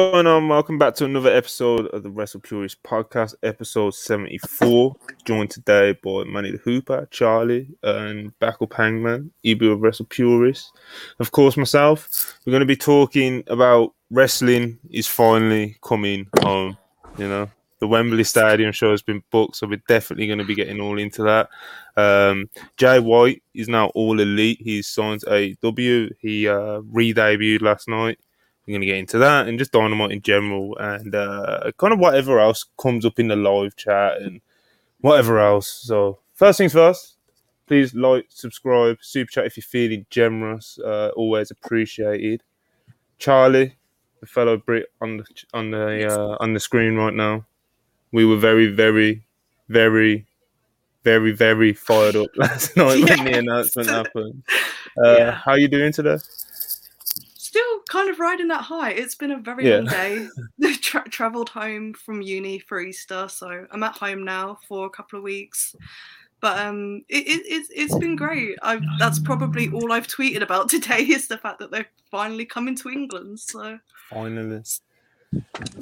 going on? Welcome back to another episode of the Wrestle Purist podcast, episode 74. Joined today by Manny the Hooper, Charlie, and Backup Hangman, Ibu of Wrestle Purist. Of course, myself. We're going to be talking about wrestling is finally coming home. You know, the Wembley Stadium show has been booked, so we're definitely going to be getting all into that. Um, Jay White is now all elite. He's signed a W. He uh, re debuted last night. We're going to get into that and just Dynamite in general and uh, kind of whatever else comes up in the live chat and whatever else. So, first things first, please like, subscribe, super chat if you're feeling generous. Uh, always appreciated. Charlie, the fellow Brit on the on the uh, on the screen right now. We were very, very, very, very, very fired up last night Yeah. when the announcement happened. Uh, Yeah. How you doing today? Kind of riding that high. It's been a very Yeah. long day. Tra- traveled home from uni for Easter, so I'm at home now for a couple of weeks. But um, it, it, it's it's been great. I've, that's probably all I've tweeted about today is the fact that they're finally coming to England. So Finally,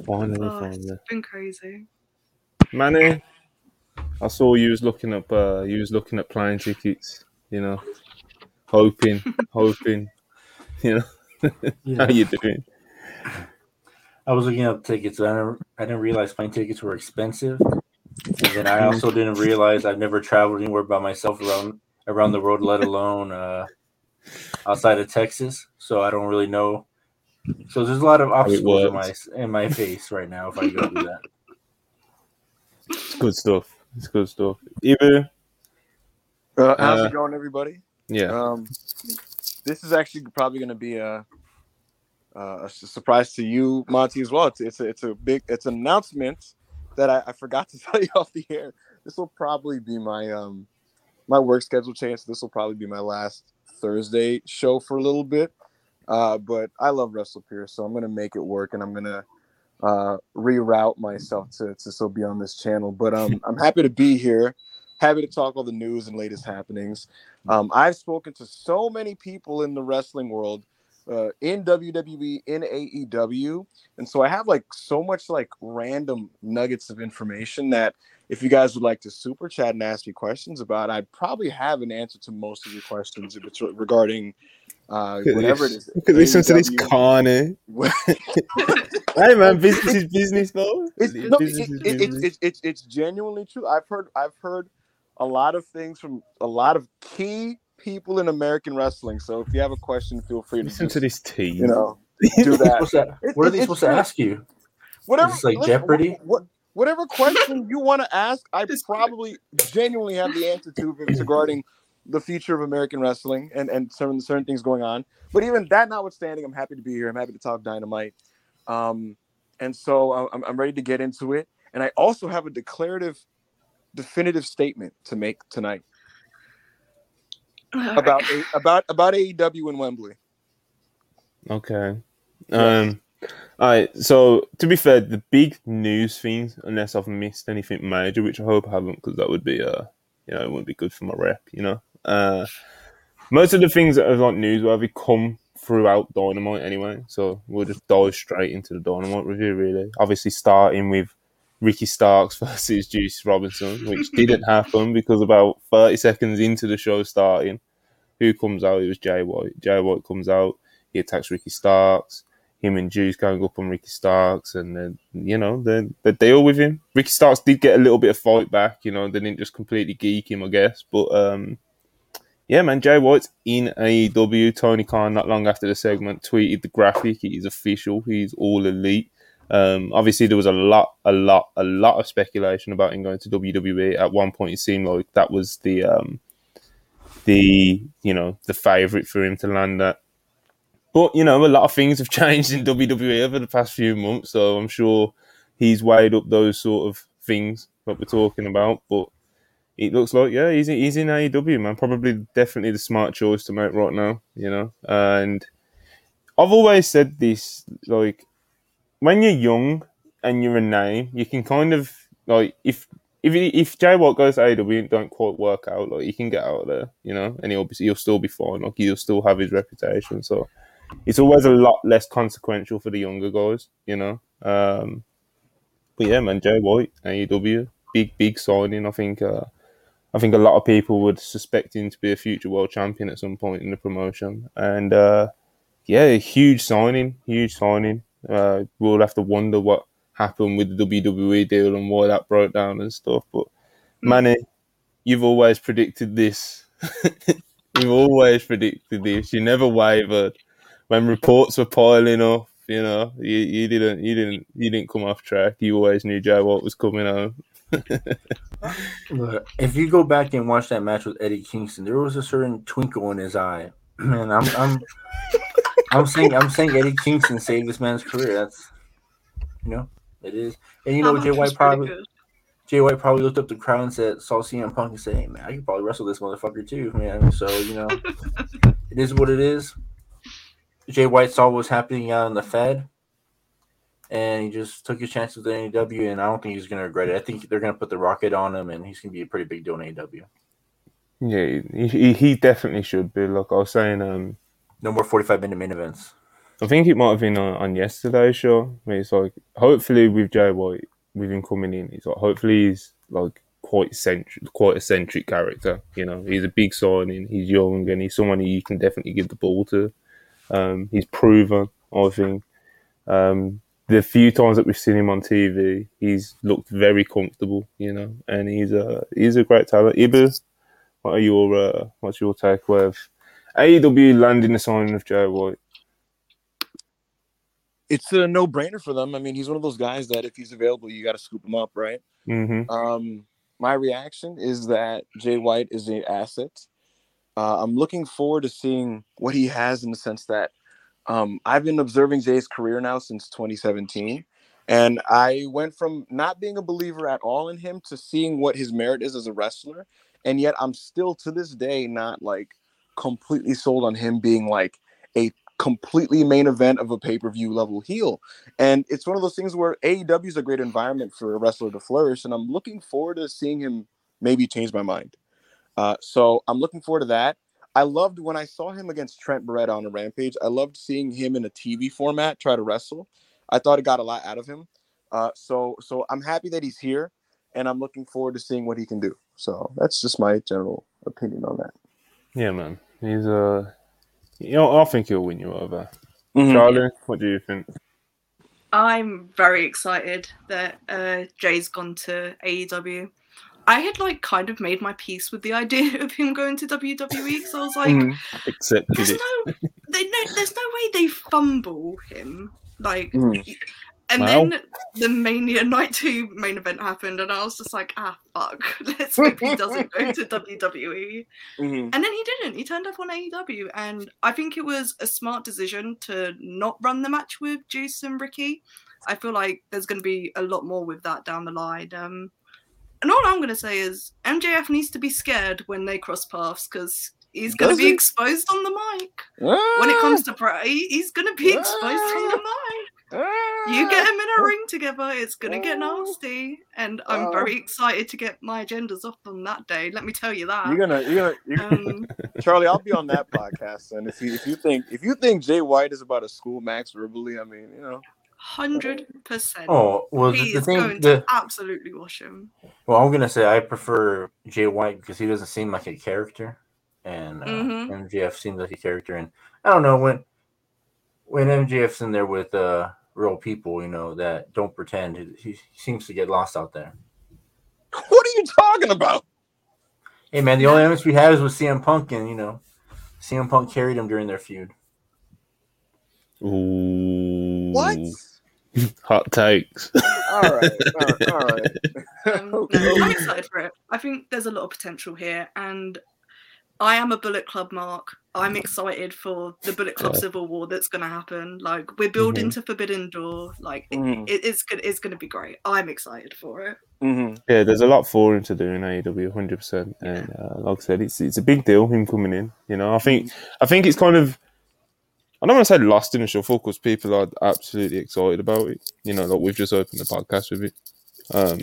finally, oh, it's finally. been crazy. Manny, I saw you was looking up. Uh, you was looking at plane tickets. You know, hoping, hoping. You know, Yeah. how you doing? I was looking up tickets. I didn't, I didn't realize plane tickets were expensive, and then I also didn't realize I've never traveled anywhere by myself around around the world, let alone uh, outside of Texas. So I don't really know. So there's a lot of obstacles in my in my face right now if I go do that. It's good stuff. It's good stuff. Ibu, Uh, how's Uh, it going, everybody? yeah, Um, this is actually probably going to be a, a surprise to you, Monty, as well. It's it's a, it's a big it's an announcement that I, I forgot to tell you off the air. This will probably be my um my work schedule change. This will probably be my last Thursday show for a little bit. Uh, but I love Wrestle Purist, so I'm gonna make it work, and I'm gonna uh, reroute myself to to still be on this channel. But um, I'm happy to be here. Happy to talk all the news and latest happenings. Um, I've spoken to so many people in the wrestling world, uh, in WWE, in AEW, and so I have like so much like random nuggets of information that if you guys would like to super chat and ask me questions about, I'd probably have an answer to most of your questions if it's regarding uh, whatever it is. At listen to this AEW. Carney. Hey man, business is business, though. It's, no, it, business is it, it, business. it's it's genuinely true. I've heard I've heard a lot of things from a lot of key people in American wrestling. So if you have a question, feel free to Listen just, to this tease. you know do that. What's that? It- What are they it's supposed to ask you? Whatever, Is this like listen, Jeopardy? What, whatever question you want to ask, I probably genuinely have the answer to if regarding the future of American wrestling and and certain certain things going on. But even that notwithstanding, I'm happy to be here. I'm happy to talk dynamite. Um, and so uh, I'm, I'm ready to get into it. And I also have a declarative, definitive statement to make tonight Alright. about A- about about AEW in Wembley. Okay. Um. All right. So to be fair, the big news things, unless I've missed anything major, which I hope I haven't, because that would be uh, you know, it wouldn't be good for my rep. You know. Uh, most of the things that are like newsworthy come throughout Dynamite anyway, so we'll just dive straight into the Dynamite review. Really, obviously starting with Ricky Starks versus Juice Robinson, which didn't happen because about thirty seconds into the show starting, who comes out? It was Jay White. Jay White comes out. He attacks Ricky Starks. Him and Juice going up on Ricky Starks, and then you know they they deal with him. Ricky Starks did get a little bit of fight back. You know they didn't just completely geek him, I guess. But um, yeah, man, Jay White's in AEW. Tony Khan, not long after the segment, tweeted the graphic. It is official. He's all elite. Um, obviously, there was a lot, a lot, a lot of speculation about him going to WWE. At one point, it seemed like that was the um, the you know the favorite for him to land at. But you know, a lot of things have changed in WWE over the past few months, so I'm sure he's weighed up those sort of things that we're talking about. But it looks like yeah, he's he's in AEW, man. Probably definitely the smart choice to make right now, you know. And I've always said this, like when you're young and you're a name, you can kind of like if if if Jay White goes to AEW and don't quite work out, like he can get out of there, you know, and he'll be, he'll still be fine. Like he'll still have his reputation. So it's always a lot less consequential for the younger guys, you know. Um, but yeah, man, Jay White, AEW, big big signing. I think uh, I think a lot of people would suspect him to be a future world champion at some point in the promotion, and uh, yeah, huge signing, huge signing. Uh, we'll have to wonder what happened with the WWE deal and why that broke down and stuff. But Manny, you've always predicted this. you've always predicted this. You never wavered when reports were piling up. You know, you, you didn't, you didn't, you didn't come off track. You always knew Jay White was coming home. But if you go back and watch that match with Eddie Kingston, there was a certain twinkle in his eye. And I'm I'm I'm saying I'm saying Eddie Kingston saved this man's career. That's you know, it is. And you know That Jay White probably. Jay White probably looked up the crowd and said saw CM Punk and said, Hey man, I could probably wrestle this motherfucker too, man. So, you know, it is what it is. Jay White saw what was happening out in the Fed. And he just took his chances with AEW, and I don't think he's going to regret it. I think they're going to put the rocket on him, and he's going to be a pretty big deal in AEW. Yeah, he, he, he definitely should be. Like I was saying, um, No more 45 minute main events. I think it might have been on, on yesterday's show. Where it's like, hopefully with Jay White, with him coming in, he's like, hopefully he's like quite centric, quite a centric character. You know, he's a big signing. He's young and he's someone you can definitely give the ball to. Um, he's proven, I think. Um, the few times that we've seen him on TV, he's looked very comfortable. You know, and he's a he's a great talent. Ibu, what are your uh, what's your take with AEW landing the signing of Jay White? It's a no brainer for them. I mean, he's one of those guys that if he's available, you got to scoop him up, right? Mm-hmm. Um, my reaction is that Jay White is an asset. Uh, I'm looking forward to seeing what he has in the sense that um, I've been observing Jay's career now since 2017. And I went from not being a believer at all in him to seeing what his merit is as a wrestler. And yet I'm still to this day not like completely sold on him being like a completely main event of a pay-per-view level heel. And it's one of those things where AEW is a great environment for a wrestler to flourish. And I'm looking forward to seeing him maybe change my mind. Uh, so I'm looking forward to that. I loved when I saw him against Trent Beretta on a Rampage. I loved seeing him in a TV format try to wrestle. I thought it got a lot out of him. Uh, so so I'm happy that he's here, and I'm looking forward to seeing what he can do. So that's just my general opinion on that. Yeah, man. He's uh, you know, I think he'll win you over. Mhm. Charlie, what do you think? I'm very excited that uh, Jay's gone to AEW. I had like kind of made my peace with the idea of him going to WWE, so I was like, Mhm. There's it. no, they, no, there's no way they fumble him. Like, Mhm. And Well. then the Mania Night Two main event happened, and I was just like, ah, fuck. Let's hope he doesn't go to WWE. Mhm. And then he didn't. He turned up on AEW, and I think it was a smart decision to not run the match with Juice and Ricky. I feel like there's going to be a lot more with that down the line. Um, and all I'm going to say is MJF needs to be scared when they cross paths because he's going to be he? exposed on the mic. When it comes to pro, he's going to be exposed on the mic. You get him in a ring together, it's gonna get nasty, and I'm Oh. very excited to get my agendas off on that day. Let me tell you that. You're gonna, you're gonna, you're um, Charlie. I'll be on that podcast, and if you if you think if you think Jay White is about to school Max verbally, I mean, you know, hundred percent. Oh, well, he the, the is thing, going the, to absolutely wash him. well, I'm gonna say I prefer Jay White because he doesn't seem like a character, and uh, Mhm. MJF seems like a character. And I don't know when when MJF's in there with uh, real people, you know, that don't pretend, he, he seems to get lost out there. what are you talking about? Hey, man, the only evidence we have is with CM Punk, and you know, CM Punk carried him during their feud. Ooh. What? Hot takes. all right, all right, all right. Um, no, I'm excited for it. I think there's a lot of potential here, and I am a Bullet Club mark. I'm excited for the Bullet Club Yeah. Civil War that's going to happen. Like we're building Mm-hmm. to Forbidden Door. Like it- Mhm. it, it's good. It's going to be great. I'm excited for it. hmm Yeah, there's a lot for him to do in AEW, hundred percent. And uh, like I said, it's it's a big deal him coming in. You know, I think I think it's kind of I don't want to say lost in the shuffle because people are absolutely excited about it. You know, like we've just opened the podcast with it. Um,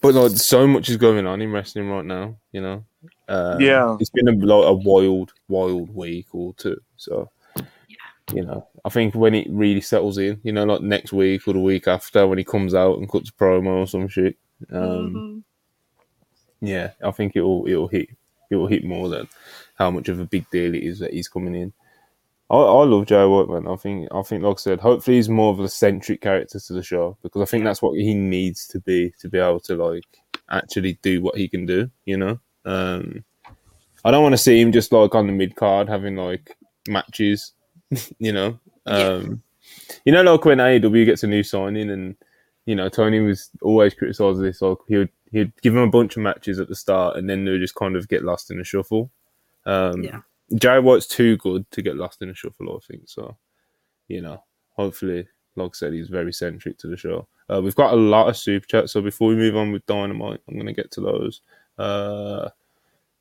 but like so much is going on in wrestling right now. You know, um, Yeah. it's been a like a wild, wild week or two. So you know, I think when it really settles in, you know, like next week or the week after, when he comes out and cuts a promo or some shit, um, Mhm. yeah, I think it'll it'll hit it'll hit more than how much of a big deal it is that he's coming in. I, I love Joe White, man. I think I think, like I said, hopefully he's more of a centric character to the show because I think that's what he needs to be to be able to like actually do what he can do. You know, um, I don't want to see him just like on the mid card having like matches. you know, Yeah. um, you know, like when AEW gets a new signing and you know, Tony was always criticized this. Like he would he'd give him a bunch of matches at the start, and then they'll just kind of get lost in the shuffle. Um, Yeah. Jay White's too good to get lost in the shuffle. I think so. You know, hopefully, like I said, he's very centric to the show. Uh, we've got a lot of super chats, so before we move on with Dynamite, I'm going to get to those. Uh,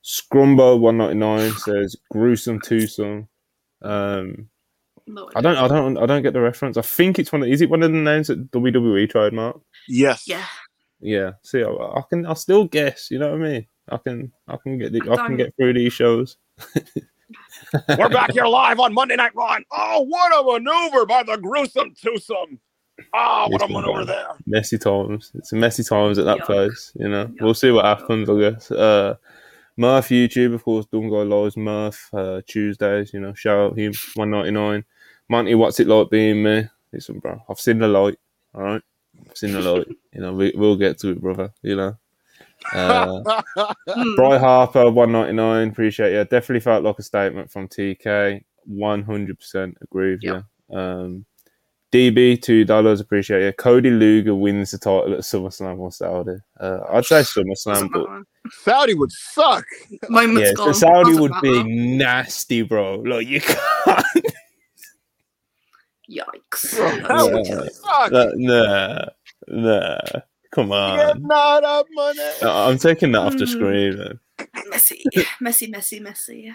Scrumbo one ninety nine says gruesome twosome. Um, No I don't, I don't, I don't get the reference. I think it's one. Of, is it one of the names that WWE trademark? Yes. Yeah. Yeah. See, I, I can, I still guess. You know what I mean? I can, I can get, the, I I can get through these shows. We're back here live on Monday Night Raw. and Oh, what a maneuver by the gruesome twosome. Oh, what a Yes, maneuver there. messy times. It's messy times at that Yuck. place. You know, Yuck. we'll see what happens. I guess. Uh, Murph YouTube, of course. Dungo Lives Murph uh, Tuesdays. You know, shout out him. One ninety nine. Monty, what's it like being me? Listen, bro. I've seen the light. All right, I've seen the light. You know, we, we'll get to it, brother. You know. Uh, Hmm. Bry Harper, one ninety nine. Appreciate you. Definitely felt like a statement from TK. One hundred percent agree with Yep. you. Um, DB two dollars. Appreciate you. Cody Luger wins the title at SummerSlam or Saudi. Uh, I'd say SummerSlam, Doesn't but. Saudi would suck. Moment's yeah, so Saudi Doesn't would be matter. nasty, bro. Like you can't. Yikes. Bro, That's that would ridiculous. suck. nah, nah. Come on. not up money. I- I'm taking that off the Mm. screen, man. Messy, messy, messy, messy.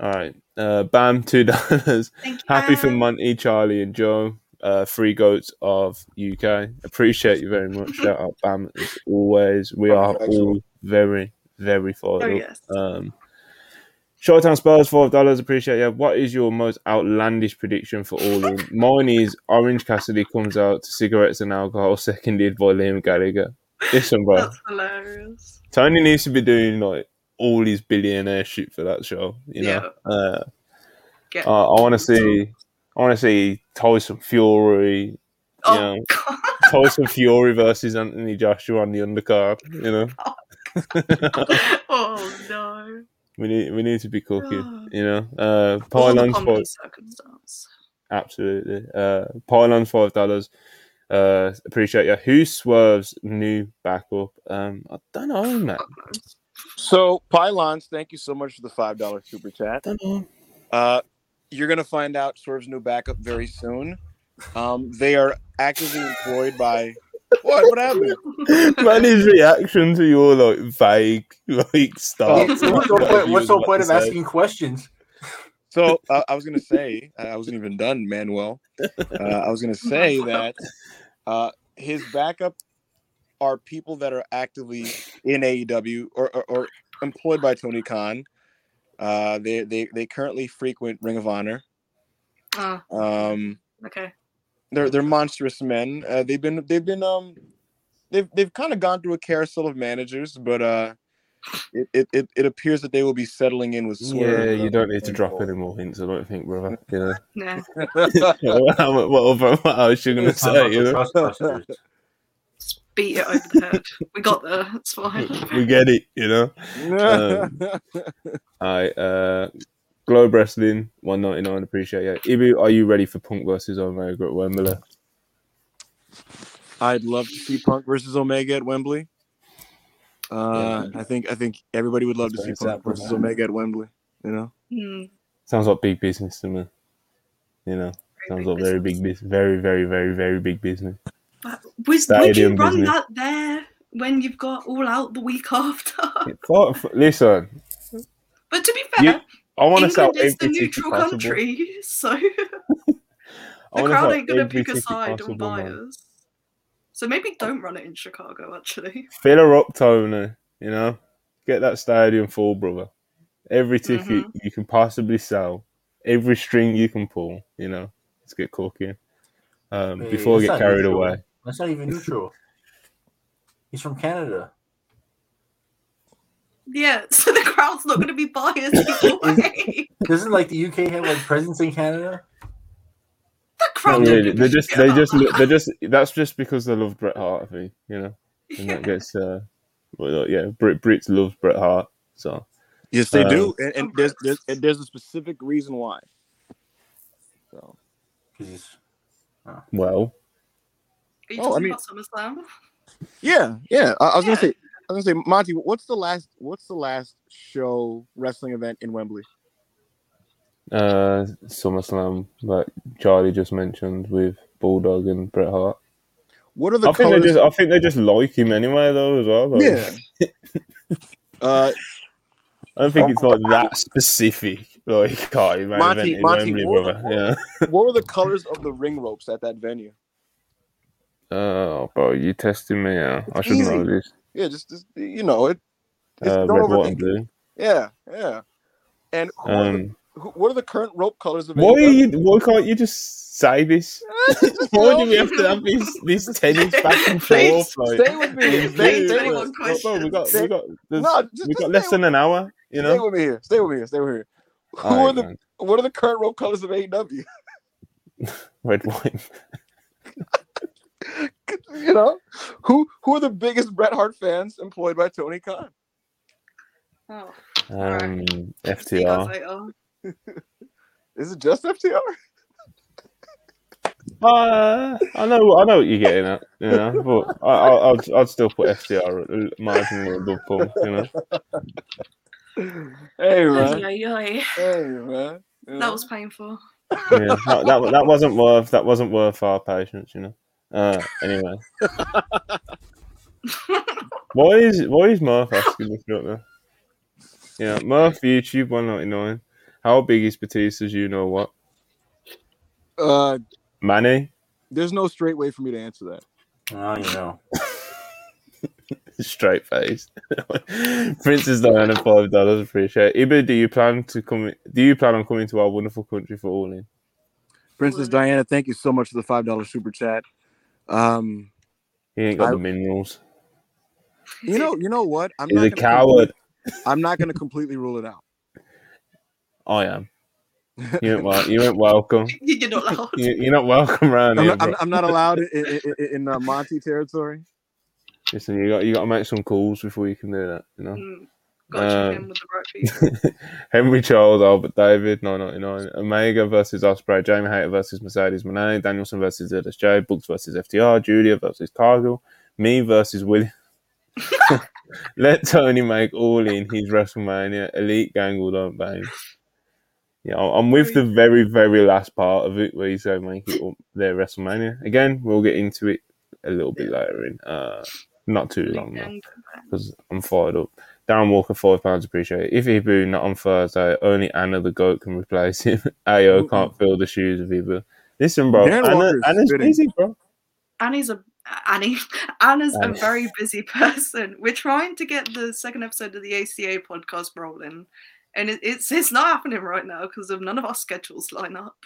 All right. Uh, bam, two dollars. Thank you. Happy for Anne. Monty, Charlie, and Joe, uh, free goats of UK. Appreciate you very much. Shout out, Bam, as always. We are all very, very fired Oh yes. Um, Showtime Spurs, five dollars. Appreciate you. What is your most outlandish prediction for all in? Mine is Orange Cassidy comes out to cigarettes and alcohol, seconded by Liam Gallagher. Listen, bro, That's hilarious. Tony needs to be doing like all his billionaire shit for that show. You know, uh, Get uh, I want to see, I want to see Tyson Fury, Oh, know, God. Tyson Fury versus Anthony Joshua on the undercard. You know, oh no. We need we need to be cooking. Oh. You know, uh, All the pylons pomp five, circumstance. absolutely. Uh, pylons five dollars. Uh, appreciate you. Who swerves new backup? Um, I don't know, man. So, Pylons, thank you so much for the $5 super chat. don't know. Uh, you're going to find out Swerve's new backup very soon. Um, they are actively employed by. What? What happened? Man, his reaction to your like vague like stuff. what's the point, what's the point of asking questions? So uh, I was gonna say I wasn't even done, Manuel. Uh, I was gonna say that uh, his backup are people that are actively in AEW or, or, or employed by Tony Khan. Uh, they they they currently frequent Ring of Honor. Ah, Um, okay. They're they're monstrous men. Uh, they've been they've been um they've they've kind of gone through a carousel of managers, but uh, it, it, it, it appears that they will be settling in with Swerve. Yeah, you uh, don't need to drop any more hints. I don't think, brother. You know, Nah. what, what, other- what else you gonna say? You know, Just beat it over the head. We got there. It's fine. we get it. You know. Um, I uh, Globe Wrestling one ninety nine. Appreciate you. Ibu, are you ready for Punk versus Omega at Wembley? I'd love to see Punk versus Omega at Wembley. Uh, I think I think everybody would love to see Punk versus separate. Omega at Wembley. You know, Hmm. Sounds like big business to me. You know, sounds like very big business. Very, very, very, very big business. But would, would you run business. that there when you've got all out the week after? Listen, but to be fair, You- I want to sell England is the neutral possible. country, so the crowd ain't gonna pick a ticket side on possible, man. buyers. So maybe don't run it in Chicago. Actually, Fill her up, Tony. You know, get that stadium full, brother. Every ticket Mhm. you can possibly sell. every string you can pull. You know, let's get cooking. Um, Hey, before we get carried neutral. away. That's not even neutral. He's from Canada. Yeah, so the crowd's not going to be biased either way. Doesn't like the UK have like presence in Canada? The crowd really. They just, they just, they just. That's just because they love Bret Hart. I think you know, and Yeah. that gets. Uh, well, yeah, Brit Brits love Bret Hart. So Yes, they Uh, do, and, and there's, there's and there's a specific reason why. So 'Cause he's well, Are you Oh, I mean- about SummerSlam? yeah, yeah. I, I was Yeah. gonna say, I was gonna say, Monty, what's the last what's the last show wrestling event in Wembley? uh, SummerSlam that Charlie just mentioned with Bulldog and Bret Hart. What are the I think they colors? just, I think they just like him anyway, though, as well. Like, yeah. uh, I don't think it's like that specific. Like, God, main Monty- Monty, Wembley, what- brother. Yeah. what were the colors of the ring ropes at that venue? Oh, bro, you testing me out. I should know this. Yeah, just, just you know it. It's, Uh, don't red, white, and blue. Yeah, yeah. And who are the, Um, who, what are the current rope colors of why are AEW? you? Why can't you just say this? Why do we have to have this this tennis back and Please, forth? Like, Stay with me. in Stay, this? stay, Stay with, on Well, bro, we got, Stay- we got, no, just, we got less with, than an hour. You know. stay with me here. Stay with me here. Stay with me here. Who Alright, are the man. what are the current rope colors of AEW? red, white. you know, who who are the biggest Bret Hart fans employed by Tony Khan? Oh, Um, see you FTR. Is it just FTR? Uh, I know, I know what you're getting at, you know, but I, I, I'd, I'd still put FTR at marginally above Paul, you know. Hey Ay, man, ay, ay. hey man. You? That was painful. Yeah, that, that that wasn't worth that wasn't worth our patience, you know. Uh, anyway, why is why is Murph asking this right now? Yeah, Murph YouTube one ninety nine. How big is Batista's? You know what? uh, Manny, there's no straight way for me to answer that. oh, you know. straight face. Princess Diana five dollars. Appreciate. it. Ibu, do you plan to come? Do you plan on coming to our wonderful country for all in? Princess Diana, thank you so much for the five dollar super chat. Um, He ain't got I- the minerals. you know, you know what? I'm He's not a coward. I'm not going to completely rule it out. I am. You ain't wel- you ain't welcome. You're not allowed. You, you're not welcome around I'm here. not, I'm. I'm not allowed in, in, in, in uh, Monty territory. Listen, you got you got to make some calls before you can do that. You know. Mm, Got to Um, check in with the right. Henry Charles, Albert David, 999. Omega versus Osprey. Jamie Hayter versus Mercedes Moné. Danielson versus ZSJ. Bucks versus FTR. Julia versus Cargill. Me versus William. Let Tony make all in his WrestleMania. Elite gang will don't bang. Yeah, I'm with the very, very last part of it where you say make it up their WrestleMania. Again, we'll get into it a little bit later in. Uh, not too long because I'm fired up. Darren Walker, five pounds, appreciate it. If Ibu not on Thursday, only Anna the goat can replace him. Ayo can't fill the shoes of Ibu. Listen, bro, Darren Anna, Walker Anna's spitting. busy, bro. Annie's a Annie. Anna's Annie. a very busy person. We're trying to get the second episode of the ACA podcast rolling, and it, it's it's not happening right now because of none of our schedules line up.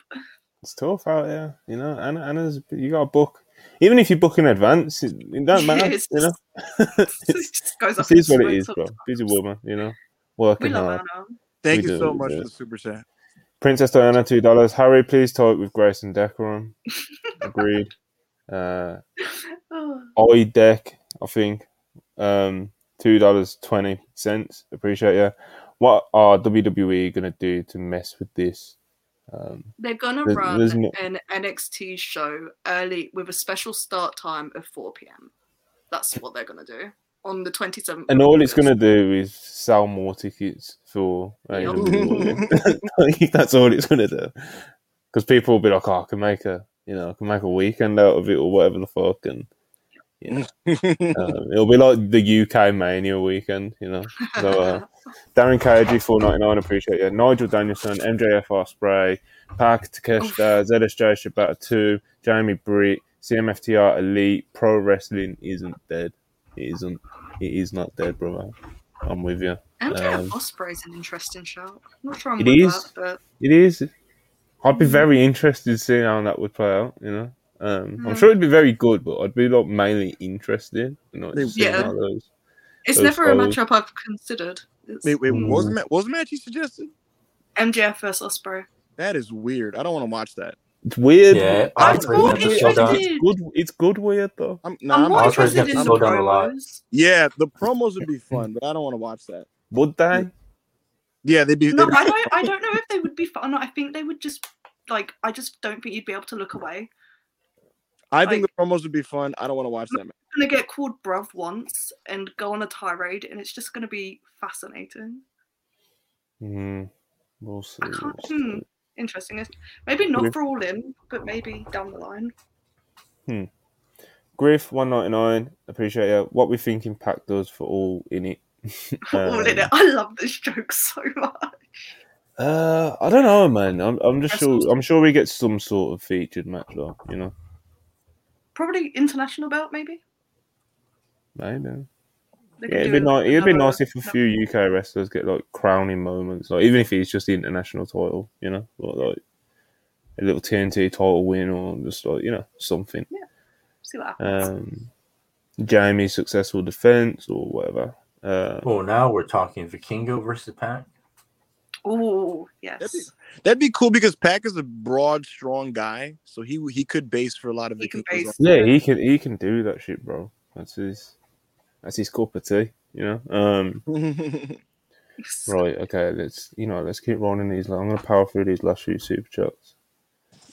It's tough out here, you know. Anna, Anna's you got a book, even if you book in advance, it, it don't matter, It's you know. It it's, just goes up in what it is, bro. sometimes. Busy woman, you know, working hard. Thank We you do, so much for the super chat. Princess Diana, two dollars. Harry, please talk with Grace and Decorum. Agreed. Uh, Oh, I deck, I think. Um, two dollars twenty cents. Appreciate you. What are WWE gonna do to mess with this? Um, they're gonna There's- run there's no- an NXT show early with a special start time of 4 p.m. That's what they're gonna do on the 27th. and all it's gonna do is sell more tickets for Yep. That's all it's gonna do. Because people will be like, "Oh, I can make a, you know, I can make a weekend out of it or whatever the fuck," and um, it'll be like the UK Mania weekend, you know. So, uh, Darren ninety nine. Appreciate you. Nigel Danielson, MJF Osprey, Park Takeshita, ZSJ Shibata two, Jamie Britt, CMFTR Elite. Pro wrestling isn't dead. It isn't. It is not dead, brother. I'm with you. MJF Um, Osprey's an interesting show. I'm not sure I'm it is. that, but It is. I'd be Mm. very interested to see how that would play out. You know, um, I'm Mm. sure it'd be very good, but I'd be like mainly interested. You know, Yeah. those. It's Those never a foes. matchup I've considered. It's Wait, wait, mm, what was the was the match you suggested? MJF versus Osprey. That is weird. I don't want to watch that. It's weird. Yeah, I Osprey's thought gonna it slow was down. weird. It's good. It's good weird though. I'm, nah, I'm I'm more not- interested gonna in the slow down a lot. promos. yeah, the promos would be fun, but I don't want to watch that. Would they? Yeah, they'd be. No, they'd be- I don't. I don't know if they would be fun. I think they would just like. I just don't think you'd be able to look away. I think like- the promos would be fun. I don't want to watch that. match. gonna get called bruv once and go on a tirade, and it's just gonna be fascinating. Hmm. We'll see. I can't. we'll Hmm, see. interesting. Maybe not Okay. for all in, but maybe down the line. Hmm. Griff one ninety nine. Appreciate it. What we think Impact does for all in it. all in Um, it. I love this joke so much. Uh, I don't know, man. I'm, I'm just That's sure. awesome. I'm sure we get some sort of featured match, though. You know, Probably international belt, maybe. maybe. They Yeah, it'd do be nice. It'd be nice if a few UK wrestlers get like crowning moments, like even if it's just the international title, you know, or like a little TNT title win, or just like you know something. Yeah, See what happens. Um, Jamie's successful defense or whatever. Uh, Oh, now we're talking Vikingo versus Pac. oh That'd be, yes, that'd be cool because Pac is a broad, strong guy, so he he could base for a lot of He the can base. yeah, he can he can do that shit, bro. That's his that's his cup of tea, you know. Um, Right, okay, let's you know, let's keep rolling these. I'm gonna power through these last few super chats.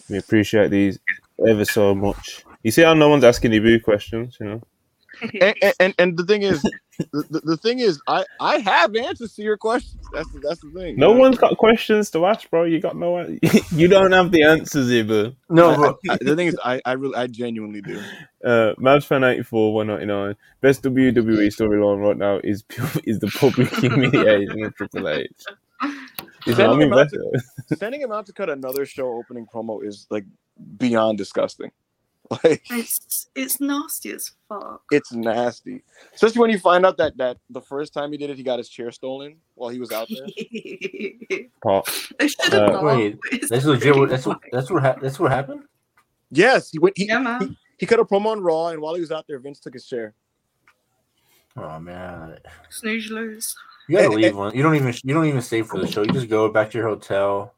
We appreciate these ever so much. You see how no one's asking you boo questions, you know? And, and- and and the thing is, the, the, the thing is, I I have answers to your questions. That's the, that's the thing. No you one's got questions to ask, bro. You got no you don't have the answers here, boo. No, I- I- the thing is, I I really I genuinely do. Uh Mavsfan eighty four, one ninety nine. Best WWE storyline right now is pure, is the public humiliation of Triple H. Is that, I Sending mean, him to- Sending him out to cut another show opening promo is like beyond disgusting. Like it's it's nasty as fuck. it's nasty, especially when you find out that that the first time he did it, he got his chair stolen while he was out there. they part. should Uh, wait, that's legit. what- That's what that's what hap- that's what happened. Yes, he went. He, Yeah, man. he cut a promo on Raw, and while he was out there, Vince took his chair. Oh man, Snooze you lose. you gotta leave one. You don't even you don't even stay for the show. You just go back to your hotel.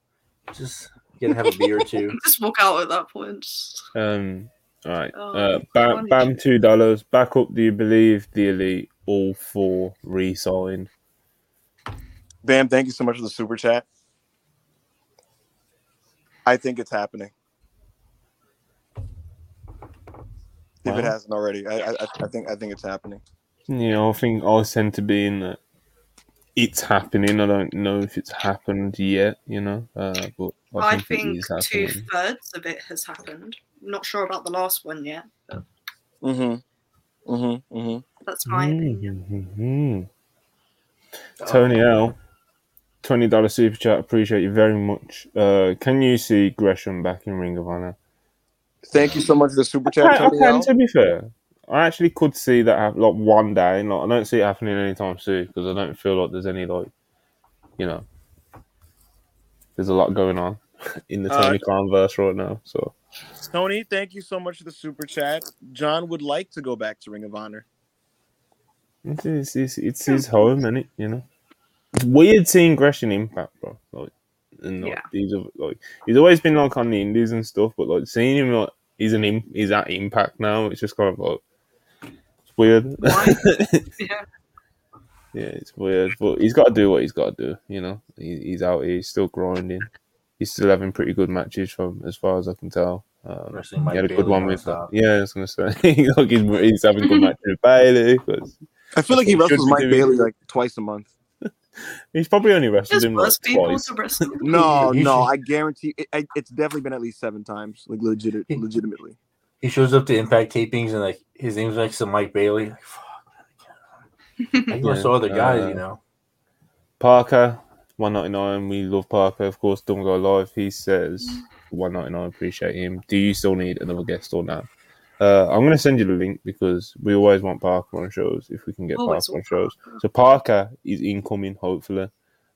Just get to have a beer or two. Just walk out at that point. Um all right. Oh, uh bam bam two dollars. Back up do you believe the elite all four re-signed? Bam, thank you so much for the super chat. I think it's happening. If it hasn't already, I, I I think I think it's happening. You know, I think I tend to be in that it's happening. I don't know if it's happened yet, you know. Uh, but I I think, think two thirds of it has happened. Not sure about the last one yet. But Mm-hmm. Mm-hmm. Mm-hmm. that's my opinion. Mhm. Tony L, twenty dollar super chat. Appreciate you very much. Uh, can you see Gresham back in Ring of Honor? Thank you so much for the super chat, I, I Tony can, L. to be fair, I actually could see that happen, like one day. Like, I don't see it happening anytime soon because I don't feel like there's any like, you know, there's a lot going on in the Uh, Tony Khan verse right now. So Tony, thank you so much for the super chat. John would like to go back to Ring of Honor. it's it's, it's, it's his home, and it? You know, it's weird seeing Gresham Impact, bro. Like, and like, Yeah. these are like he's always been like on the Indies and stuff, but like seeing him like he's an im- he's at Impact now. It's just kind of like it's weird. Yeah. Yeah, it's weird, but he's got to do what he's got to do. You know, he, he's out here, he's still grinding. He's still having pretty good matches from as far as I can tell. Um, he had a good one with nonstop. yeah. I was gonna say like he's, he's having good matches with Bailey. 'cause I feel like he That's wrestles Mike be Bailey like twice a month. he's probably only wrestled There's him like twice. No, no, I guarantee it, I, it's definitely been at least seven times, like legit, legitimately. He shows up to Impact tapings and like his name's next to Mike Bailey. Like, fuck, I can't. I can wrestle other guys, uh, you know. Parker, one ninety nine. We love Parker, of course. Don't go live. He says one ninety nine. Appreciate him. Do you still need another guest or not? Uh, I'm gonna send you the link because we always want Parker on shows if we can get Always Parker on want shows. So Parker is incoming, hopefully.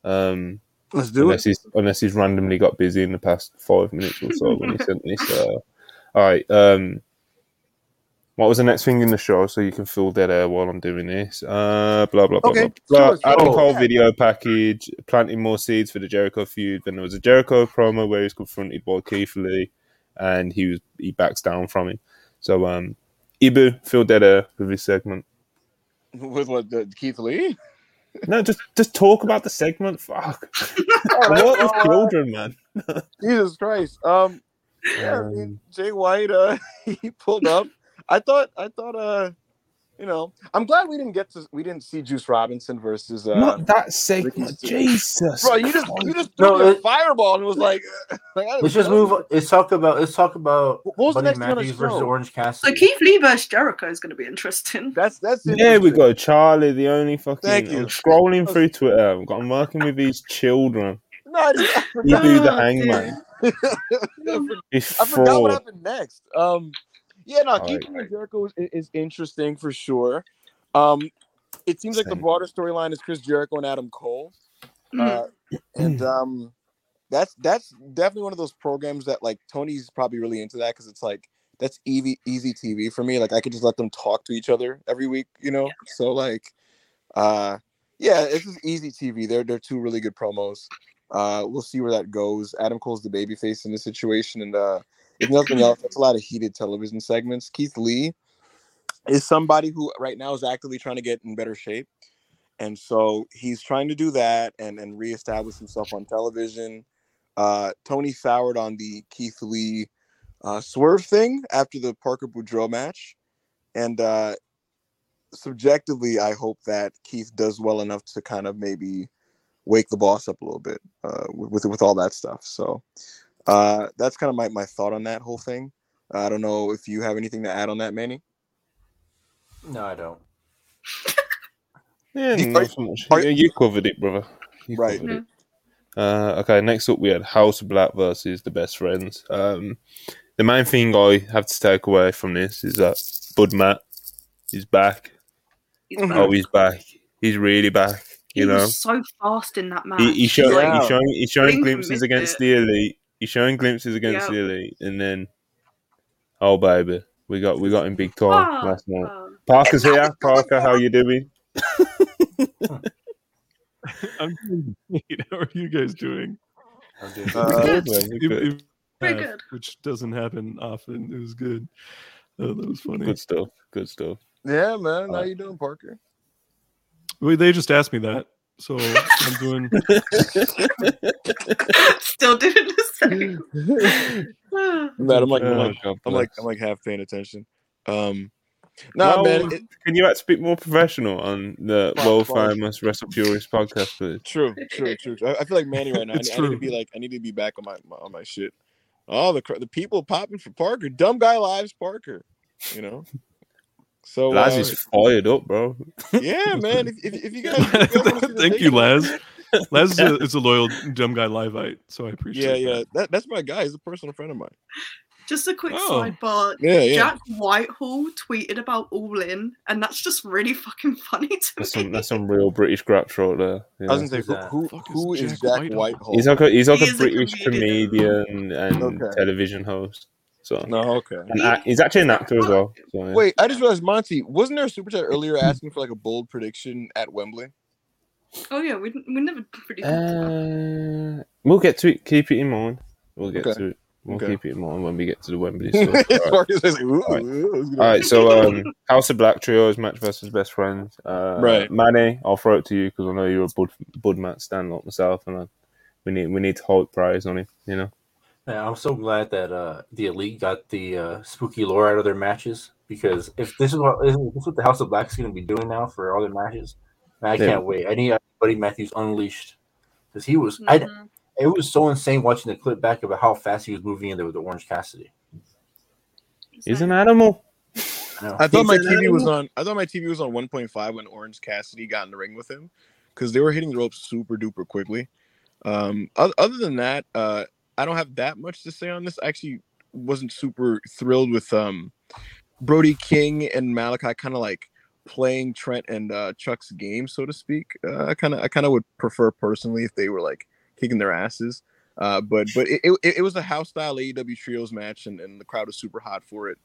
Um, Let's do unless it. he's unless he's randomly got busy in the past five minutes or so when he sent this. Uh, all right. Um, what was the next thing in the show? So you can fill dead air while I'm doing this. Uh, blah blah blah Okay, blah. blah. sure, Adam. Cole Yeah. video package, planting more seeds for the Jericho feud. Then there was a Jericho promo where he was confronted by Keith Lee, and he was he backs down from him. So um, Ibu filled dead air with his segment. With what the Keith Lee? No, just just talk about the segment. Fuck. Oh, what with uh, children, man? Jesus Christ. Um, yeah, I mean, Jay White, uh, he pulled up. I thought, I thought, uh, you know, I'm glad we didn't get to, we didn't see Juice Robinson versus, uh, Not that segment. Jesus. bro. You just, you just No, threw me a it- fireball and was like, like Let's just move. Let's talk about. Let's talk about What was the Buddy next one Matthews versus show? Orange So Keith Lee versus Jericho is going to be interesting. That's that's There we interesting. go, Charlie. The only fucking. Thank you. I'm scrolling through Twitter. I've got- I'm working with these children. No, I, just, I You do the Oh, hangman. I for- It's I forgot what happened next. Um, yeah, no, Alright, Keith Lee alright. Jericho is, is interesting for sure. Um, it seems like the broader storyline is Chris Jericho and Adam Cole. Mhm. Uh, and um, that's that's definitely one of those programs that like Tony's probably really into that because it's like that's easy easy TV for me. Like I could just let them talk to each other every week, you know. So like, uh, yeah, it's just easy TV. They're they're two really good promos. Uh, we'll see where that goes. Adam Cole's the babyface in this situation, and uh, if nothing else, that's a lot of heated television segments. Keith Lee is somebody who right now is actively trying to get in better shape. And so he's trying to do that and, and reestablish himself on television. Uh, Tony soured on the Keith Lee uh, swerve thing after the Parker Boudreaux match. And uh, subjectively, I hope that Keith does well enough to kind of maybe wake the boss up a little bit uh, with, with all that stuff. So uh, that's kind of my, my thought on that whole thing. I don't know if you have anything to add on that, Manny. No, I don't. Yeah, Are- not so much. are- You- you covered it, brother. You Right. covered it. Uh, okay, next up we had House of Black versus the Best Friends. Um, the main thing I have to take away from this is that Bud Matt is back. He's back. Oh, he's back. He's really back. he You know, was so fast in that match. he, he's, show, Yeah. he's showing he's showing Blink glimpses against it. the elite. He's showing glimpses against Yeah. the elite, and then oh baby, we got we got him big time Ah, last night. ah. Parker's here. Parker, how you doing? I'm doing great. How are you guys doing? I'm doing Uh, Good, man, If- Very uh, good. Which doesn't happen often. It was good. Oh, that was funny. good stuff. Good stuff. Yeah, man. How Alright. you doing, Parker? Well, they just asked me that, so I'm doing. Still doing the same. Man, I'm like, I'm like, God I'm like. I'm like half paying attention. Um, nah, Well, man. It, Can you act a bit more professional on the Fine, world fine. famous Wrestle Purist podcast, please? true, true, true. true. I, I feel like Manny right now. I need, It's I need to be like, I need to be back on my, my on my shit. Oh, the cr- the people popping for Parker. Dumb guy lives Parker. You know. So Laz uh, is fired up, bro. yeah, man. If, if, if you guys, if you guys wanna see the Thank you, video- Laz. Laz is a, is a loyal dumb guy liveite, so I Yeah, appreciate. yeah. that. That, that's my guy. He's a personal friend of mine. Just a quick Oh. sidebar. Yeah, yeah. Jack Whitehall tweeted about All In, and that's just really fucking funny to That's me. some that's some real British graps right there. you I was know. gonna say, Who's who, that? who, Fuck who is Jack Jack Whitehall? Whitehall? He's like a he's like He a is a British comedian. comedian and Okay. television host. So no, okay. and act- he's actually an actor as well. So, yeah. Wait, I just realized, Monty, wasn't there a super chat earlier asking for like a bold prediction at Wembley? Oh yeah, we, we never pretty. talked about that. Uh, we'll get to it. Keep it in mind. We'll get Okay. to it. We'll Okay. keep it in mind when we get to the Wembley stuff. All right. Like, ooh, Alright. ooh, it's All gonna- right, so um, House of Black trios match versus best friends. Uh, Right. Manny, I'll throw it to you because I know you're a Bud Bud Matt stand like myself, and I, we need we need to hold praise on him. You know, Yeah, I'm so glad that uh, the elite got the uh, spooky lore out of their matches because if this is what this is what the House of Black is going to be doing now for all their matches, man, I Yeah. can't wait. I need Buddy Matthews unleashed because he was. I, Mhm. it was so insane watching the clip back about how fast he was moving in there with the Orange Cassidy. he's an animal. I. I thought my He's an TV was on. I thought my TV was on 1.5 when Orange Cassidy got in the ring with him, because they were hitting the ropes super duper quickly. Um, other, other than that, uh, I don't have that much to say on this. I actually wasn't super thrilled with um, Brody King and Malachi kind of like playing Trent and uh, Chuck's game, so to speak. Uh, I kind of I kind of would prefer personally if they were like kicking their asses. Uh, but but it, it, it was a house style AEW trios match, and, and the crowd was super hot for it.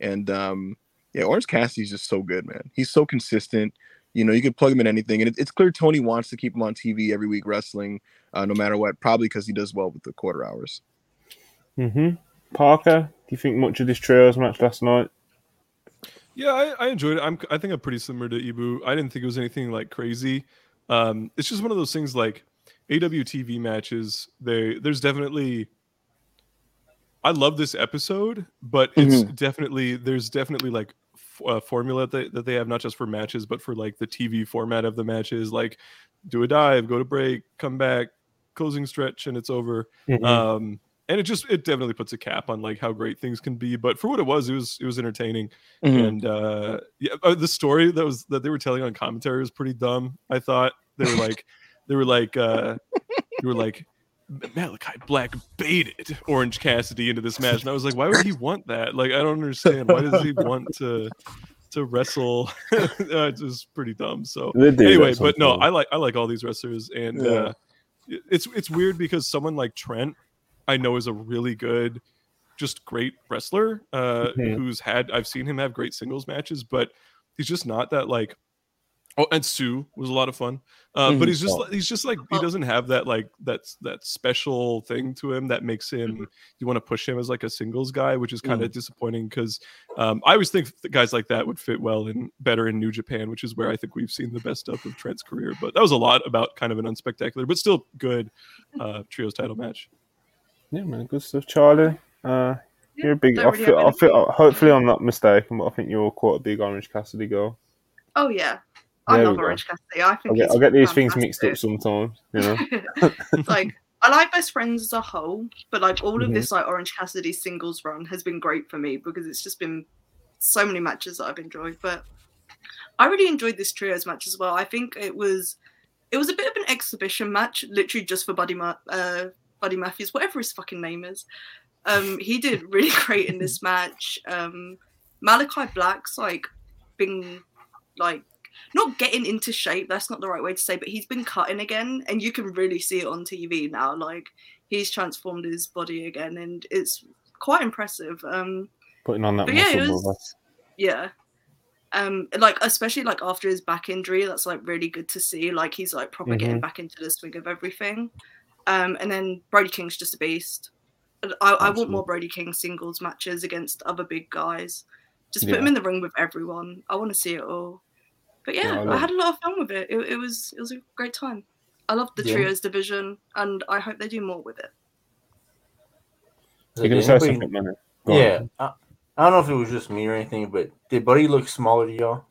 And um, yeah, Orange Cassidy's just so good, man. He's so consistent. You know, you could plug him in anything, and it, it's clear Tony wants to keep him on TV every week wrestling, uh, no matter what. Probably because he does well with the quarter hours. hmm Parker, do you think much of this trios match last night? Yeah, I, I enjoyed it. I'm I think I'm pretty similar to Ibu. I didn't think it was anything like crazy. Um, it's just one of those things like AWTV matches. They there's definitely I love this episode, but it's definitely there's definitely like a formula that they, that they have not just for matches, but for like the TV format of the matches. Like do a dive, go to break, come back, closing stretch, and it's over. Mhm. Um, and it just it definitely puts a cap on like how great things can be. But for what it was, it was it was entertaining. And uh, yeah, uh, the story that was that they were telling on commentary was pretty dumb. I thought they were like they were like uh, they were like Malachi Black baited Orange Cassidy into this match, and I was like, why would he want that? Like, I don't understand. Why does he want to to wrestle? it's just pretty dumb. So They do that anyway, but no. I like I like all these wrestlers, and Yeah. uh, it's it's weird because someone like Trent, I know is a really good, just great wrestler. Uh, Mhm. who's had I've seen him have great singles matches, but he's just not that like. Oh, and Sue was a lot of fun, uh, Mhm. but he's just oh. he's just like he Oh. doesn't have that like that's that special thing to him that makes him Mm-hmm. you want to push him as like a singles guy, which is kind of disappointing because um, I always think that guys like that would fit well in better in New Japan, which is where I think we've seen the best stuff of Trent's career. But that was a lot about kind of an unspectacular, but still good uh, trios title match. Yeah, man, good stuff, Charlie. Uh, you're a big. I feel, I feel, hopefully, I'm not mistaken, but I think you're quite a big Orange Cassidy girl. Oh yeah, I love. Orange Cassidy. I I think get, I get these things mixed up sometimes. You know. Like I like Best Friends as a whole, but like all of Mhm. this like Orange Cassidy singles run has been great for me because it's just been so many matches that I've enjoyed. But I really enjoyed this trios match as well. I think it was it was a bit of an exhibition match, literally just for Buddy Ma- uh, Buddy Matthews, whatever his fucking name is. Um, he did really great in this match. Um, Malachi Black's like been like not getting into shape that's not the right way to say but he's been cutting again and you can really see it on tv now like he's transformed his body again and it's quite impressive um Putting on that But yeah, muscle, was- yeah. Um like especially like after his back injury that's like really good to see like he's like proper getting back into the swing of everything. Um and then brody king's just a beast. I, I want more brody king singles matches against other big guys. Just put Yeah. him in the ring with everyone. I want to see it all but yeah, Yeah, I I, had a lot of fun with it. it. It was it was a great time. I love the Yeah. trios division, and I hope they do more with it. You're gonna say something, man. Yeah, I, I don't know if it was just me or anything, but did Buddy look smaller to y'all,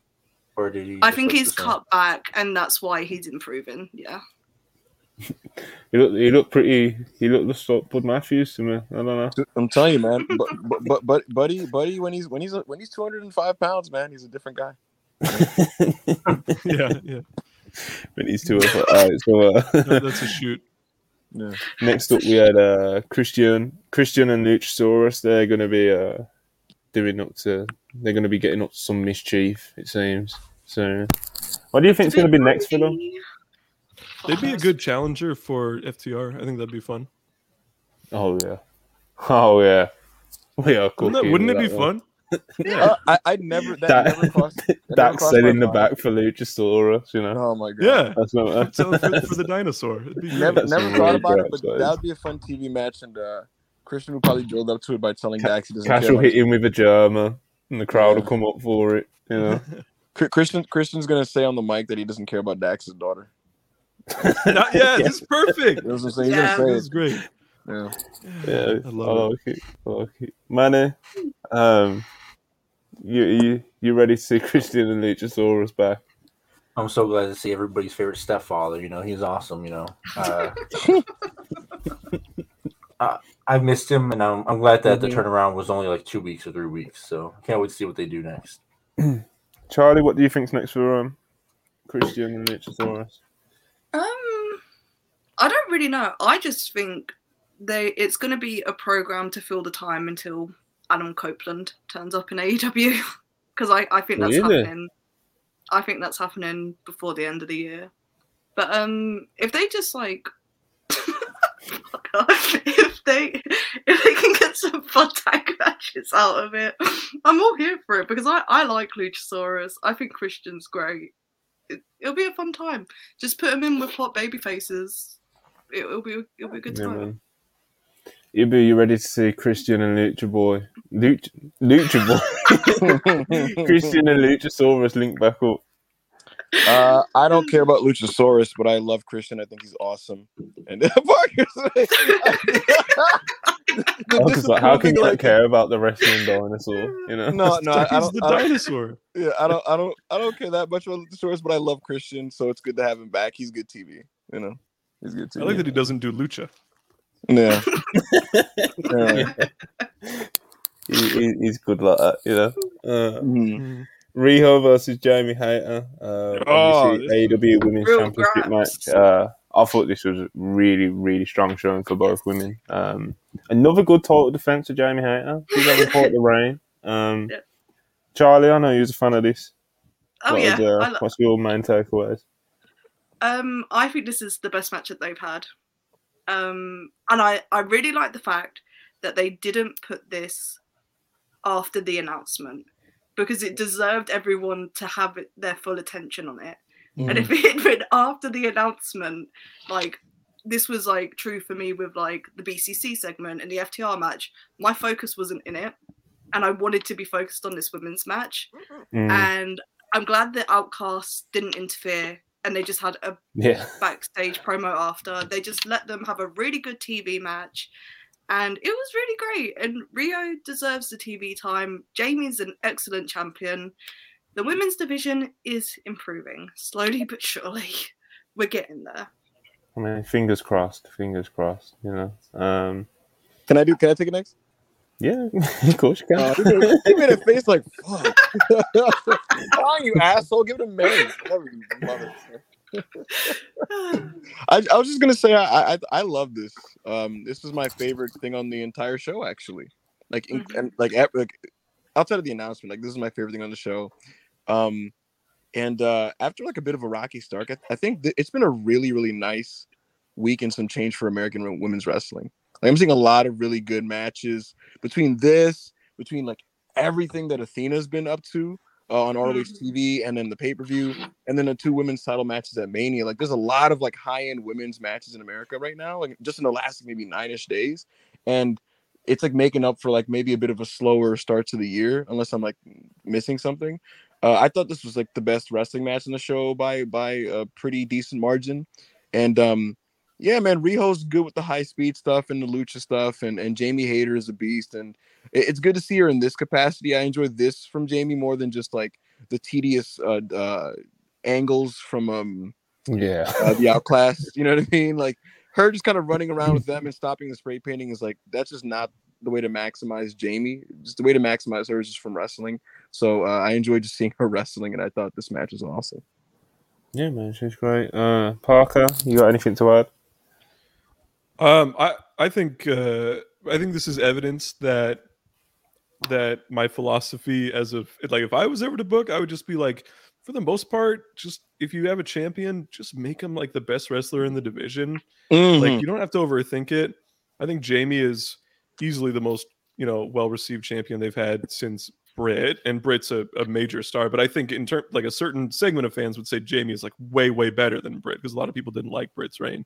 or did he? I think he's cut back, and that's why he's improving. Yeah, He looked, he looked pretty. He looked just like Bud Matthews to me. I don't know. I'm telling you, man. But but but, but buddy, buddy, when he's when he's when he's 205 pounds, man, he's a different guy. yeah, yeah, but he's too. All right, so uh, that- that's a shoot. Yeah. next up we had uh, Christian, Christian and Luchasaurus. They're going to be uh, doing up to. They're going to be getting up to some mischief. It seems. So, what do you think is going to be next for them? They'd be a good challenger for FTR. I think that'd be fun. Oh yeah. Oh yeah. We are Wouldn't, that, wouldn't it be one. fun? Uh, I I never that, That- never crossed. that never crossed set in the mind. back for Luchasaurus. You know. Oh my god. Yeah, That's not. Tell for, for the dinosaur. It'd Never great. Never really thought about it, but guys. that would be a fun TV match, and uh, Christian would probably build up to it by telling Ca- Dax he doesn't Cash care. will about hit him with a German, and the crowd will come up for it. You know. Christian Christian's gonna say on the mic that he doesn't care about Dax's daughter. Not, yeah, it's perfect. You know what I'm saying? He's Yeah. gonna This is great. It. Yeah. Yeah, I I love like it. I like. Manny, um, you you you ready to see Christian and Luchasaurus back? I'm so glad to see everybody's favorite stepfather. You know, he's awesome. You know, uh, I, I missed him, and I'm, I'm glad that the Mhm. turnaround was only like two weeks or three weeks. So I can't wait to see what they do next. Charlie, what do you think's next for um, Christian and Luchasaurus? Um, I don't really know. I just think they it's going to be a program to fill the time until Adam Copeland turns up in AEW because I I think that's Really? happening. I think that's happening before the end of the year. But um, if they just like, if they if they can get some fun tag matches out of it, I'm all here for it because I, I like Luchasaurus. I think Christian's great. It, it'll be a fun time. Just put him in with hot baby faces. It, will be it'll be a good Yeah, time. man. Ibu, you ready to see Christian and Lucha Boy? Lucha, Lucha Boy? Christian and Luchasaurus link back up. Uh, I don't care about Luchasaurus, but I love Christian. I think he's awesome. And Parker's I was like, how can you not care about the wrestling dinosaur? You know? No, no, I, I don't. the I don't dinosaur. yeah, I don't, I don't, I don't care that much about Luchasaurus, but I love Christian, so it's good to have him back. He's good TV. You know, he's good TV. I like that he doesn't do lucha. Yeah. Yeah. He, he- he's good like that, you know. Uh, Mhm. Riho versus Jamie Hayter. Uh, Oh, obviously, AEW Women's Championship graps. match. Uh, I thought this was a really, really strong showing for both women. Um, another good title defense for Jamie Hayter. She's having fought the rain. Um, Yeah. Charlie, I know you're a fan of this. Oh What yeah, was, uh, lo- what's your main takeaways? Um, I think this is the best match that they've had. Um, and I, I really like the fact that they didn't put this after the announcement because it deserved everyone to have it, their full attention on it. And if it had been after the announcement, like this was like true for me with like the BCC segment and the FTR match, my focus wasn't in it. And I wanted to be focused on this women's match. Mm, And I'm glad that Outcast didn't interfere and they just had a yeah. backstage promo after. They just let them have a really good TV match. And it was really great. And Riho deserves the TV time. Jamie's an excellent champion. The women's division is improving slowly but surely. We're getting there. I mean, fingers crossed. Fingers crossed. You know. Um, Can I do? Can I take it next? Yeah, of course you can. Uh, he, made, he made a face like fuck. Come on, you asshole! Give it a minute. Love it, love it. I, I was just gonna say I, I I love this. Um, this is my favorite thing on the entire show, actually. Like, in, Mhm. and like, ep- like outside of the announcement, like this is my favorite thing on the show. Um, and uh, after like a bit of a rocky start, I, I think th- it's been a really really nice week and some change for American wo- women's wrestling. Like, I'm seeing a lot of really good matches between this, between like everything that Athena's been up to uh, on ROH TV, and then the pay per view, and then the two women's title matches at Mania. Like, there's a lot of like high end women's matches in America right now, like just in the last maybe nine ish days, and it's like making up for like maybe a bit of a slower start to the year, unless I'm like missing something. Uh, I thought this was like the best wrestling match in the show by by a pretty decent margin, and um, yeah, man, Riho's good with the high speed stuff and the lucha stuff, and and Jamie Hayter is a beast, and it- it's good to see her in this capacity. I enjoy this from Jamie more than just like the tedious uh, uh angles from um yeah. uh, the outclass. You know what I mean? Like her just kind of running around with them and stopping the spray painting is like that's just not the way to maximize Jamie. Just the way to maximize her is just from wrestling. So uh, I enjoyed just seeing her wrestling, and I thought this match was awesome. Yeah, man, she's great. Uh, Parker, you got anything to add? Um, I I think uh, I think this is evidence that that my philosophy as of like if I was ever to book, I would just be like, for the most part, just if you have a champion, just make him like the best wrestler in the division. Mm-hmm. Like you don't have to overthink it. I think Jamie is easily the most you know well received champion they've had since Britt, and Britt's a, a major star. But I think in term like a certain segment of fans would say Jamie is like way way better than Britt because a lot of people didn't like Britt's reign.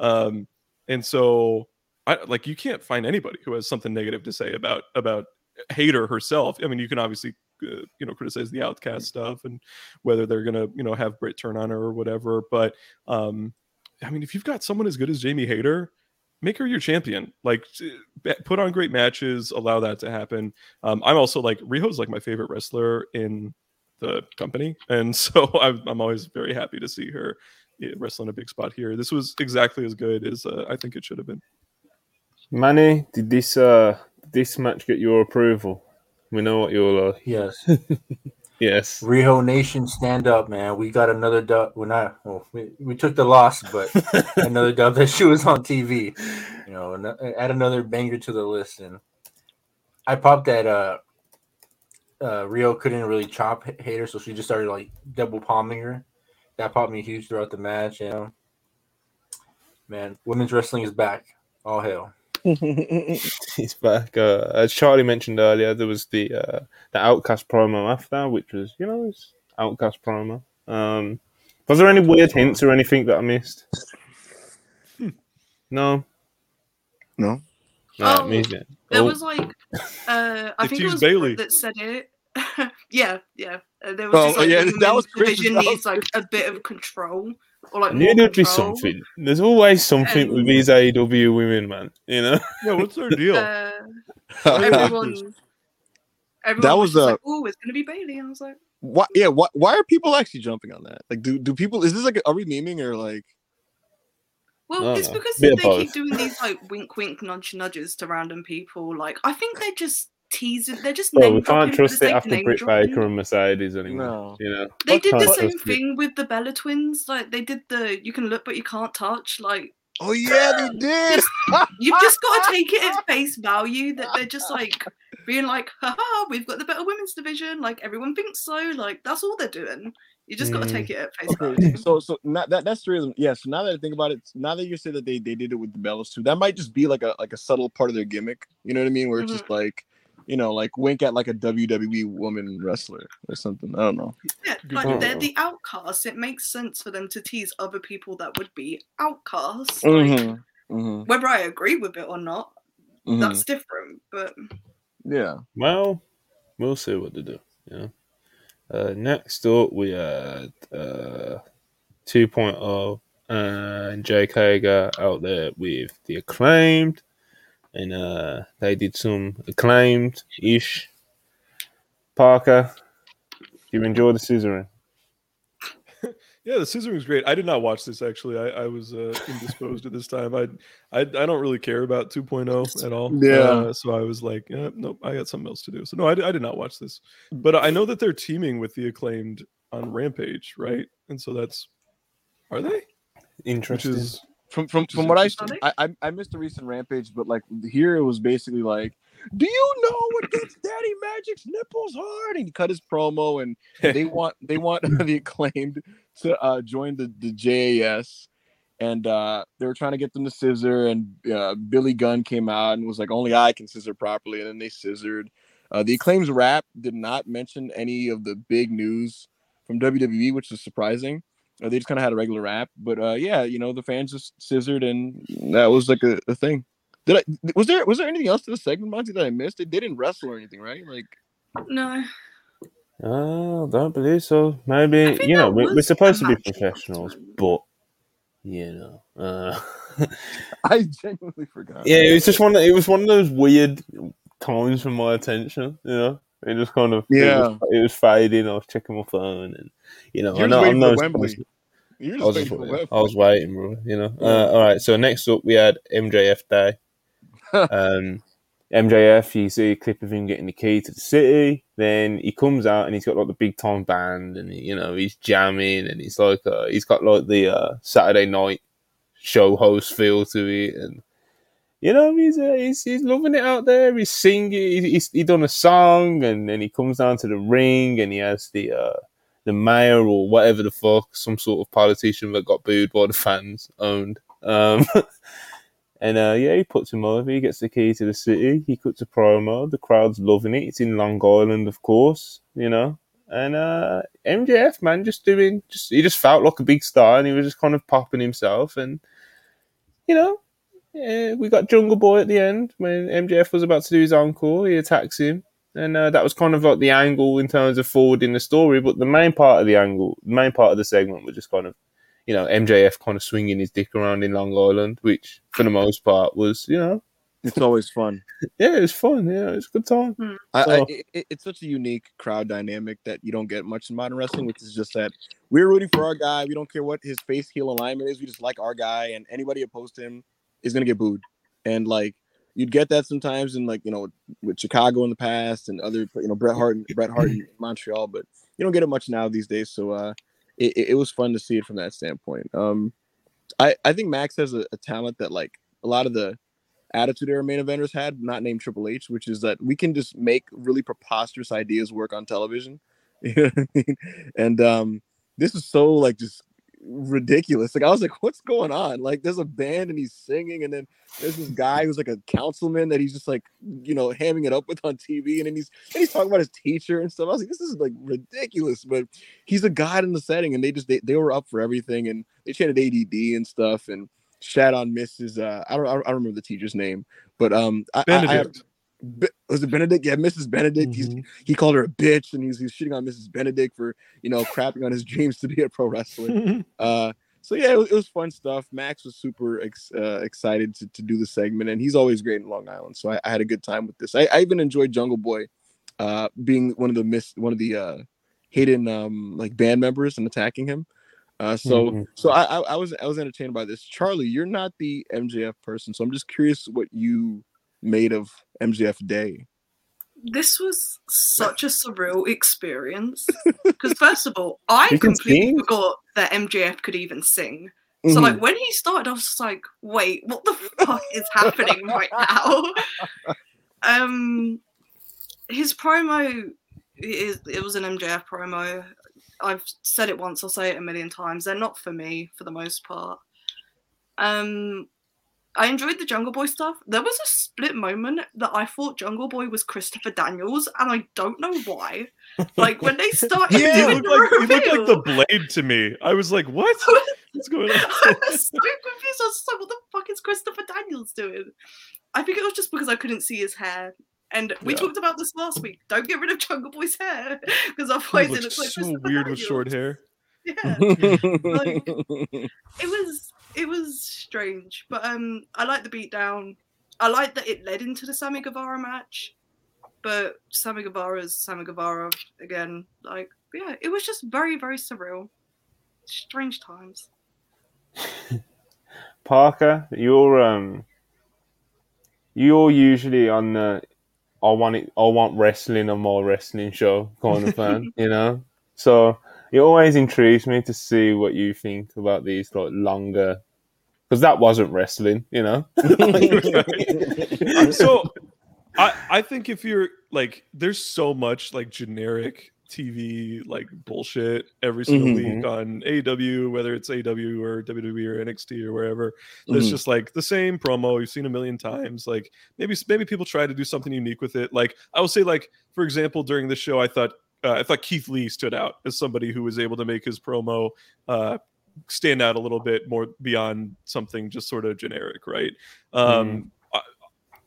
Um, and so I like you can't find anybody who has something negative to say about about Hayter herself. I mean, you can obviously uh, you know criticize the outcast stuff and whether they're gonna you know have Britt turn on her or whatever. But um, I mean, if you've got someone as good as Jamie Hayter, make her your champion. Like put on great matches, allow that to happen. Um, I'm also like Riho's like my favorite wrestler in the company, and so I'm, I'm always very happy to see her wrestling a big spot here. This was exactly as good as uh, I think it should have been. Manny, did this uh this match get your approval? We know what you all are. Yes. Yes. Riho Nation, stand up, man. We got another dub. We're not. Well, we, we took the loss, but another dub that she was on TV. You know, and add another banger to the list. And I popped that. Uh, uh, Riho couldn't really chop H- Hayter, so she just started like double palming her. That popped me huge throughout the match. You know, man, women's wrestling is back. All hell. He's back. Uh, as Charlie mentioned earlier, there was the uh, the Outcast promo after, which was you know it's Outcast promo. Um, was there any weird hints or anything that I missed? No. No. No, Oh, me neither. There Oh, was like, uh, I think it was Bayley. Bayley that said it. yeah, yeah. Uh, there was Oh, just like yeah, the that was women's division that was needs like a bit of control or like I knew there'd be something. There's always something with Um, these AEW women, man. You know. Yeah, what's their deal? Uh, everyone, everyone That was, was, just uh, like, "Oh, it's gonna be Bayley." I was like, why? Yeah. Why? Why are people actually jumping on that? Like, do do people? Is this like? Are we memeing or like? "Well, it's know. because they of keep doing these like wink, wink, nudge, nudges to random people. Like, I think they're just teasing. They're just Well, name we can't trust it sake after name Britt. Baker and Mercedes anymore. No. You know. They did the same trust it. thing with the Bella twins. Like they did the you can look but you can't touch. Like Oh yeah, they did. you've just got to take it at face value that they're just like being like, haha, we've got the better women's division. Like everyone thinks so. Like that's all they're doing. You just got to Mm. take it at face Okay, value. so so not, that that's the reason. Yeah. So now that I think about it, now that you say that they, they did it with the Bellas too, that might just be like a like a subtle part of their gimmick. You know what I mean? Where it's just like, you know, like wink at like a WWE woman wrestler or something. I don't know. Yeah, like point. they're the outcasts. It makes sense for them to tease other people that would be outcasts. Mm-hmm. Like, Mm-hmm. whether I agree with it or not, that's different. But Yeah. Well, we'll see what they do. You know. Uh, next up, we had uh, 2.0 and Jake Hager out there with the acclaimed, and uh, they did some acclaimed ish. Parker, do you enjoy the scissoring? Yeah, the scissoring's great. I did not watch this actually. I, I was uh, indisposed at this time. I, I I don't really care about 2.0 at all. Yeah. Uh, so I was like, eh, nope, I got something else to do. So no, I, I did not watch this. But I know that they're teaming with the acclaimed on Rampage, right? And so that's are they? Which Interesting. is From from from what I. I I missed the recent rampage, but like here it was basically like, do you know what gets Daddy Magic's nipples hard? And he cut his promo, and they want they want the acclaimed to uh, join the the JAS, and uh, they were trying to get them to scissor, and uh, Billy Gunn came out and was like, only I can scissor properly, and then they scissored. Uh, the acclaims rap did not mention any of the big news from WWE, which is surprising. Uh, they just kind of had a regular rap, but uh, yeah, you know, the fans just scissored, and that was like a, a thing. Did I was there was there anything else to the segment, Monty, that I missed? They didn't wrestle or anything, right? Like, no, Oh, don't believe so. Maybe you know we, we're supposed to be professionals, but you know, uh, I genuinely forgot. yeah, it was just one. Of, it was one of those weird times for my attention. You know, it just kind of it Yeah. was, it was fading. I was checking my phone, and you know, You're I know I'm for no Wembley. You're I was, waiting just waiting. I was waiting, bro. You know. Uh, all right. So next up, we had MJF Day. um, MJF, you see a clip of him getting the key to the city. Then he comes out and he's got like the big time band, and you know he's jamming, and he's like uh, he's got like the uh, Saturday night show host feel to it, and you know he's uh, he's, he's loving it out there. He's singing. He's, he done a song, and then he comes down to the ring, and he has the uh, the mayor or whatever the fuck, some sort of politician that got booed by the fans owned. Um, and uh, yeah, he puts him over. He gets the key to the city. He cuts a promo. The crowd's loving it. It's in Long Island, of course, you know. And uh, MJF, man, just doing, just he just felt like a big star, and he was just kind of popping himself. And you know, yeah, we got Jungle Boy at the end when MJF was about to do his encore. He attacks him, and uh, that was kind of like the angle in terms of forwarding the story. But the main part of the angle, the main part of the segment was just kind of, you know, MJF kind of swinging his dick around in Long Island, which for the most part was, you know, It's always fun. yeah, it's fun. Yeah, it's a good time. I, I, So- it, it- it's such a unique crowd dynamic that you don't get much in modern wrestling, which is just that we're rooting for our guy. We don't care what his face heel alignment is. We just like our guy, and anybody opposed to him is gonna get booed. And like you'd get that sometimes in like you know with Chicago in the past and other you know Bret Hart and Bret Hart in Montreal, but you don't get it much now these days. So uh, it, it, it was fun to see it from that standpoint. Um, I I think Max has a, a talent that like a lot of the attitude era main eventers had, not named Triple H, which is that we can just make really preposterous ideas work on television. You know what I mean? And um, this is so like just ridiculous. Like I was like, what's going on? Like there's a band and he's singing, and then there's this guy who's like a councilman that he's just like, you know, hamming it up with on TV, and then he's and he's talking about his teacher and stuff. I was like, this is like ridiculous, but he's a god in the setting, and they just they, they were up for everything, and they chanted ADD and stuff, and shout on Mrs. Uh, I don't I don't remember the teacher's name, but um, I, Benedict. I, Be- was it Benedict? Yeah, Mrs. Benedict. He's Mhm. he called her a bitch, and he's he's shitting on Mrs. Benedict for you know crapping on his dreams to be a pro wrestler. Uh, so yeah, it was, it was fun stuff. Max was super ex- uh, excited to, to do the segment, and he's always great in Long Island. So I, I had a good time with this. I, I even enjoyed Jungle Boy, uh, being one of the miss one of the uh, hidden um, like band members and attacking him. Uh, so Mhm. so I, I I was I was entertained by this. Charlie, you're not the MJF person, so I'm just curious what you made of MJF Day. This was such a surreal experience. Because first of all, I You completely sing? forgot that MJF could even sing. So Mhm. like when he started, I was just like, wait, what the fuck is happening right now? Um his promo is it was an MJF promo. I've said it once, I'll say it a million times. They're not for me for the most part. Um I enjoyed the Jungle Boy stuff. There was a split moment that I thought Jungle Boy was Christopher Daniels, and I don't know why. Like when they started he, doing looked the like, he looked like the blade to me. I was like, what? What's going on? I was so confused. I was just like, what the fuck is Christopher Daniels doing? I think it was just because I couldn't see his hair. And we Yeah. talked about this last week. Don't get rid of Jungle Boy's hair because He otherwise it looks like so weird with short hair. Yeah, it was it was strange, but um, I like the beatdown. I like that it led into the Sammy Guevara match, but Sammy Guevara's Sammy Guevara again. Like, yeah, it was just very very surreal. Strange times. Parker, you're um, you're usually on the I want it, I want wrestling on my wrestling show kind of fan, you know. So it always intrigues me to see what you think about these like longer, because that wasn't wrestling, you know. so I I think if you're like there's so much like generic TV like bullshit every single Mhm. week on AW, whether it's AW or WWE or NXT or wherever. There's Mhm. just like the same promo you've seen a million times. Like maybe maybe people try to do something unique with it. Like I will say, like for example, during the show, I thought uh, I thought Keith Lee stood out as somebody who was able to make his promo uh, stand out a little bit more beyond something just sort of generic, right? Um, I,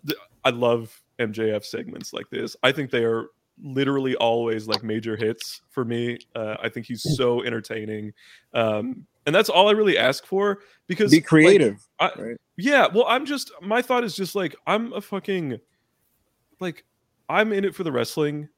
th- I love MJF segments like this. I think they are literally always like major hits for me. Uh, I think he's so entertaining, um, and that's all I really ask for because Be like, creative. I- right? yeah, well, I'm just my thought is just like I'm a fucking like I'm in it for the wrestling.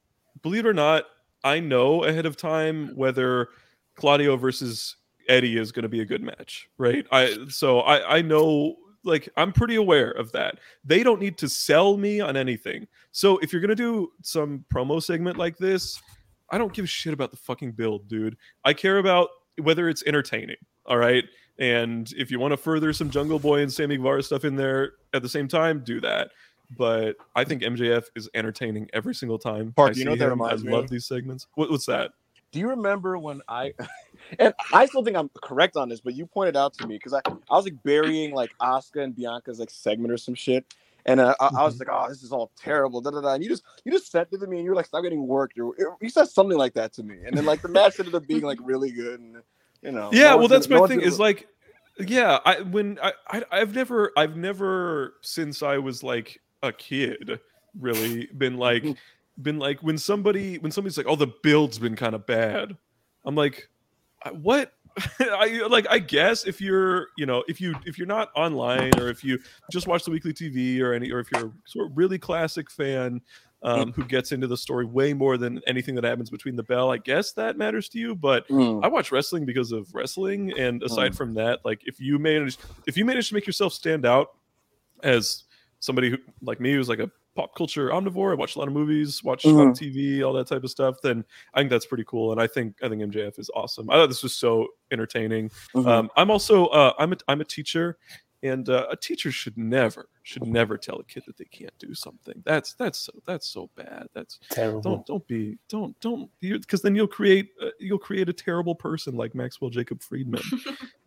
Believe it or not, I know ahead of time mm. whether Claudio versus Eddie is going to be a good match, right? I so I I know like I'm pretty aware of that. They don't need to sell me on anything. So if you're going to do some promo segment like this, I don't give a shit about the fucking build, dude. I care about whether it's entertaining. All right. And if you want to further some Jungle Boy and Sammy Guevara stuff in there at the same time, do that. But I think MJF is entertaining every single time. Park, I you know what that reminds I me love these segments. What, what's that? Do you remember when I and I still think I'm correct on this, but you pointed out to me because I, I was like burying like Asuka and Bianca's like segment or some shit. And uh, I, I was like, oh, this is all terrible. Da, da, da. And you just you just said it to me and you were like, stop getting worked. Or you said something like that to me. And then like the match ended up being like really good. And you know. yeah no well that's my no thing is like yeah i when I, I i've never i've never since i was like a kid really been like been like when somebody when somebody's like oh the build's been kind of bad i'm like what? I like I guess if you're you know if you if you're not online or if you just watch the weekly TV or any or if you're sort of really classic fan um, who gets into the story way more than anything that happens between the bell I guess that matters to you but Mm. I watch wrestling because of wrestling, and aside from that, like if you manage if you manage to make yourself stand out as somebody who like me who's like a pop culture omnivore, I watch a lot of movies, watch of TV, all that type of stuff, then I think that's pretty cool. And I think I think MJF is awesome. I thought this was so entertaining. Mhm. Um, I'm also uh, I'm a I'm a teacher, And uh, a teacher should never should never tell a kid that they can't do something. That's that's so that's so bad. That's Terrible. don't don't be don't don't because then you'll create uh, you'll create a terrible person like Maxwell Jacob Friedman.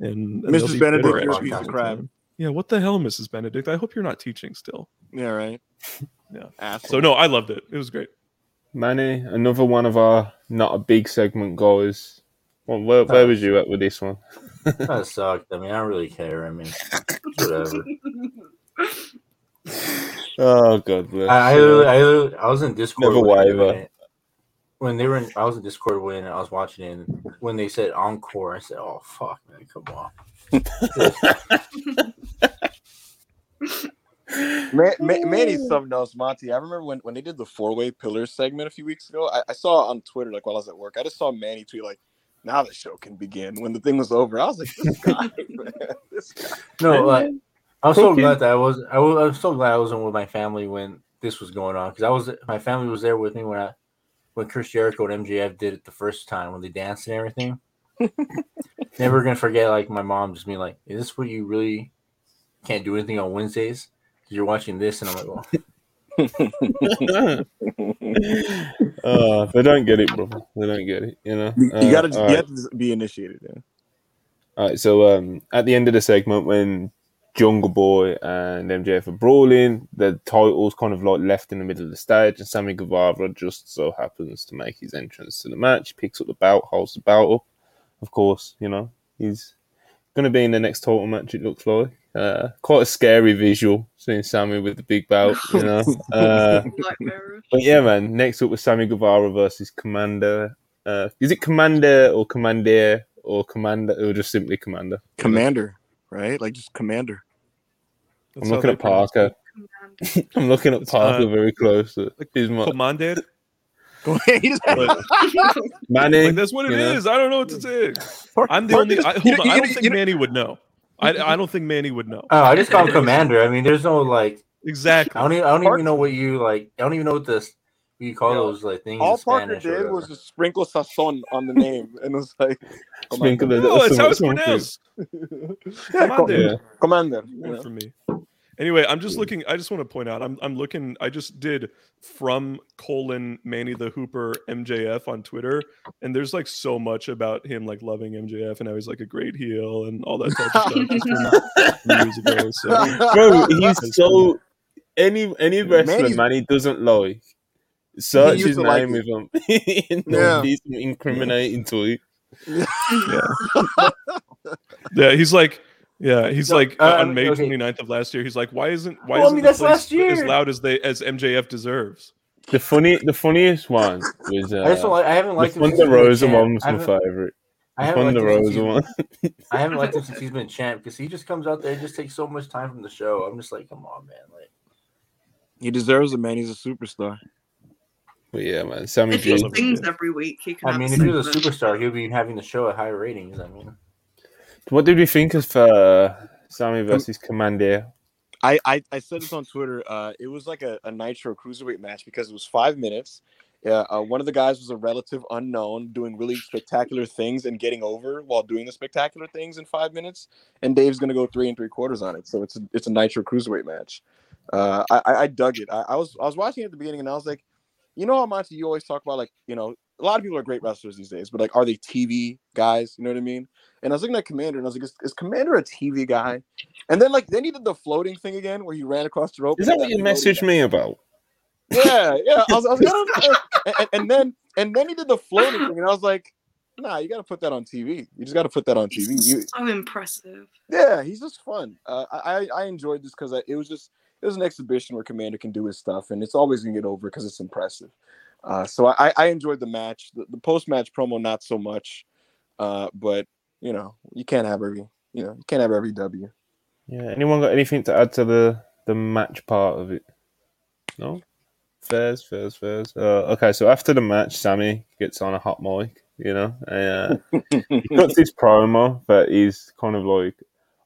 And, and Mrs. Benedict, you're a piece of crap. time. Yeah, what the hell, Mrs. Benedict? I hope you're not teaching still. Yeah, right. Yeah. Asshole. So no, I loved it. It was great. Manny, another one of our not a big segment guys. Well, where, where was you at with this one? That sucked. I mean, I don't really care. I mean, whatever. Oh God bless. I, I, I, I was in Discord. Never when they waver. were in- When they were in, I was in Discord when I was watching it. And when they said encore, I said, "Oh fuck, man, come on." Man, Man, Manny's something else, Monty. I remember when, when they did the four way pillars segment a few weeks ago. I, I saw on Twitter, like while I was at work, I just saw Manny tweet like, "Now the show can begin." When the thing was over, I was like, "This guy, man, this guy." No, like uh, I was so glad that I was. I was, I was so glad I wasn't with my family when this was going on because I was. My family was there with me when I when Chris Jericho and MJF did it the first time when they danced and everything. Never gonna forget like my mom just being like, "Is this what you really can't do anything on Wednesdays?" Because you're watching this, and I'm like, "Well, uh, they don't get it, bro. They don't get it. You know. You, you Uh, gotta, you right. have to be initiated. Yeah. All right, so um, at the end of the segment, when Jungle Boy and MJF are brawling, the title's kind of like left in the middle of the stage, and Sammy Guevara just so happens to make his entrance to the match, picks up the belt, holds the belt up. Of course, you know he's going to be in the next title match. It looks like uh, quite a scary visual seeing Sammy with the big belt. You know, uh, but yeah, man. Next up was Sammy Guevara versus Komander. Uh, is it Komander or Komander or Komander or just simply Komander? Komander, right? Like just Komander. That's I'm looking at Parker. I'm looking at Parker very closely. He's it. my Commanded. Go ahead. He just- But, Manny. like, that's what it is. know? I don't know what to say. I'm the Parker only. I, hold on. I don't think Manny would know. I, I don't think Manny would know. oh, I just call him Komander." I mean, there's no like, Exactly. I don't even, I don't Parker- even know what you like. I don't even know what this what you call Yo, those like things. All in Parker Spanish did was just sprinkle sazon on the name, and it was like, oh Sprinkle Komander. it. No, that's how it's pronounced. yeah, Komander. Yeah. Komander. you Worked know? for me. Anyway, I'm just looking. I just want to point out. I'm I'm looking. I just did from colon Manny the Hooper MJF on Twitter, and there's like so much about him like loving MJF and how he's like a great heel and all that type of stuff just from years ago. So Bro, he's so any any wrestler Manny's- Manny doesn't like. Search used his to like name with him. and Yeah. there'll be some incriminating tweet. yeah, he's like. Yeah, he's No, like uh, on May okay. 29th of last year. He's like, why isn't why Well, isn't mean, that's place last as loud as they as MJF deserves? The funny, the funniest one was uh, I just don't like. I haven't liked him since Thunder he's been Rosa one was my favorite. I The haven't liked Thunder him since Rosa one. I haven't liked him since he's been champ because he just comes out there and just takes so much time from the show. I'm just like, come on, man. Like, He deserves it, man. He's a superstar. But yeah, man, Sammy If he G. love sings every week, he can. I mean, if he was a superstar, he'll be having the show at higher ratings. I mean, What did we think of uh, Sammy versus Komander? I, I, I said this on Twitter. Uh, it was like a, a Nitro cruiserweight match because it was five minutes. Yeah, uh, one of the guys was a relative unknown, doing really spectacular things and getting over while doing the spectacular things in five minutes. And Dave's gonna go three and three quarters on it, so it's a, it's a Nitro cruiserweight match. Uh, I, I I dug it. I, I was I was watching at the beginning and I was like, you know how Monty, you always talk about like you know a lot of people are great wrestlers these days, but like are they TV guys? You know what I mean? And I was looking at Komander and I was like, is, is Komander a TV guy? And then like then he did the floating thing again where he ran across the rope. Is that what you floating messaged me about? yeah, yeah. I was, I was gonna, and, and- and then and then he did the floating thing, and I was like, nah, you got to put that on TV. You just got to put that on TV. You, So impressive. yeah, he's just fun. Uh, I I enjoyed this because it was just it was an exhibition where Komander can do his stuff, and it's always gonna get over because it's impressive. Uh, so I I enjoyed the match. The, the post match promo not so much, uh, but you know you can't have every you know you can't have every W. Yeah. Anyone got anything to add to the the match part of it? No. Fairs, fairs, fairs. Uh, okay, so after the match, Sammy gets on a hot mic, you know, and uh, he cuts this promo that is kind of like.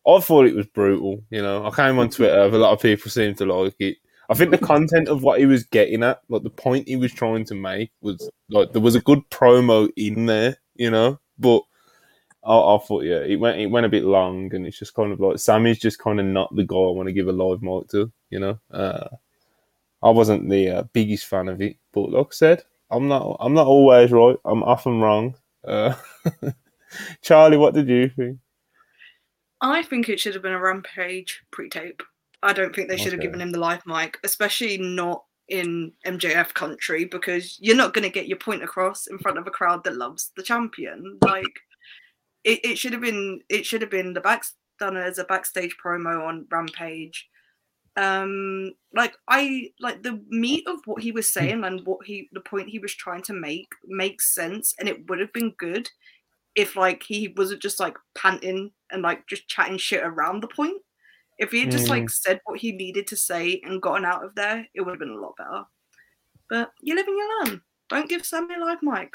I thought it was brutal, you know. I came on Twitter, a lot of people seem to like it. I think the content of what he was getting at, like the point he was trying to make, was like there was a good promo in there, you know. But I, I thought yeah, it went it went a bit long, and it's just kind of like Sammy's just kind of not the guy I want to give a live mic to. You know, uh, I wasn't the uh, biggest fan of it, but like I said, I'm not I'm not always right. I'm often wrong. Uh, Charlie, what did you think? I think it should have been a Rampage pre-tape. I don't think they should have given him the live mic, especially not in MJF country, because you're not going to get your point across in front of a crowd that loves the champion. Like, it, it should have been it should have been the back done as a backstage promo on Rampage. Um, like I like the meat of what he was saying and what he the point he was trying to make makes sense, and it would have been good if like he wasn't just like panting and like just chatting shit around the point. If he had just like said what he needed to say and gotten out of there, it would have been a lot better. But you live and you learn. Don't give Sammy a live mic.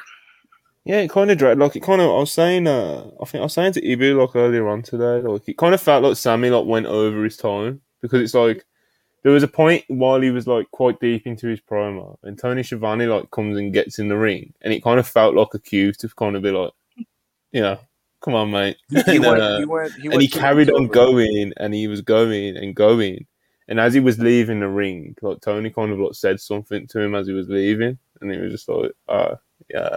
Yeah, it kind of dragged. Like it kind of. I was saying. Uh, I think I was saying to Ibu like earlier on today. Like it kind of felt like Sammy like went over his time because it's like there was a point while he was like quite deep into his promo, and Tony Schiavone like comes and gets in the ring, and it kind of felt like a cue to kind of be like, you know, come on, mate. He And, went, uh, he went, he and he carried on going, and he was going and going. And as he was leaving the ring, like Tony kind of like said something to him as he was leaving, and he was just like, uh, yeah,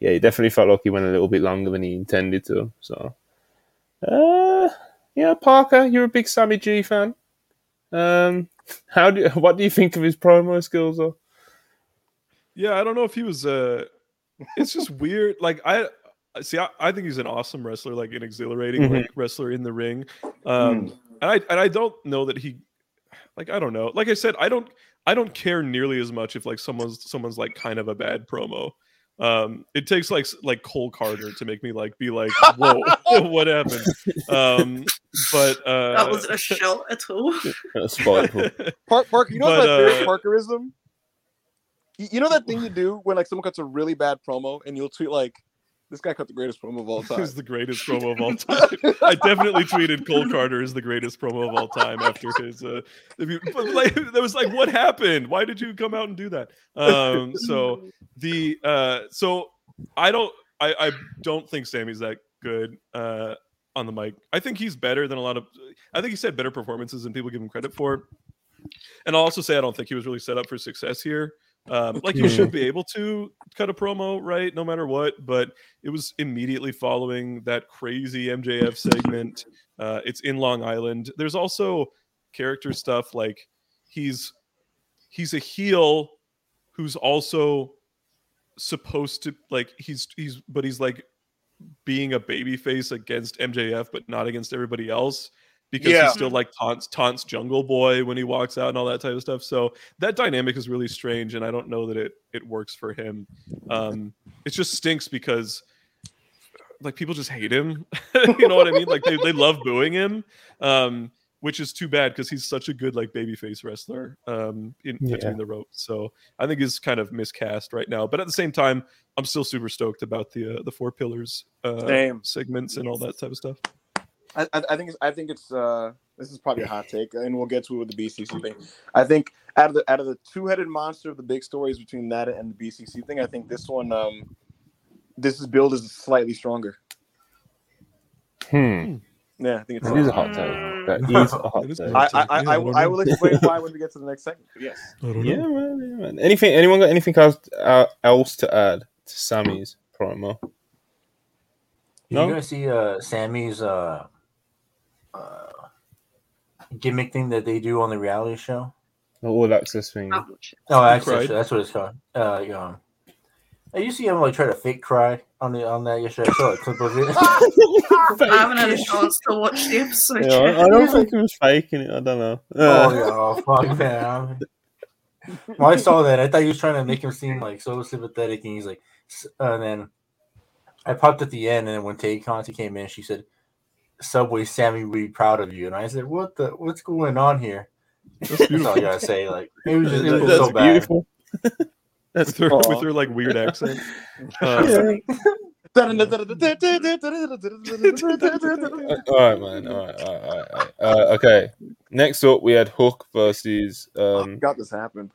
yeah, he definitely felt like he went a little bit longer than he intended to. So, uh, yeah, Parker, you're a big Sammy G fan. Um, how do what do you think of his promo skills? Though? Yeah, I don't know if he was. uh It's just weird. Like I see, I, I think he's an awesome wrestler, like an exhilarating Mhm. like wrestler in the ring. Um, and I and I don't know that he, like I don't know. Like I said, I don't I don't care nearly as much if like someone's someone's like kind of a bad promo. Um, it takes like like Cole Karter to make me like be like, whoa, what happened? Um, but uh, That wasn't a shot at all. That's spiteful. Park, Park, you know But, what's my favorite uh, Parkerism? You, you know that thing you do when like someone cuts a really bad promo and you'll tweet like, "This guy cut the greatest promo of all time." He's the greatest promo of all time. I definitely tweeted Cole Karter is the greatest promo of all time after his. Uh, like, that was like, what happened? Why did you come out and do that? Um, so the uh, so I don't I, I don't think Sammy's that good uh, on the mic. I think he's better than a lot of. I think he's had better performances than people give him credit for. And I'll also say I don't think he was really set up for success here. Um, like you should be able to cut a promo, right? No matter what. But it was immediately following that crazy MJF segment. Uh, it's in Long Island. There's also character stuff like he's he's a heel who's also supposed to like he's he's but he's like being a baby face against MJF but not against everybody else because Yeah. he still like taunts taunts Jungle Boy when he walks out and all that type of stuff. So that dynamic is really strange and I don't know that it it works for him. Um it just stinks because like people just hate him. you know what I mean? Like they, they love booing him. Um which is too bad because he's such a good like babyface wrestler um in Yeah. between the ropes. So I think he's kind of miscast right now. But at the same time, I'm still super stoked about the uh, the four pillars uh, Same. segments and all that type of stuff. I, I I think it's, I think it's uh this is probably a hot take, and we'll get to it with the BCC thing. I think out of the out of the two headed monster of the big stories between that and the BCC thing, I think this one um this is build is slightly stronger. Hmm, Yeah, I think it's. that is a slightly- hot take. That is a hot take. a I, hot I. I, Yeah, I, I will- I will explain why when we get to the next segment. Yes. Yeah, man, yeah, man. Anything? Anyone got anything else, uh, else to add to Sammy's promo? Did No? you guys see uh, Sammy's uh, uh, gimmick thing that they do on the reality show? The all access thing. That much. Oh, access. Cried. That's what it's called. Uh, you know, you see him like try to fake cry on the on that yesterday. I saw a clip of it. I haven't had a chance to watch the episode Yeah, yet. I, I don't think he was faking it. I don't know. oh Uh, yeah, oh fuck man. When I saw that, I thought he was trying to make him seem like so sympathetic, and he's like, and then I popped at the end, and then when Tay Conti came in, she said, "Subway Sammy would be proud of you," and I said, "What the? What's going on here?" That's That's all beautiful. I gotta say. Like it was just it was that's so bad. beautiful. that's With her, Aw. with her like weird accent. Uh, All right, man. All right, all right, all right. Uh, okay. Next up, we had Hook versus um, God, this happened.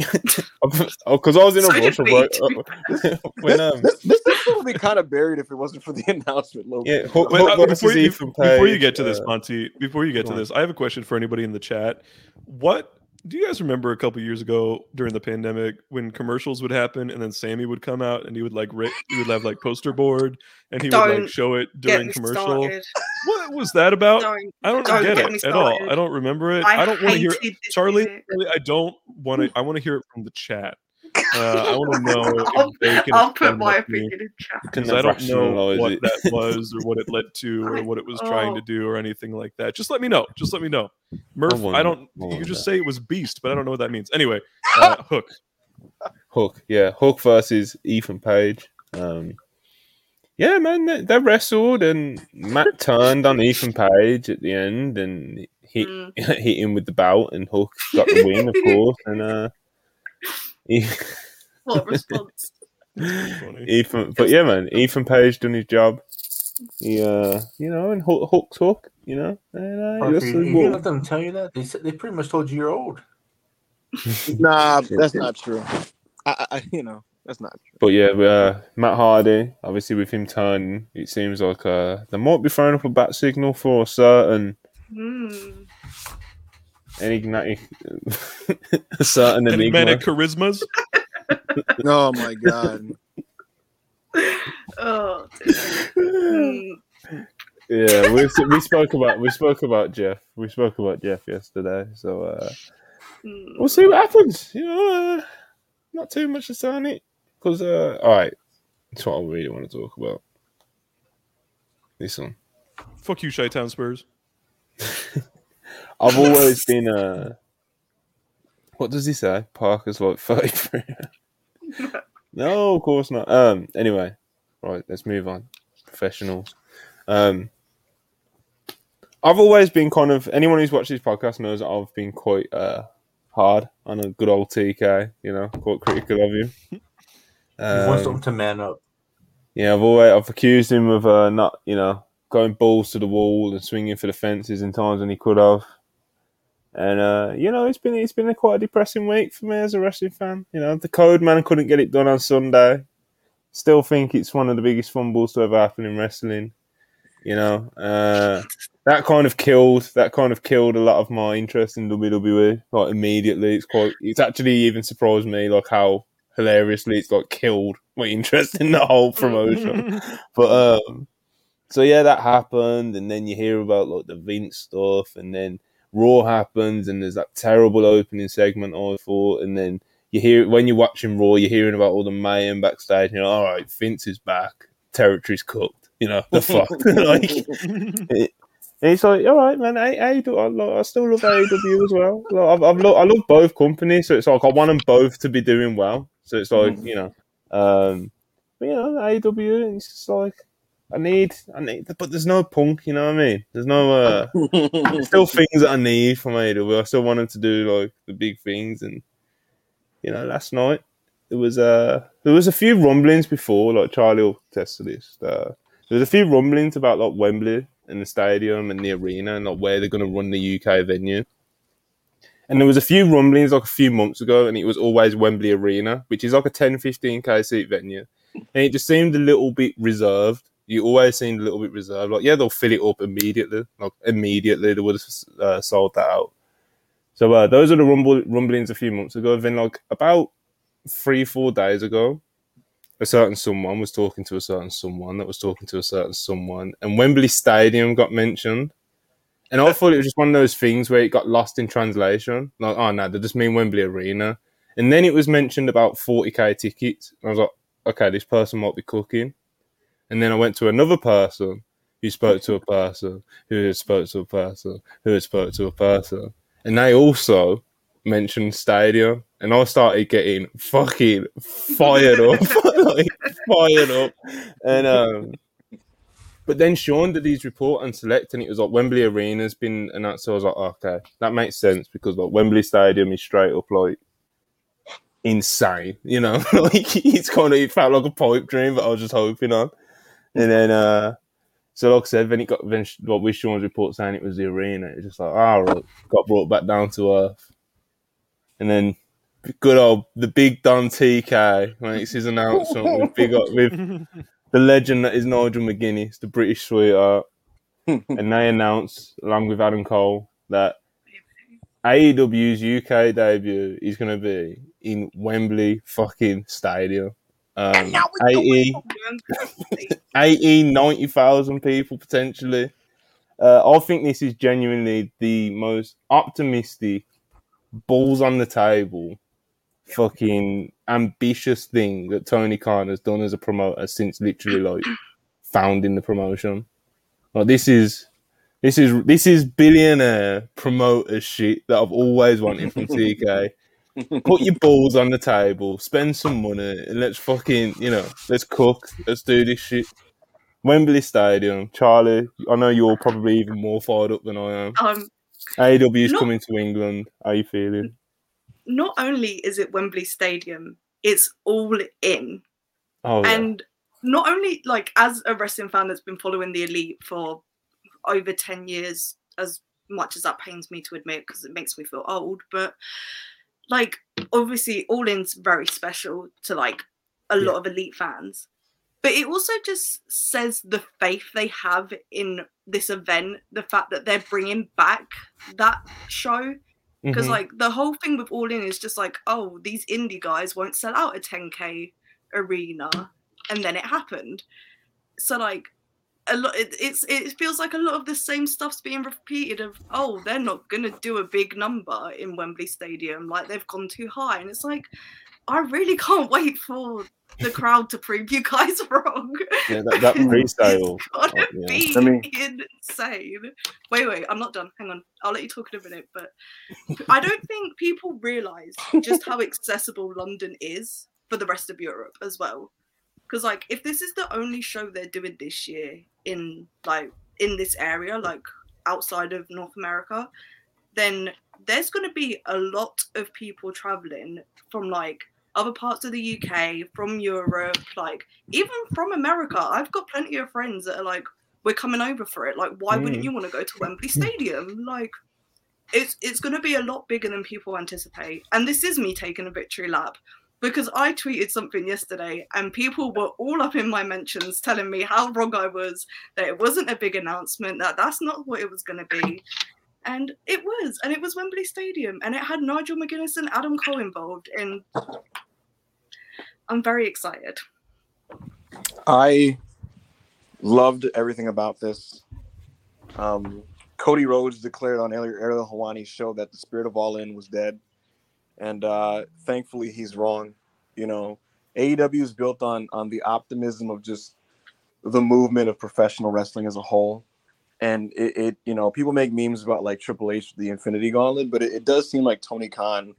Because I was in a So rush. we, Right? when um, this, this episode would be kind of buried if it wasn't for the announcement. Logan. yeah, Hook, Wait, Hook uh, versus before, you, Ethan before you get to this, uh, Monty, before you get to on. this, I have a question for anybody in the chat. What do you guys remember a couple years ago during the pandemic when commercials would happen and then Sammy would come out and he would like ra- he would have like poster board and he would like show it during commercial? started. What was that about? Don't. I don't, don't get, get it at all. I don't remember it. I, I, don't want to hear hated this Charlie. music. Charlie, I don't want to. I want to hear it from the chat. Uh, I want to know. I'll, if they can I'll put my that to me. opinion in chat. because I don't know what it. that was or what it led to or what it was trying to oh. do or anything like that. Just let me know. Just let me know. Murph, I, wonder- don't. I You wonder. just say it was Beast, but I don't know what that means. Anyway, uh, Hook. Hook, yeah, Hook versus Ethan Page. Um, yeah, man, they, they wrestled and Matt turned on Ethan Page at the end and hit Mm. hit him with the belt and Hook got the win, of course. And uh, he- What response. Ethan, but yeah, man, Ethan Page done his job. He, uh, you know, and Hook, Hook's Hook, you know. And, uh, Parker, you, is you what- let them tell you that they said they pretty much told you you're old. Nah, that's not true. I, I, you know, that's not true. But yeah, uh, Matt Hardy, obviously with him turning, it seems like uh, they might be throwing up a bat signal for a certain Mm. Enigmatic, a certain enigma. Enigmatic charismas. Oh my god. Oh. Yeah, we we spoke about we spoke about Jeff. We spoke about Jeff yesterday, so uh, Mm. we'll see what happens. You know, uh, not too much to say on it because uh, all right, that's what I really want to talk about. This one. Fuck you, Chi-Town Spurs. I've always been a. what does he say? Parker's like thirty three. no, of course not. Um anyway, right, let's move on. Professionals. Um I've always been kind of anyone who's watched this podcast knows that I've been quite uh hard on a good old TK, you know, quite critical of him. You want Um, something to man up. yeah, I've always I've accused him of uh, not, you know, going balls to the wall and swinging for the fences in times when he could have. And uh, you know, it's been it's been a quite a depressing week for me as a wrestling fan. You know, the code man couldn't get it done on Sunday. Still think it's one of the biggest fumbles to ever happen in wrestling. You know, uh, that kind of killed that kind of killed a lot of my interest in WWE. Like immediately, it's quite. It's actually even surprised me like how hilariously it's like killed my interest in the whole promotion. but um, so yeah, that happened, and then you hear about like the Vince stuff, and then Raw happens, and there's that terrible opening segment I thought, and then you hear when you're watching Raw, you're hearing about all the mayhem backstage. You know, all right, Vince is back, territory's cooked. You know, the fuck, like. it- and it's like, all right, man. I, I, do, I, lo- I still love AEW as well. Like, I've, I've lo- I love both companies, so it's like I want them both to be doing well. So it's like you know, um, but, you know, AEW. It's just like I need, I need, but there's no punk. You know what I mean? There's no, uh, there's still things that I need from AEW. I still want them to do like the big things, and you know, last night there was uh there was a few rumblings before, like Charlie will test this. Uh, there was a few rumblings about like Wembley and the stadium and the arena and like where they're going to run the UK venue. And there was a few rumblings like a few months ago, and it was always Wembley Arena, which is like a 10, 15k seat venue. And it just seemed a little bit reserved. You always seemed a little bit reserved. Like, yeah, they'll fill it up immediately. Like, immediately, they would have uh, sold that out. So, uh, those are the rumble- rumblings a few months ago. Then, like, about three, four days ago, a certain someone was talking to a certain someone that was talking to a certain someone, and Wembley Stadium got mentioned. And I thought it was just one of those things where it got lost in translation. Like, oh no, they just mean Wembley Arena. And then it was mentioned about 40k tickets. I was like, okay, this person might be cooking. And then I went to another person who spoke to a person who had spoke to a person who had spoke to a person. And they also mentioned stadium. And I started getting fucking fired up. like, fired up. And um but then Sean did his report and select, and it was like Wembley Arena's been announced. So I was like, okay, that makes sense because like Wembley Stadium is straight up like insane, you know. like it's kind of it felt like a pipe dream, but I was just hoping on. And then, uh so like I said, then it got then like with Sean's report saying it was the arena, it was just like, all right, got brought back down to earth. And then good old the big Don TK makes his announcement with big up with the legend that is Nigel McGuinness, the British sweetheart, and they announced along with Adam Cole that AEW's UK debut is going to be in Wembley fucking Stadium. Um, 80, 80, 90,000 people potentially. Uh, I think this is genuinely the most optimistic, balls on the table, fucking ambitious thing that Tony Khan has done as a promoter since literally like founding the promotion. Like this is this is this is billionaire promoter shit that I've always wanted from TK. Put your balls on the table, spend some money, and let's fucking you know let's cook, let's do this shit. Wembley Stadium, Charlie. I know you're probably even more fired up than I am. Um, is not- coming to England. How you feeling? not only is it Wembley Stadium, it's all in. Oh, yeah. And not only like as a wrestling fan that's been following the elite for over 10 years, as much as that pains me to admit because it makes me feel old, but like obviously All In's very special to like a lot of elite fans. But it also just says the faith they have in this event, the fact that they're bringing back that show because Mhm. like the whole thing with all in is just like oh these indie guys won't sell out a 10k arena and then it happened so like a lot it, it's it feels like a lot of the same stuff's being repeated of oh they're not gonna do a big number in wembley stadium like they've gone too high and it's like i really can't wait for the crowd to prove you guys wrong yeah, that, that pre-sale. it's gonna oh, yeah. be I mean- insane. Wait, wait, I'm not done. Hang on. I'll let you talk in a minute. But I don't think people realize just how accessible London is for the rest of Europe as well. Because like, if this is the only show they're doing this year in like in this area, like outside of North America, then there's going to be a lot of people traveling from like other parts of the UK, from Europe, like even from America. I've got plenty of friends that are like, we're coming over for it. Like, why wouldn't Mm. you want to go to Wembley Stadium? Like, it's it's going to be a lot bigger than people anticipate. And this is me taking a victory lap because I tweeted something yesterday and people were all up in my mentions telling me how wrong I was, that it wasn't a big announcement, that that's not what it was going to be. And it was, and it was Wembley Stadium, and it had Nigel McGuinness and Adam Cole involved. And I'm very excited. I loved everything about this. Um, Cody Rhodes declared on Ariel Helwani's show that the spirit of All In was dead, and uh, thankfully he's wrong. You know, AEW is built on on the optimism of just the movement of professional wrestling as a whole, and it, it you know people make memes about like Triple H the Infinity Gauntlet, but it, it does seem like Tony Khan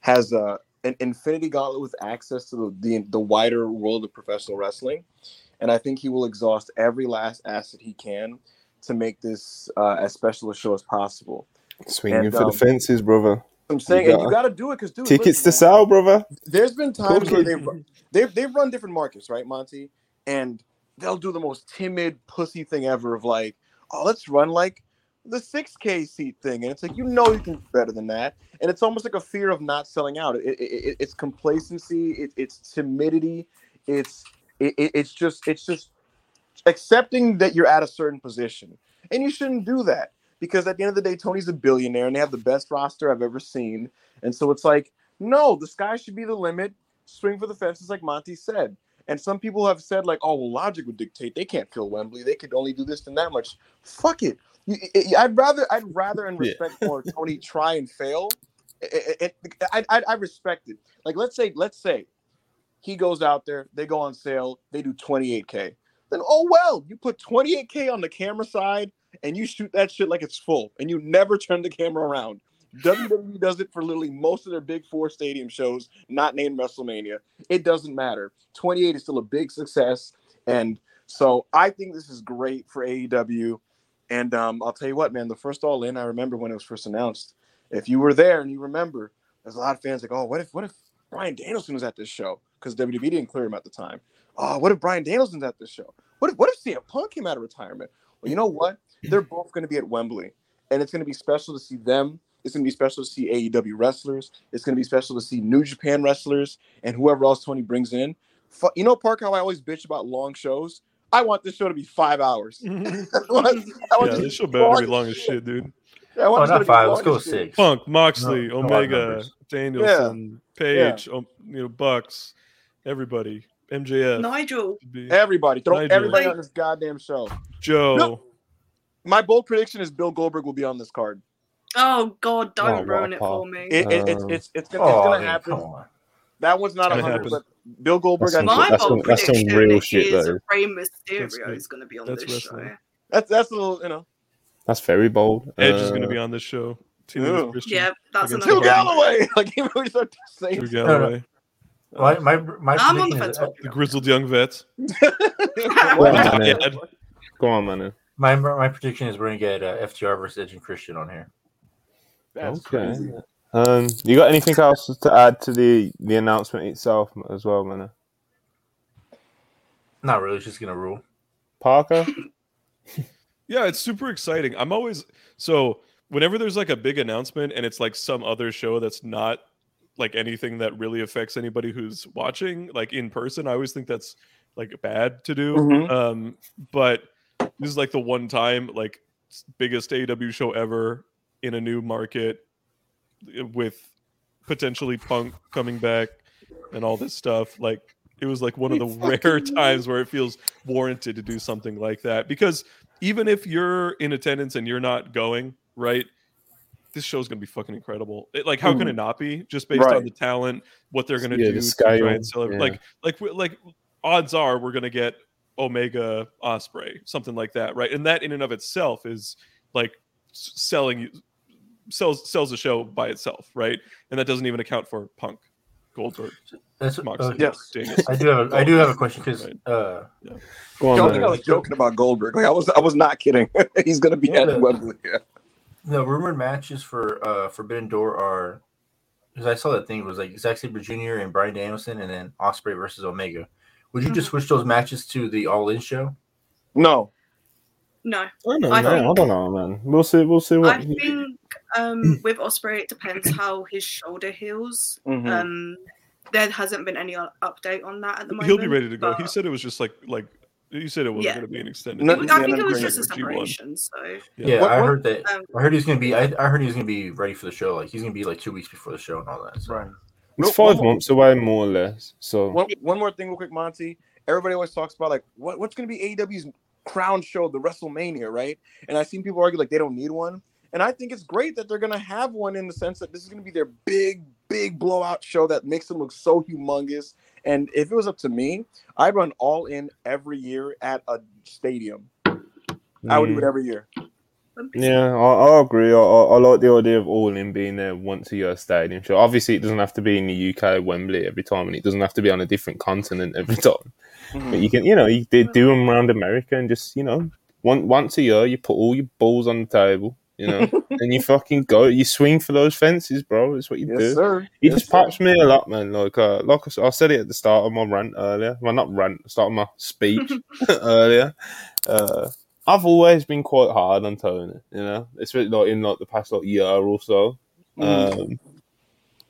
has a an Infinity Gauntlet with access to the, the the wider world of professional wrestling and I think he will exhaust every last asset he can to make this uh, as special a show as possible. Swinging And, for um, the fences, brother. I'm saying, You and you gotta- do it because dude, Tickets to listen, sell, brother. there's been times where they've, they've they've run different markets, right, Monty? And they'll do the most timid pussy thing ever of like, oh, let's run like the 6K seat thing, and it's like you know you can do better than that, and it's almost like a fear of not selling out. It, it, it- it's complacency, it, it's timidity, it's it, it- it's just it's just accepting that you're at a certain position, and you shouldn't do that because at the end of the day, Tony's a billionaire, and they have the best roster I've ever seen, and so it's like, no, the sky should be the limit. Swing for the fences, like Monty said. And some people have said, like, oh, well, logic would dictate they can't fill Wembley. They could only do this and that much. Fuck it. I'd rather, I'd rather, and Yeah. respect more Tony try and fail. I, I, I, I respect it. Like, let's say, let's say he goes out there, they go on sale, they do 28k. Then, oh well, you put 28k on the camera side and you shoot that shit like it's full, and you never turn the camera around. WWE does it for literally most of their big four stadium shows, not named WrestleMania. It doesn't matter. 28 is still a big success. And so I think this is great for AEW. And um, I'll tell you what, man, the first All In, I remember when it was first announced. If you were there and you remember, there's a lot of fans like, oh, what if what if Bryan Danielson was at this show? Because WWE didn't clear him at the time. Oh, what if Bryan Danielson's at this show? What if what if CM Punk came out of retirement? Well, you know what? They're both going to be at Wembley, and it's going to be special to see them. It's gonna be special to see AEW wrestlers. It's gonna be special to see New Japan wrestlers and whoever else Tony brings in. Fu- You know, Park, how I always bitch about long shows. I want this show to be five hours. I want, I want yeah, this this show better be long as shit, dude. Yeah, I want Oh, to not be five. Let's go as shit. six. Punk, Moxley, No, no Omega, numbers. Danielson, Page, um, you know, Bucks, everybody, MJF, Nigel. Everybody, throw Nigel. everybody on this goddamn show. Joe. No. My bold prediction is Bill Goldberg will be on this card. Oh God, Oh, don't wow, ruin it for me. It, it, it's Um, it's it's gonna, it's Oh, gonna dude, happen. come on. That one's not a Gonna hundred, happen. but Bill Goldberg. That's I some- think My that's bold some- that's some prediction real is shit, though. Rey That's Mysterio good. is going to be on That's this wrestling. show. that's that's a little you know. That's very bold. Edge is going Uh, to be on this show. Teaming with Ew. Christian. Yeah, that's Against another Phil Bill one. Galloway, like he really started to say. Drew No, no. Galloway. My my my I'm on the prediction fence. is, uh, with The you. grizzled young vets. Well, Yeah, man, yeah. Go on, man. My my prediction is we're gonna get uh, FTR versus Edge and Christian on here. That's okay. crazy. Um, you got anything else to add to the the announcement itself as well, man? Not really. It's just gonna rule. Parker. Yeah, it's super exciting. I'm always so whenever there's like a big announcement and it's like some other show that's not like anything that really affects anybody who's watching like in person, I always think that's like bad to do. Mhm. Um, but this is like the one time like biggest AW show ever in a new market uh, with potentially Punk coming back and all this stuff. Like it was like one of the rare times where it feels warranted to do something like that because even if you're in attendance and you're not going, right? This show's gonna be fucking incredible. It, like, how can Mhm. it not be? Just based Right. on the talent, what they're gonna Yeah, do the to try and yeah. Like, like, like, odds are we're gonna get Omega Osprey, something like that, right? And that in and of itself is like selling you sells sells the show by itself, right? And that doesn't even account for Punk, Goldberg, That's Moxley, uh, Yes. Danielson. I do have a, I do have a question because Right. uh, Go on, Don't think I was joking about Goldberg. Like I was, I was not kidding. He's gonna be Yeah. at Wembley. Yeah. the rumored matches for uh Forbidden Door are because I saw that thing it was like Zack Sabre Jr. and Bryan Danielson and then Osprey versus Omega. Would you just switch those matches to the All In show? No, No, I don't know. I I, don't know, man. We'll see. We'll see what. I think um, with Osprey it depends how his shoulder heals. Mhm. Um, there hasn't been any update on that at the moment. He'll be ready to go. He said it was just like like you said it wasn't Yeah. going to be an extended. No, I think it was great. just a G1. separation. So Yeah, What- I heard that. Um, I heard he's gonna be. I, I heard he's gonna be ready for the show. Like he's gonna be like two weeks before the show and all that. So. right. It's five one more- months away, more or less. So One, one more thing, real quick, Monty. Everybody always talks about like what, what's going to be AEW's crown show, the WrestleMania, right? And I've seen people argue like they don't need one, and I think it's great that they're going to have one in the sense that this is going to be their big, big blowout show that makes them look so humongous. And if it was up to me, I'd run all in every year at a stadium. I would do mm, it every year. Yeah, I, I agree. I, I, like the idea of All In being there once a year stadium show. Obviously, it doesn't have to be in the UK, Wembley every time, and it doesn't have to be on a different continent every time. But you can, you know, you, they do them around America and just, you know, one, once a year, you put all your balls on the table, you know, and you fucking go, you swing for those fences, bro. It's what you Yes, do. sir. Yes, just pops me a lot, man. Like, uh, like I, I said it at the start of my rant earlier. Well, not rant, start of my speech earlier. Uh, I've always been quite hard on Tony, you know, especially like in like the past like year or so. Mhm. Um,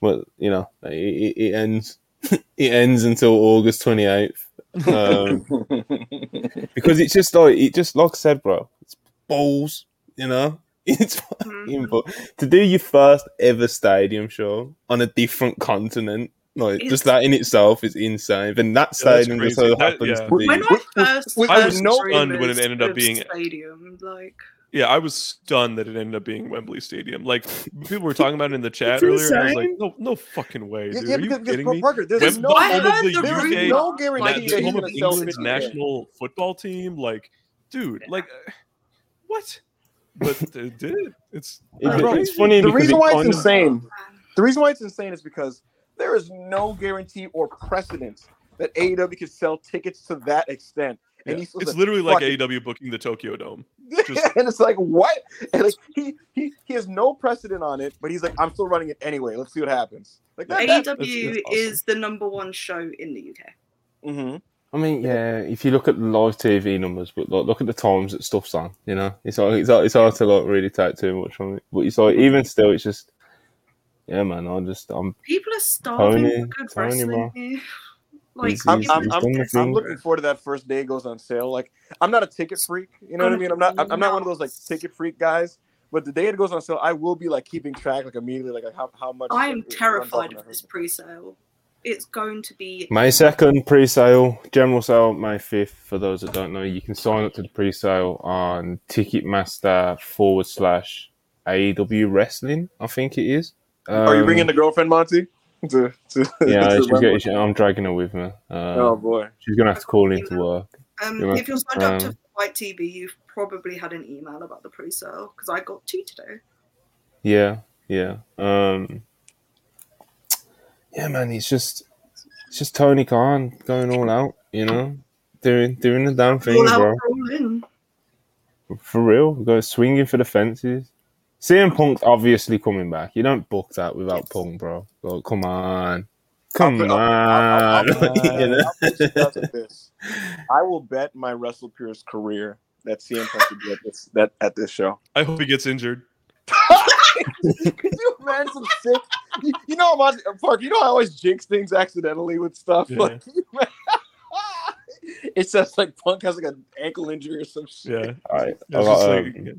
well, you know, it, it, it ends. it ends until August twenty eighth. Um, because it's just like it just like I said, bro. It's balls, you know. It's fucking ball- to do your first ever stadium show on a different continent. Like It's- just that in itself is insane. And that Yeah, stadium just crazy. so That- happens yeah. to be. when I first with- I was no- stunned when it ended up of being- stadium. Like Yeah, I was stunned that it ended up being Wembley Stadium. Like people were talking about it in the chat earlier. And I was like, no, no fucking way, dude. yeah, Are you because, because kidding me? Parker, there's Wem- no, I home of heard the the there's UK, no guarantee that the home of England's 50 grand. national football team. Like, dude, like, uh, what? But they did it. It's it's funny The reason why it's insane, the reason why it's insane is because there is no guarantee or precedent that AEW could sell tickets to that extent. yeah. And he's it's literally like AEW booking the Tokyo Dome. just- and it's like what? And like he, he he has no precedent on it, but he's like, I'm still running it anyway. Let's see what happens. Like that. AEW that that's awesome. is the number one show in the UK. hmm I mean, yeah. If you look at live TV numbers, but like, look at the times that stuff's on. You know, it's like it's, hard- it's hard to like really take too much from it. But it's like even still, it's just yeah, man. I just I'm People are starving Tony- for good Tony, wrestling bro. here. Like, He's- I'm, he's- I'm, he's I'm, I'm looking forward to that first day it goes on sale. Like, I'm not a ticket freak. You know what I mean? I'm not. I'm not one of those like ticket freak guys. But the day it goes on sale, I will be like keeping track, like immediately, like how, how much. I am it terrified of this first- pre-sale. It's going to be May second pre-sale, general sale May fifth. For those that don't know, you can sign up to the pre-sale on Ticketmaster forward slash AEW Wrestling. I think it is. Are you Um, bringing the girlfriend, Monty? To, to, Yeah, to she's getting, she, I'm dragging her with me. Uh, Oh boy. She's gonna have to call into work. Um, Yeah, if you're signed up to um, FITE TV, you've probably had an email about the pre-sale because I got two today. Yeah, yeah. Um, yeah, man. It's just, it's just Tony Khan going all out. You know, doing doing the damn thing, all out, bro. all in. For real, go swinging for the fences. CM Punk's obviously coming back. You don't book that without Punk, bro. Like, come on, come I'll- on. I'll- I'll- You know? I'll put you guys at this. I will bet my WrestlePeer's career that CM Punk would be at this that at this show. I hope he gets injured. Could you imagine some sick? You, you know, I'm Park. You know, I always jinx things accidentally with stuff. Yeah. Like, it says like Punk has like an ankle injury or some shit. Yeah. All right, I It's got, just um, like-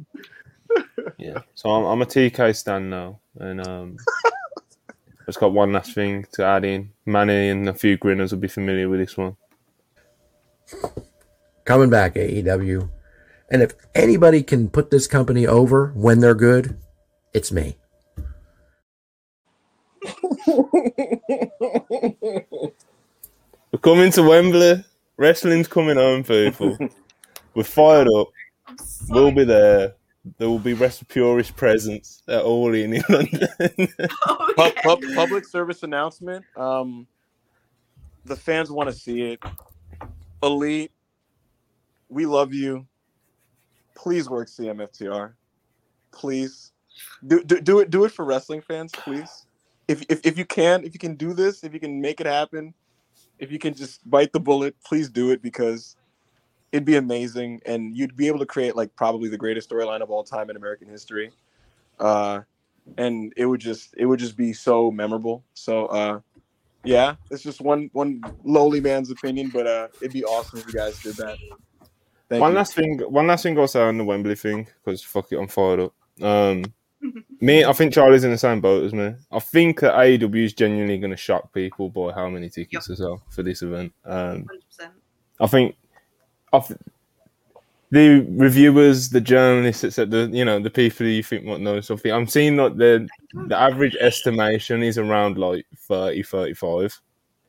yeah. So I'm, I'm a TK stand now, and um, just got one last thing to add in. Manny and a few grinners will be familiar with this one. coming back AEW. And if anybody can put this company over when they're good, it's me. We're coming to Wembley. Wrestling's coming home, people. We're fired up. So We'll be there. There will be Wrestle Purist presence at all in in London. Pub, yeah. pub, public service announcement. Um, the fans want to see it. Elite, we love you. Please work CMFTR. Please do, do do it. Do it for wrestling fans, please. If, if if you can, if you can do this, if you can make it happen, if you can just bite the bullet, please do it because it'd be amazing, and you'd be able to create like probably the greatest storyline of all time in American history. Uh, and it would just it would just be so memorable. So uh yeah, it's just one one lowly man's opinion, but uh it'd be awesome if you guys did that. Thank one you. last thing, one last thing I'll say on the Wembley thing because fuck it, I'm fired up. Um, me, I think Charlie's in the same boat as me. I think that AEW is genuinely going to shock people by how many tickets as well for this event. Um, 100%. I think, I th- the reviewers, the journalists, etc. The you know the people you think might know something. I'm seeing that the the average estimation is around like 30, 35.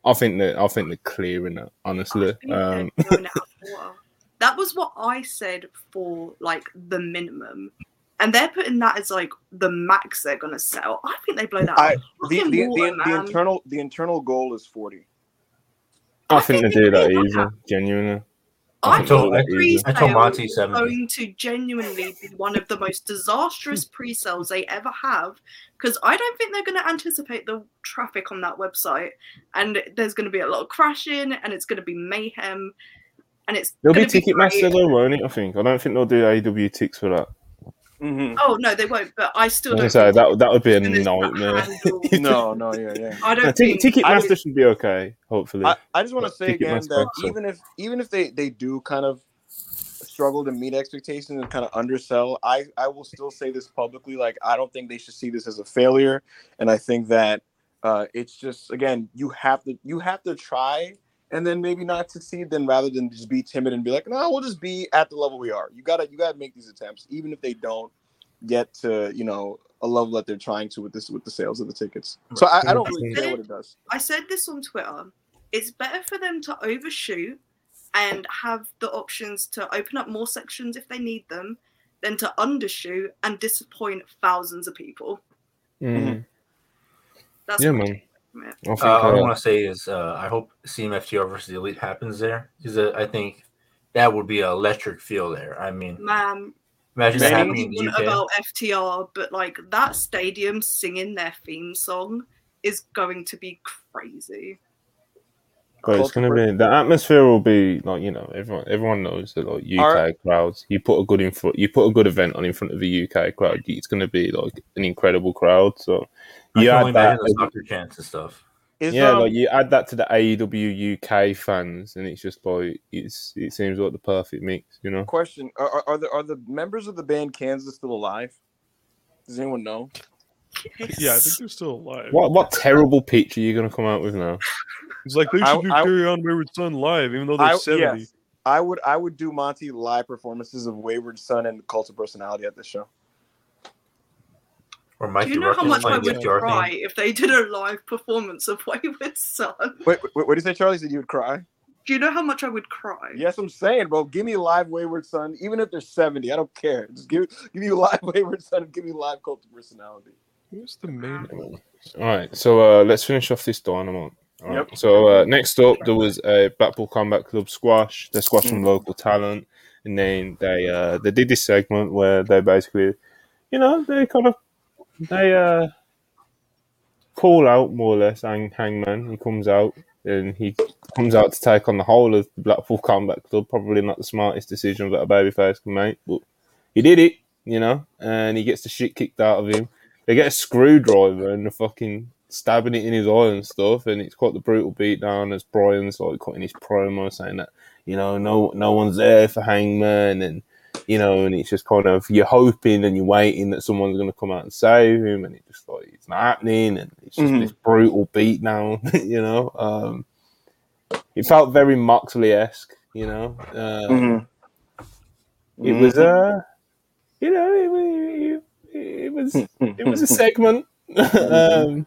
I think that I think they're clearing that honestly. I think Um, blowing it out of the water. That was what I said for like the minimum. And they're putting that as like the max they're gonna sell. I think they blow that I- the, the, water, the, the internal the internal goal is 40. I I think they think do that will easy, genuinely. I I told- think the I told pre-sale Monty is 70. going to genuinely be one of the most disastrous hmm. pre-sales they ever have because I don't think they're going to anticipate the traffic on that website, and there's going to be a lot of crashing, and it's going to be mayhem, and it's There'll be gonna great. Ticketmaster though, won't it? I think. I don't think they'll do AW ticks for that. Mm-hmm. Oh no, they won't. But I still I don't. was think that that would be a nightmare. No, no, yeah, yeah. I don't No, think. Ticket I- Ticketmaster should be okay, hopefully. I, I just want to say again Ticketmaster, that so- even if even if they they do kind of struggle to meet expectations and kind of undersell, I I will still say this publicly. Like I don't think they should see this as a failure, and I think that uh, it's just again you have to you have to try and then maybe not succeed then rather than just be timid and be like no we'll just be at the level we are you gotta you gotta make these attempts even if they don't get to you know a level that they're trying to with this with the sales of the tickets so i, I don't really care what it does I said this on Twitter. It's better for them to overshoot and have the options to open up more sections if they need them than to undershoot and disappoint thousands of people. Mm. That's Yeah, man. Take. I Uh, all I uh, want to say is uh, I hope CMFTR versus the Elite happens there because uh, I think that would be an electric feel there. I mean, Man, imagine that say happening what in you the want UK. about FTR, but like that stadium singing their theme song is going to be crazy. But it's gonna be the atmosphere will be like you know everyone everyone knows that like UK Are- crowds. You put a good in front, you put a good event on in front of a UK crowd. It's gonna be like an incredible crowd. So you can only add that, imagine the soccer chants and stuff. Is, yeah, um, like you add that to the AEW UK fans, and it's just like it's it seems like the perfect mix. You know, question: are, are, are the are the members of the band Kansas still alive? Does anyone know? Yeah, I think they're still alive. what what terrible pitch are you gonna come out with now? It's like they I- should do I- Carry On Wayward Son live, even though they're I, 70. yes, I would I would do Monty live performances of Wayward Son and Cult of Personality at this show. Or Mike Do you know how DeRuckus much I would Get cry if they did a live performance of Wayward Son? Wait, wait, what did you say, Charlie? Said you would cry? Do you know how much I would cry? Yes, I'm saying, bro. Give me live Wayward Son, even if they're 70. I don't care. Just give give me live Wayward Son and give me live Cult of Personality. Who's the main? one? All right, so uh, let's finish off this dynamite. All right. Yep. So uh, next up, there was a Blackpool Combat Club squash. They squashed some Mm. local talent, and then they uh, they did this segment where they basically, you know, they kind of they uh, call out more or less Hang, Hangman. He comes out and he comes out to take on the whole of the Blackpool Combat Club. Probably not the smartest decision that a babyface can make, but he did it, you know, and he gets the shit kicked out of him. They get a screwdriver and they're fucking stabbing it in his eye and stuff, and it's quite the brutal beatdown as Brian's like cutting his promo saying that, you know, no no one's there for Hangman and you know, and it's just kind of you're hoping and you're waiting that someone's gonna come out and save him and it just like it's not happening and it's just Mhm. this brutal beatdown, you know. Um it felt very Moxley esque, you know. Uh, Mm-hmm. it was uh you know it, wa- it, it was it was a segment. Um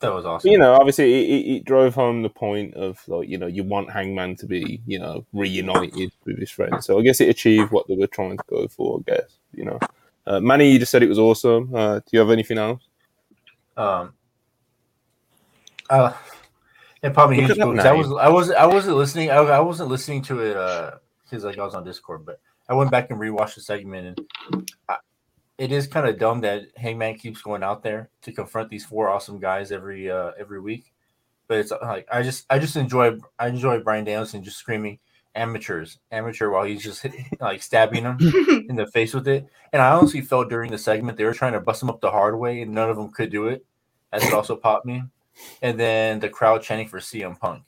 That was awesome. you know obviously it, it, it drove home the point of like you know you want hangman to be you know reunited with his friends. So i guess it achieved what they were trying to go for i guess you know. Uh, manny you just said it was awesome. Uh, do you have anything else? Um, uh, and probably huge at that because I was I was I wasn't listening I, I wasn't listening to it uh because like I was on Discord, but I went back and rewatched the segment and I, it is kind of dumb that Hangman keeps going out there to confront these four awesome guys every uh every week. But it's uh, like I just I just enjoy I enjoy Bryan Danielson just screaming amateurs amateur while he's just hit, like stabbing them in the face with it. And I honestly felt during the segment they were trying to bust him up the hard way, and none of them could do it. That's what also popped me. And then the crowd chanting for CM Punk.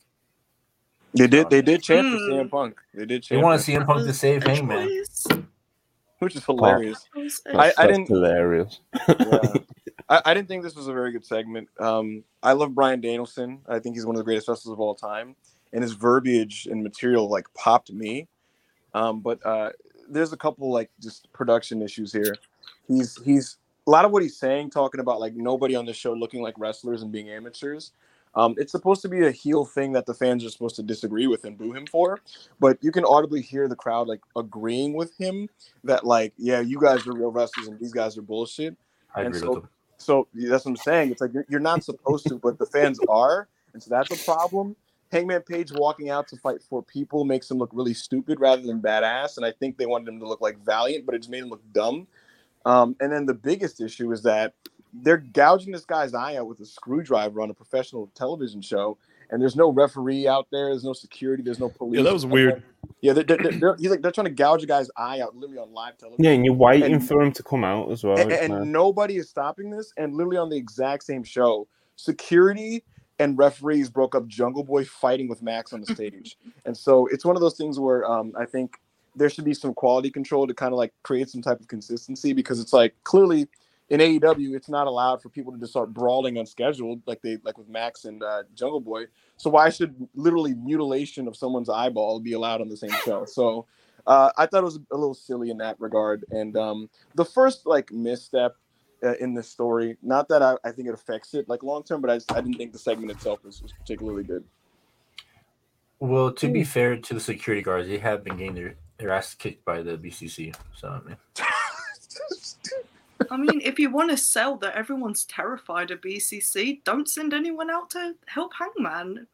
They did. They did chant for Hmm. CM Punk. They did Chant They chant. want for- CM Punk to save A Hangman. Choice. which is hilarious. Choice. I- That's- I didn't- hilarious Yeah. I, I didn't think this was a very good segment. Um, I love Bryan Danielson. I think he's one of the greatest wrestlers of all time, and his verbiage and material like popped me. Um, but uh, there's a couple like just production issues here. He's he's a lot of what he's saying, talking about like nobody on the show looking like wrestlers and being amateurs. Um, it's supposed to be a heel thing that the fans are supposed to disagree with and boo him for, but you can audibly hear the crowd like agreeing with him that like, yeah, you guys are real wrestlers and these guys are bullshit. I And agree so- with him. So that's what I'm saying. It's like you're, you're not supposed to, but the fans are, and so that's a problem. Hangman Page walking out to fight for people makes him look really stupid rather than badass, and I think they wanted him to look like valiant, but it just made him look dumb. Um, and then the biggest issue is that they're gouging this guy's eye out with a screwdriver on a professional television show, and there's no referee out there, there's no security, there's no police. Yeah, that was weird. Yeah, they're, they're, they're, he's like they're trying to gouge a guy's eye out literally on live television yeah and you're waiting And- for him to come out as well and, and nobody is stopping this. And literally on the exact same show, security and referees broke up Jungle Boy fighting with Max on the stage. and so it's one of those things where um, I think there should be some quality control to kind of like create some type of consistency because it's like clearly in AEW it's not allowed for people to just start brawling unscheduled like they like with Max and uh, Jungle Boy. So why should literally mutilation of someone's eyeball be allowed on the same show? So uh, I thought it was a little silly in that regard. And um, the first like misstep uh, in this story, not that I, I think it affects it like long term, but I, just, I didn't think the segment itself was, was particularly good. Well, to be fair to the security guards, they have been getting their, their ass kicked by the BCC. So I mean, I mean, if you want to sell that everyone's terrified of BCC, don't send anyone out to help Hangman.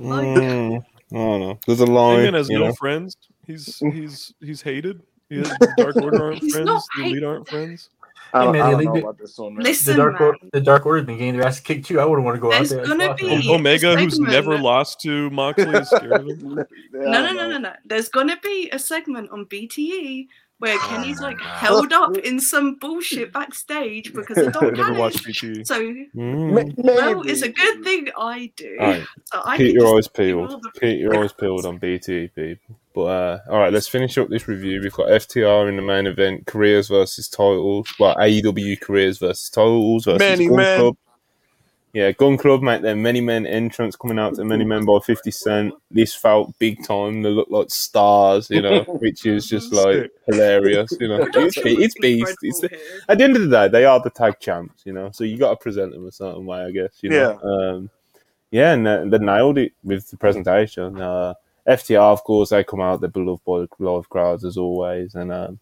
Mm, I don't know. There's a line. Hangman has no know? friends. He's he's he's hated. He has Dark Order aren't He's friends. The hate- Elite aren't friends. I don't, man, I don't know did- about this one, man. Listen, the dark man, Order, the Dark Order's been getting their ass kicked too. I wouldn't want to go There's out there. gonna be- man. It's Omega, who's never lost to Moxley, is scared of him. Yeah, no, no, no, no, no. There's gonna be a segment on BTE where Oh Kenny's like God. held up in some bullshit backstage because of Don Never watched Callis. So, Mm. Well, maybe. it's a good thing I do. Alright, So I keep can your just eyes peeled. the- Keep your eyes peeled on BT people. But uh, all right, let's finish up this review. We've got FTR in the main event, careers versus titles. Well, AEW careers versus titles versus Many Gun men. Club. Yeah, Gunn Club make their many men entrance coming out to many men by fifty cent. This felt big time. They look like stars, you know, which is just like hilarious. You know, it's, it's beast. It's incredible at the end of the day, they are the tag champs, you know. So you got to present them a certain way, I guess. You know? Yeah. Um, yeah, and they, they nailed it with the presentation. Uh, FTR, of course, they come out. They're beloved by the live crowds as always, and um,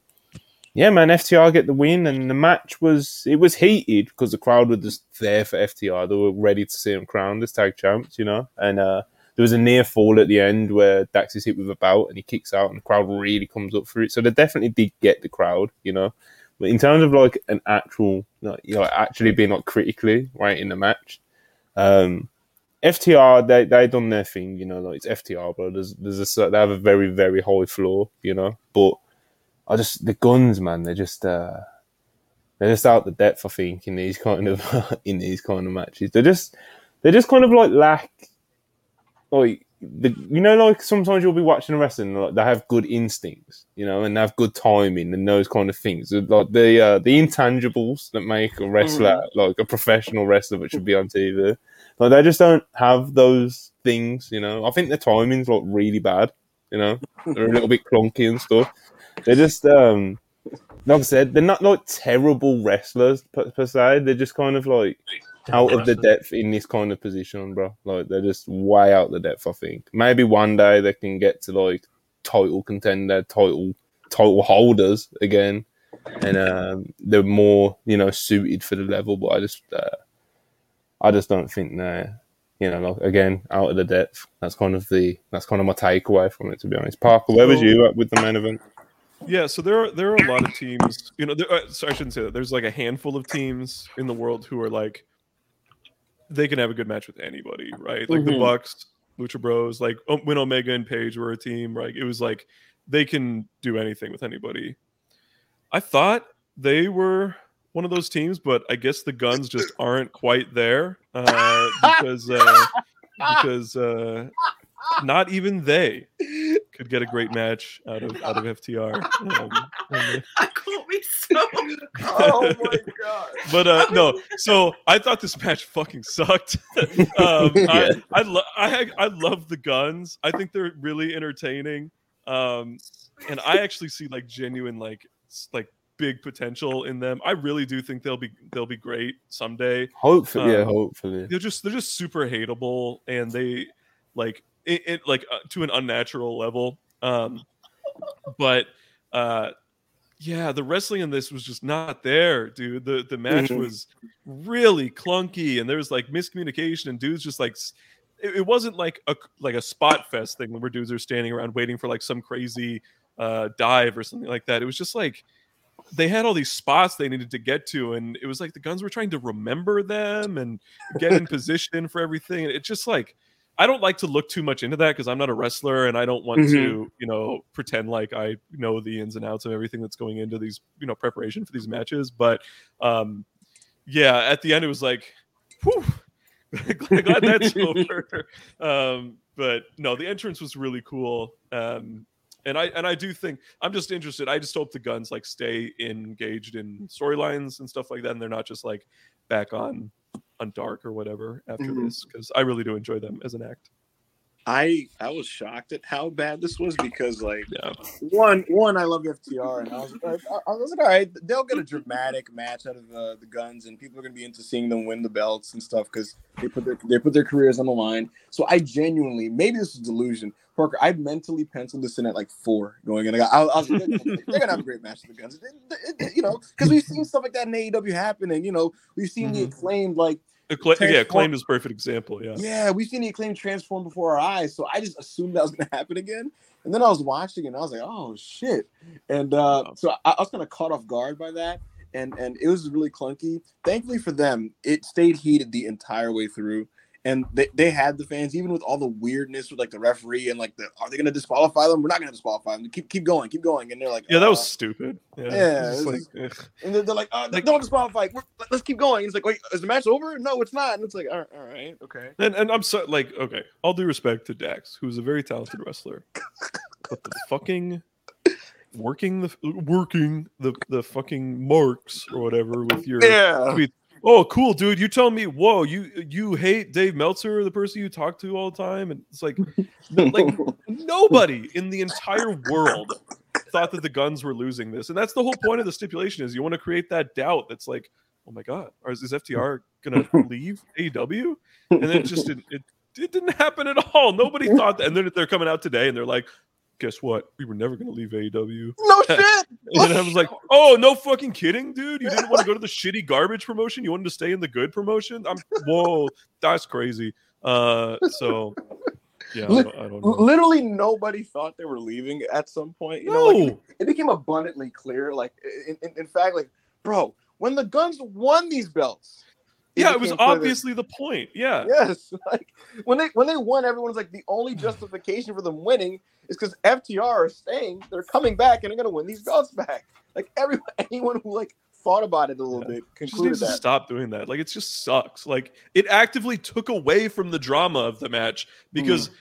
yeah, man, FTR get the win, and the match was it was heated because the crowd were just there for FTR. They were ready to see them crowned as tag champs, you know. And uh, there was a near fall at the end where Dax is hit with a belt and he kicks out, and the crowd really comes up for it. So they definitely did get the crowd, you know. But in terms of like an actual, like, you know, actually being like critically right in the match, um, FTR they they done their thing, you know. Like it's FTR, but there's there's a they have a very very high floor, you know. But I just the Gunns, man. They're just uh, they're just out the depth. I think in these kind of in these kind of matches, they're just they just kind of like lack like the you know like sometimes you'll be watching a wrestling like they have good instincts, you know, and they have good timing and those kind of things. Like the uh, the intangibles that make a wrestler like a professional wrestler that should be on TV. Like they just don't have those things, you know. I think the timing's like really bad, you know. They're a little bit clunky and stuff. They're just um like I said, they're not like terrible wrestlers per, per se. They're just kind of like out of the depth in this kind of position, bro. Like they're just way out the depth. I think maybe one day they can get to like title contender, title title holders again, and um, they're more you know suited for the level. But I just uh, I just don't think they're you know like, again out of the depth. That's kind of the that's kind of my takeaway from it. To be honest, Parker, where was you at with the main event? Yeah, so there are there are a lot of teams. You know, there, uh, so I shouldn't say that. There's like a handful of teams in the world who are like they can have a good match with anybody, right? Like the Mhm. Bucks, Lucha Bros, like when Omega and Page were a team, right? It was like they can do anything with anybody. I thought they were one of those teams, but I guess the Gunns just aren't quite there uh, because uh, because uh, not even they could get a great match out of out of FTR. Um, and, That caught me so. Oh my god. but uh, no, so I thought this match fucking sucked. um, Yeah. I I, lo- I I love the Gunns. I think they're really entertaining, um, and I actually see like genuine like like big potential in them. I really do think they'll be they'll be great someday. Hopefully, yeah, Um, hopefully. They're just they're just super hateable, and they like it, it like uh, to an unnatural level. Um, but uh, yeah, the wrestling in this was just not there, dude. The the match Mhm. was really clunky, and there was like miscommunication, and dudes just like it, it wasn't like a like a spot fest thing where dudes are standing around waiting for like some crazy uh, dive or something like that. It was just like they had all these spots they needed to get to, and it was like the Gunns were trying to remember them and get in position for everything. And it just like I don't like to look too much into that because I'm not a wrestler and I don't want to, you know, pretend like I know the ins and outs of everything that's going into these, you know, preparation for these matches. But um yeah, at the end it was like, whew, glad that's over. Um, but no, the entrance was really cool. Um and I and I do think I'm just interested. I just hope the Gunns like stay engaged in storylines and stuff like that, and they're not just like back on on dark or whatever after Mhm. this because I really do enjoy them as an act. I I was shocked at how bad this was because like Yeah, one one I love FTR and I was like I, was like all right they'll get a dramatic match out of the, the Gunns and people are gonna be into seeing them win the belts and stuff because they put their they put their careers on the line. So I genuinely maybe this is delusion. Parker, I mentally penciled this in at like four going in. I, I, was like, they're, they're gonna have a great match with the Gunns, It- it- it- you know, because we've seen stuff like that in AEW happen, and you know, we've seen the Mhm. acclaimed like Accla- yeah, acclaimed is a perfect example. Yeah, yeah, we've seen the acclaim transform before our eyes, so I just assumed that was going to happen again. And then I was watching, and I was like, "Oh shit!" And uh, Wow. so I, I was kind of caught off guard by that. and and it was really clunky. Thankfully for them, it stayed heated the entire way through, and they, they had the fans even with all the weirdness with like the referee and like the are they going to disqualify them? We're not going to disqualify them. Keep keep going, keep going, and they're like, Yeah, that was "Uh," stupid. Yeah, Yeah, just like, and they're, they're like, oh, Like- don't disqualify. We're, let's keep going. It's like, wait, is the match over? No, it's not. And it's like, all right, all right okay. And, and I'm so like, okay, all due respect to Dax, who's a very talented wrestler, but the fucking working the working the the fucking marks or whatever with your Yeah. Oh, cool, dude! You tell me, whoa, you you hate Dave Meltzer, the person you talk to all the time, and it's like, like nobody in the entire world thought that the Gunns were losing this, and that's the whole point of the stipulation is you want to create that doubt. That's like, oh my god, is, is FTR gonna leave AEW? And then it just didn't, it, it didn't happen at all. Nobody thought that, and then they're coming out today and they're like, guess what? We were never gonna leave AEW. no shit. And I was like, oh, no fucking kidding, dude. You didn't want to go to the shitty garbage promotion. You wanted to stay in the good promotion. I'm whoa, that's crazy. Uh, so yeah, I don't, I don't know. Literally nobody thought they were leaving at some point. You know, like, No, it became abundantly clear. Like, in, in, in fact, like, bro, when the Gunns won these belts, yeah, it was became clear that- obviously the point. Yeah, Yes, like when they when they won, everyone's like the only justification for them winning is because FTR are saying They're coming back and they're gonna win these belts back. Like everyone, anyone who like thought about it a little Yeah. bit just concluded to that. stop doing that. Like it just sucks. Like it actively took away from the drama of the match because Mm.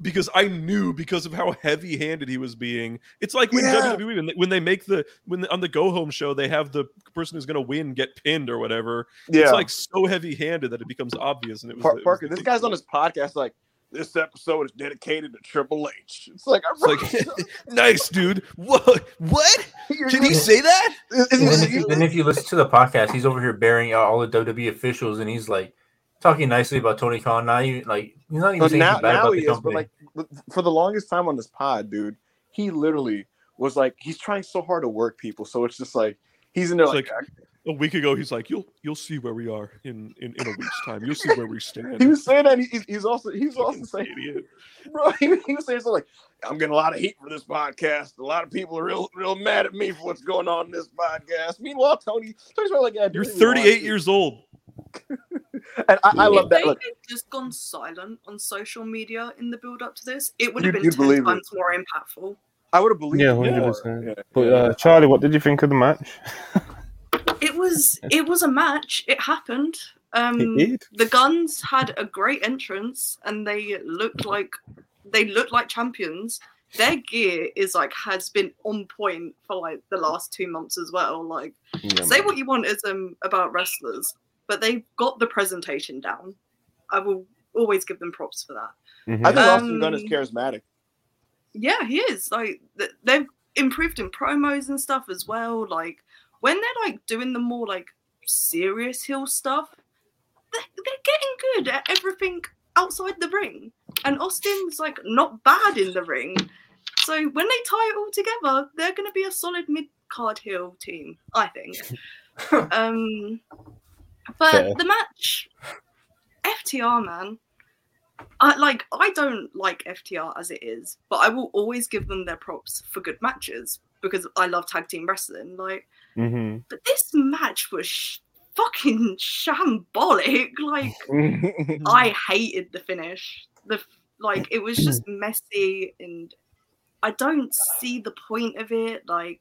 Because I knew because of how heavy handed he was being. It's like when Yeah. WWE when they, when they make the when on the go home show they have the person who's going to win get pinned or whatever. Yeah, It's like so heavy handed that it becomes obvious. And it was Par- it was Parker, the this guy's on his podcast like. This episode is dedicated to Triple H. It's like, It's like nice, dude. What? What? you're- Did he say that? And then, if, is- then if you listen to the podcast, he's over here bearing out all the WWE officials, and he's like talking nicely about Tony Khan. Now even like he's not even But saying now, bad now about he the is. But like for the longest time on this pod, dude, he literally was like, he's trying so hard to work people. So it's just like he's in there like, like- A week ago, he's like, "You'll you'll see where we are in in, in a week's time. You'll see where we stand." he was saying that. He, he's also he's also Fucking saying, idiot. bro, he, he was saying something like, I'm getting a lot of heat for this podcast. A lot of people are real real mad at me for what's going on in this podcast. Meanwhile, Tony, Tony's like, yeah, do You're whatever you 38 years old. and I, I love if that. they Look, had just gone silent on social media in the build up to this, it would have been you'd ten believe it. times more impactful. I would have believed. Yeah, 100%. Yeah. But uh, Charlie, what did you think of the match? It was it was a match. It happened. Um, It did. the Gunns had a great entrance, and they looked like they looked like champions. Their gear is like has been on point for like the last two months as well. Like Yeah, say man. what you want is um about wrestlers, but they've got the presentation down. I will always give them props for that. Mhm. I think Austin Gunn is Um, charismatic. Yeah, he is. Like they've improved in promos and stuff as well. Like when they're like doing the more like serious heel stuff, they're, they're getting good at everything outside the ring. And Austin's like not bad in the ring. So when they tie it all together, they're going to be a solid mid card heel team, I think. um, but Fair. the match, FTR man, I like I don't like FTR as it is, but I will always give them their props for good matches because I love tag team wrestling. Like, Mhm. but this match was sh- fucking shambolic. Like, I hated the finish. The like it was just messy and I don't see the point of it. Like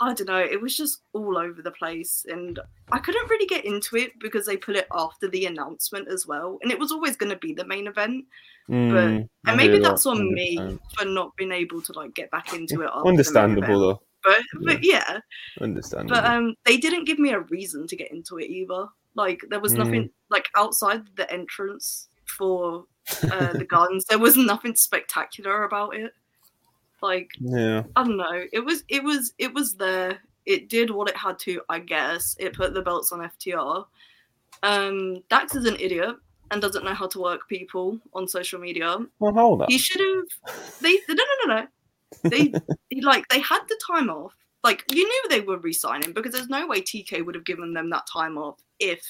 I don't know, it was just all over the place and I couldn't really get into it because they put it after the announcement as well. And it was always gonna be the main event. Mm, I And maybe that's that, on me for not being able to like get back into it. after the main Understandable though. But but yeah. Understandable. But um, they didn't give me a reason to get into it either. Like there was Mm. nothing like outside the entrance for uh, the Gunns. There was nothing spectacular about it. Like yeah. I don't know. It was it was it was there. It did what it had to. I guess it put the belts on FTR. Um, Dax is an idiot and doesn't know how to work people on social media. Well, hold up. He should have. They no no no no. They like they had the time off. Like you knew they were resigning because there's no way TK would have given them that time off if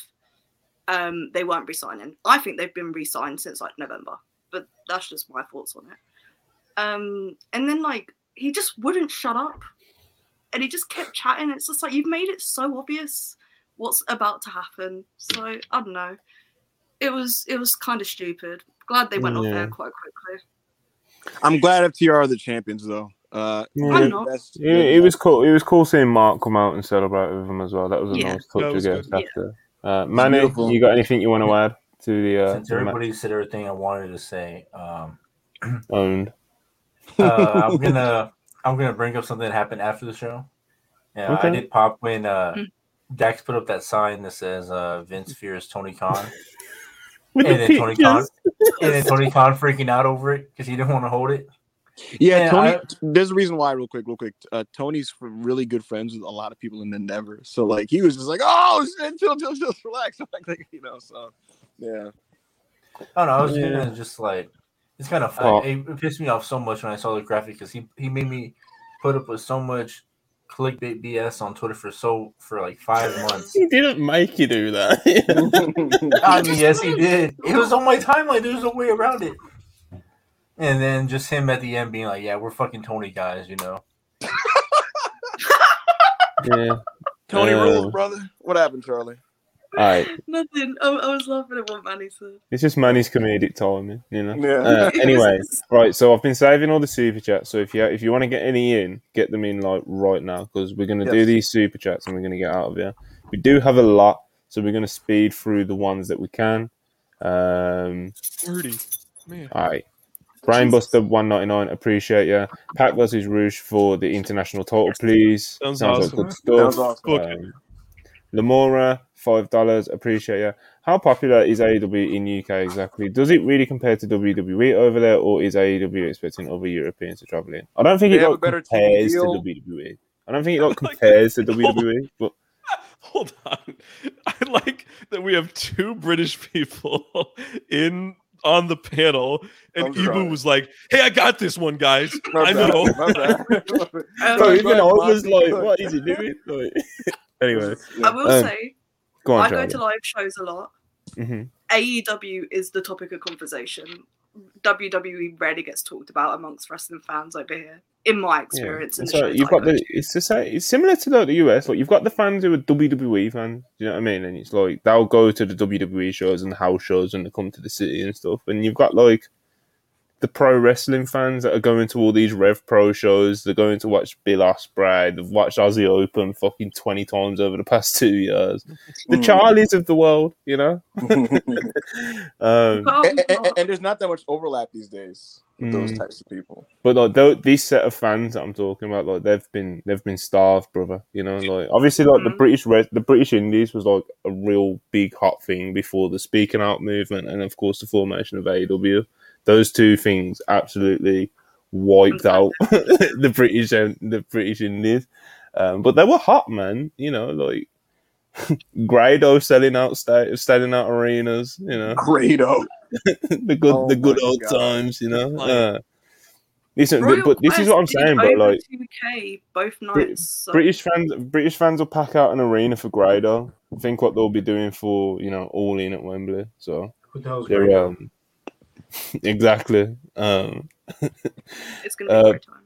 um they weren't resigning. I think they've been resigned since like November, but that's just my thoughts on it. Um and then like he just wouldn't shut up. and he just kept chatting. It's just like you've made it so obvious what's about to happen. So I don't know. It was it was kind of stupid. Glad they went off Yeah. there quite quickly. I'm glad if FTR are the champions though. Uh, Yeah. I'm not. that's- It, it was cool. It was cool seeing Mark come out and celebrate with him as well. That was a Yeah. nice touch, That I guess. good. After uh, Manny, you got anything you want to add to the uh, Since the everybody said everything I wanted to say, um, owned? Uh, I'm gonna I'm gonna bring up something that happened after the show. Yeah, I did pop when uh, Mm. Dax put up that sign that says uh, Vince fears Tony Khan, and then Tony Khan, and then Tony Khan freaking out over it because he didn't want to hold it. Yeah, Yeah, Tony. I- there's a reason why, real quick, real quick. Uh, Tony's really good friends with a lot of people in Endeavor, so like he was just like, "Oh, shit, chill, chill, chill, relax," like, like you know. So, yeah, I don't know. I was Yeah. just like it's kind of Oh. it, it pissed me off so much when I saw the graphic because he he made me put up with so much clickbait BS on Twitter for so for like five months. He didn't make you do that. I mean, yes, he did. It was on my timeline. There's no way around it. And then just him at the end being like, "Yeah, we're fucking Tony guys," you know. yeah. Tony Uh, rules, brother. What happened, Charlie? All right. Nothing. I, I was laughing at what Manny said. It's just Manny's comedic timing, you know. Yeah. Uh, anyway, right. So I've been saving all the super chats. So if you if you want to get any in, get them in like right now because we're gonna do these super chats and we're gonna get out of here. We do have a lot, so we're gonna speed through the ones that we can. Um, Thirty. Man. all right. Brainbuster one ninety nine. Appreciate you. Pac versus Rouge for the international title, please. Sounds like awesome. good That stuff. was awesome. Um, Lamora, five dollars. Appreciate you. How popular is AEW in UK exactly? Does it really compare to WWE over there, or is AEW expecting other Europeans to travel in? I don't think They it like, better compares to. WWE. I don't think it like compares to WWE, but Hold on. I like that we have two British people in on the panel, and I'm Ibu sorry. was like, "Hey, I got this one, guys. My I bad, know." bad. So even I ahead, was like, "What is he doing?" Like, anyway, I will Um, say, go on, I go to live shows a lot. hmm AEW is the topic of conversation. WWE rarely gets talked about amongst wrestling fans over here, in my experience. in So shows you've got the to. it's the same. It's similar to like the US. Like you've got the fans who are WWE fans. You know what I mean? And it's like they'll go to the WWE shows and the house shows and they come to the city and stuff. And you've got like the pro wrestling fans that are going to all these Rev Pro shows. They're going to watch Will Ospreay. They've watched Aussie Open fucking twenty times over the past two years. The Mm. Charlies of the world, you know. um, and, and- and there's not that much overlap these days with those Mm. types of people. But like tho- these set of fans that I'm talking about, like they've been they've been starved, brother. You know, like obviously like the Mhm. British Red, the British Indies was like a real big hot thing before the speaking out movement, and of course the formation of AEW. Those two things absolutely wiped out the British and the British Indies. Um, but they were hot, man. You know, like Grado selling out sta- selling out arenas. You know, Grado. the good Oh the good old God. times. You know. Like- Uh, listen, Royal but this is what I'm saying. But like 2K both Brit- nights. so- British fans, British fans will pack out an arena for Grado. Think what they'll be doing for you know all in at Wembley. So Who the hell's they're um, exactly. Um, it's gonna be uh, a great time.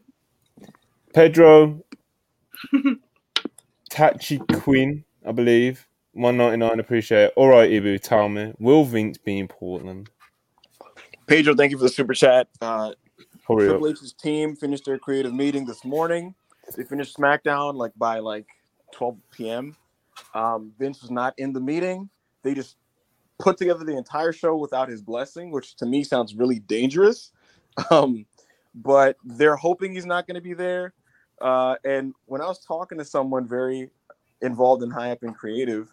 Pedro Tachi Quinn, I believe. One ninety nine. Appreciate it. All right, Ibu, tell me, will Vince be in Portland? Pedro, thank you for the super chat. Uh, Hurry up. Triple H's team finished their creative meeting this morning. They finished SmackDown like by like 12 p.m. Um, Vince was not in the meeting. They just put together the entire show without his blessing, which to me sounds really dangerous. Um, but they're hoping he's not going to be there. Uh, and when I was talking to someone very involved in high up and creative,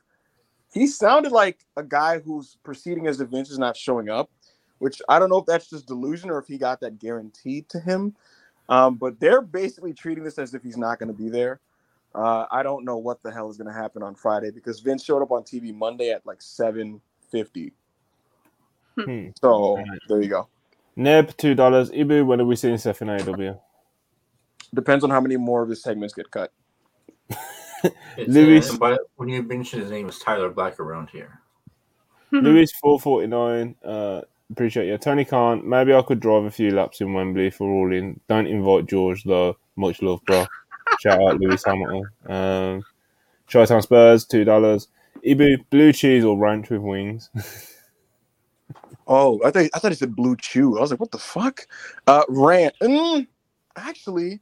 he sounded like a guy who's proceeding as if Vince is not showing up which I don't know if that's just delusion or if he got that guaranteed to him. Um, but they're basically treating this as if he's not going to be there. Uh, I don't know what the hell is going to happen on Friday because Vince showed up on TV Monday at like seven fifty. Hmm. So Right. there you go. Neb two dollars. Ibu, when are we seeing Seth in AW? Depends on how many more of his segments get cut. It's, Louis- uh, when you mentioned his name, it's Tyler Black around here. Louis four forty nine. Uh, appreciate you, Tony Khan. Maybe I could drive a few laps in Wembley for all in. Don't invite George though. Much love, bro. Shout out Lewis Hamilton. Um, Chi-Town Spurs, two dollars. Ibu blue cheese or ranch with wings. Oh, I thought I thought he said blue chew. I was like, what the fuck? Uh, rant. Mm, actually,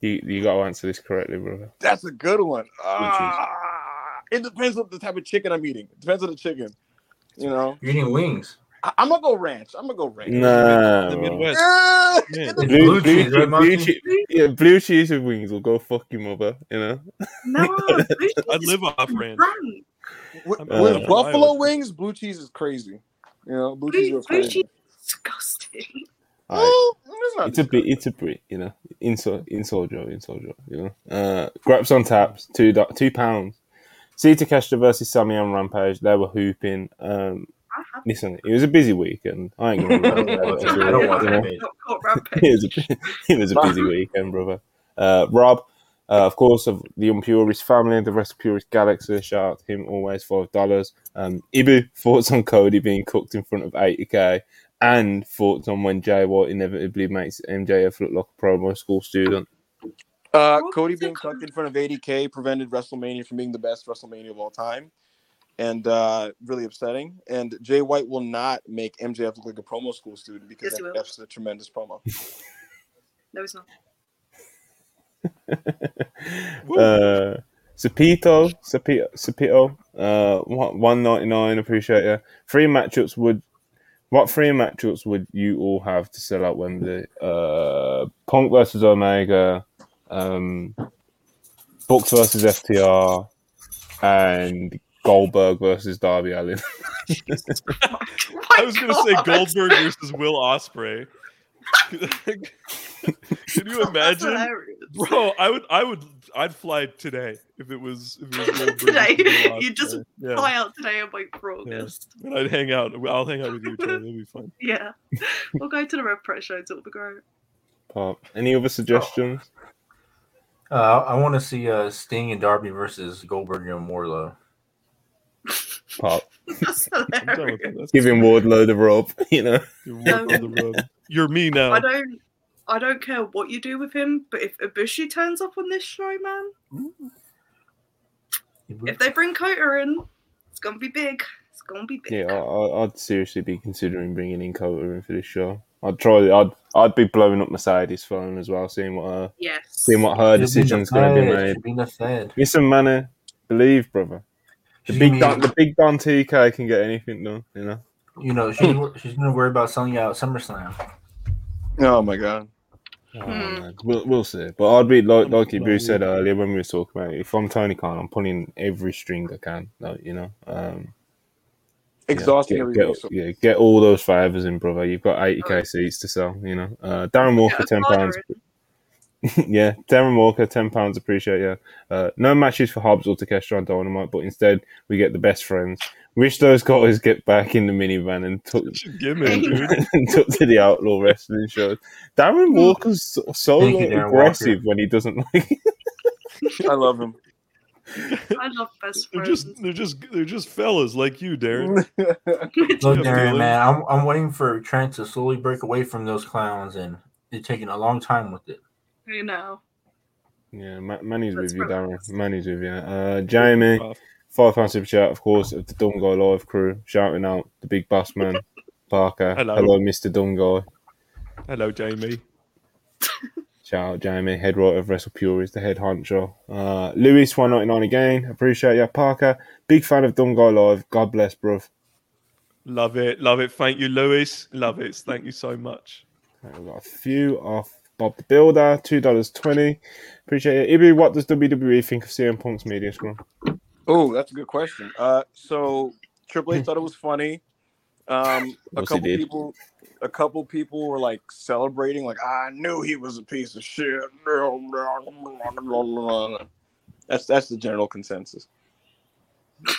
you you got to answer this correctly, brother. that's a good one. Ah, it depends on the type of chicken I'm eating. It depends on the chicken. You know, You're eating wings. I, I'm gonna go ranch. I'm gonna go ranch. Nah, the. Midwest. Ah, Yeah. Blue. Blue blue, cheese, right, blue cheese, yeah, blue cheese with wings will go fuck your mother, you know. No, I'd live off ranch. rank. With, I'm- with Uh, buffalo I- wings, blue cheese is crazy. You know, blue cheese Blue, is blue crazy. cheese is disgusting. Alright. Oh, it's not It's a bit, it's a bit, you know, inside, inside joke, inside joke, you know. Uh, Graps on taps, two do- two pounds. See Takeshita versus Sammy on Rampage. They were hooping. Um, I have listen, it was a busy weekend. I ain't gonna lie. I don't it. I don't watch know? it. not caught rampage. it was a, it was a busy weekend, brother. Uh, Rob, uh, of course, of the Unpurist family and the rest of Purist Galaxy. Shout out to him, always five dollars. Um, Ibu thoughts on Cody being cooked in front of 80k, and thoughts on when Jay White inevitably makes MJF look like a promo school student. Uh, Cody being cooked in front of 80K prevented WrestleMania from being the best WrestleMania of all time, and uh, really upsetting. And Jay White will not make MJF look like a promo school student because Yes, he will. MJF's a tremendous promo. No, it's not. uh, Sapito, Sapito, Sapito, uh, one ninety nine. Appreciate you. Three matchups would. What three matchups would you all have to sell out Wembley? Uh, Punk versus Omega, um, Bucks versus FTR, and Goldberg versus Darby Allin. I was gonna say Goldberg versus Will Ospreay. Can you imagine, bro? I would, I would, I'd fly today if it was, if it was Today? versus Will You just yeah. Fly out today and wait for Yeah. And I'd hang out. I'll hang out with you, Charlie. It'll be fun. Yeah. We'll go to the Rev Pro shows. It'll be great. Pop. Any other suggestions? Uh, I want to see uh, Sting and Darby versus Goldberg and Wardlow. Pop. That's I'm down hilarious. That's Giving Wardlow the rope, you know. You're, one on the road. You're me now. I don't. I don't care what you do with him, but if Ibushi turns up on this show, man, if they bring Kota in, it's gonna be big. It's gonna be big. Yeah, I, I- I'd seriously be considering bringing in Kota in for this show. I'd try. I'd I'd be blowing up Mercedes' phone as well, seeing what her, Yes. seeing what her decision's going to be made. Should be the Fed. Listen, believe, brother. The She's big gonna Don, the big Don TK can get anything done. You know. You know, she's she's gonna worry about selling you out SummerSlam. Oh my god. Oh, Hmm. We'll, we'll see. But I'd be like like you Bruce said earlier when we were talking about it. If I'm Tony Khan, I'm pulling every string I can. Like, you know. Um, yeah, Exhausting get, get, yeah, get all those favors in, brother. You've got 80k Oh. seats to sell. You know. Uh, Darren Walker, Get a ten pounds. in. yeah, Darren Walker, ten pounds. Appreciate you. Uh, no matches for Hobbs or Takeshita on Dynamite, but instead we get the best friends. Wish those guys get back in the minivan and took Such a gimmick, dude. and took to the outlaw wrestling shows. Darren Walker's so, so like, aggressive Walker. when he doesn't like. I love him. I love best They're friends. just, they're just, they're just fellas like you, Darren. Look, Darren, man, I'm I'm waiting for Trent to slowly break away from those clowns, and they're taking a long time with it. You know. yeah, Ma- Manny's That's with you, Darren. relaxed. Manny's with you. Uh, Jamie, Rough. five pound super chat, of course, of the Dumb Guy Live crew, shouting out the big boss man, Parker. Hello. Hello, Mister Dumb Guy. Hello, Jamie. Shout out Jamie, head writer of Wrestle Pure is the head honcho. Uh, Lewis, one ninety nine again. Appreciate you, Parker. Big fan of Dumb Guy Live. God bless, bruv. Love it, love it. Thank you, Lewis. Love it. Thank you so much. Right, We've got a few off Bob the Builder, two dollars twenty. Appreciate it. Ibu, what does WWE think of CM Punk's media scrum? Oh, that's a good question. Uh, so Triple H thought it was funny. Um, a couple people, a couple people were like celebrating, like I knew he was a piece of shit. That's that's the general consensus.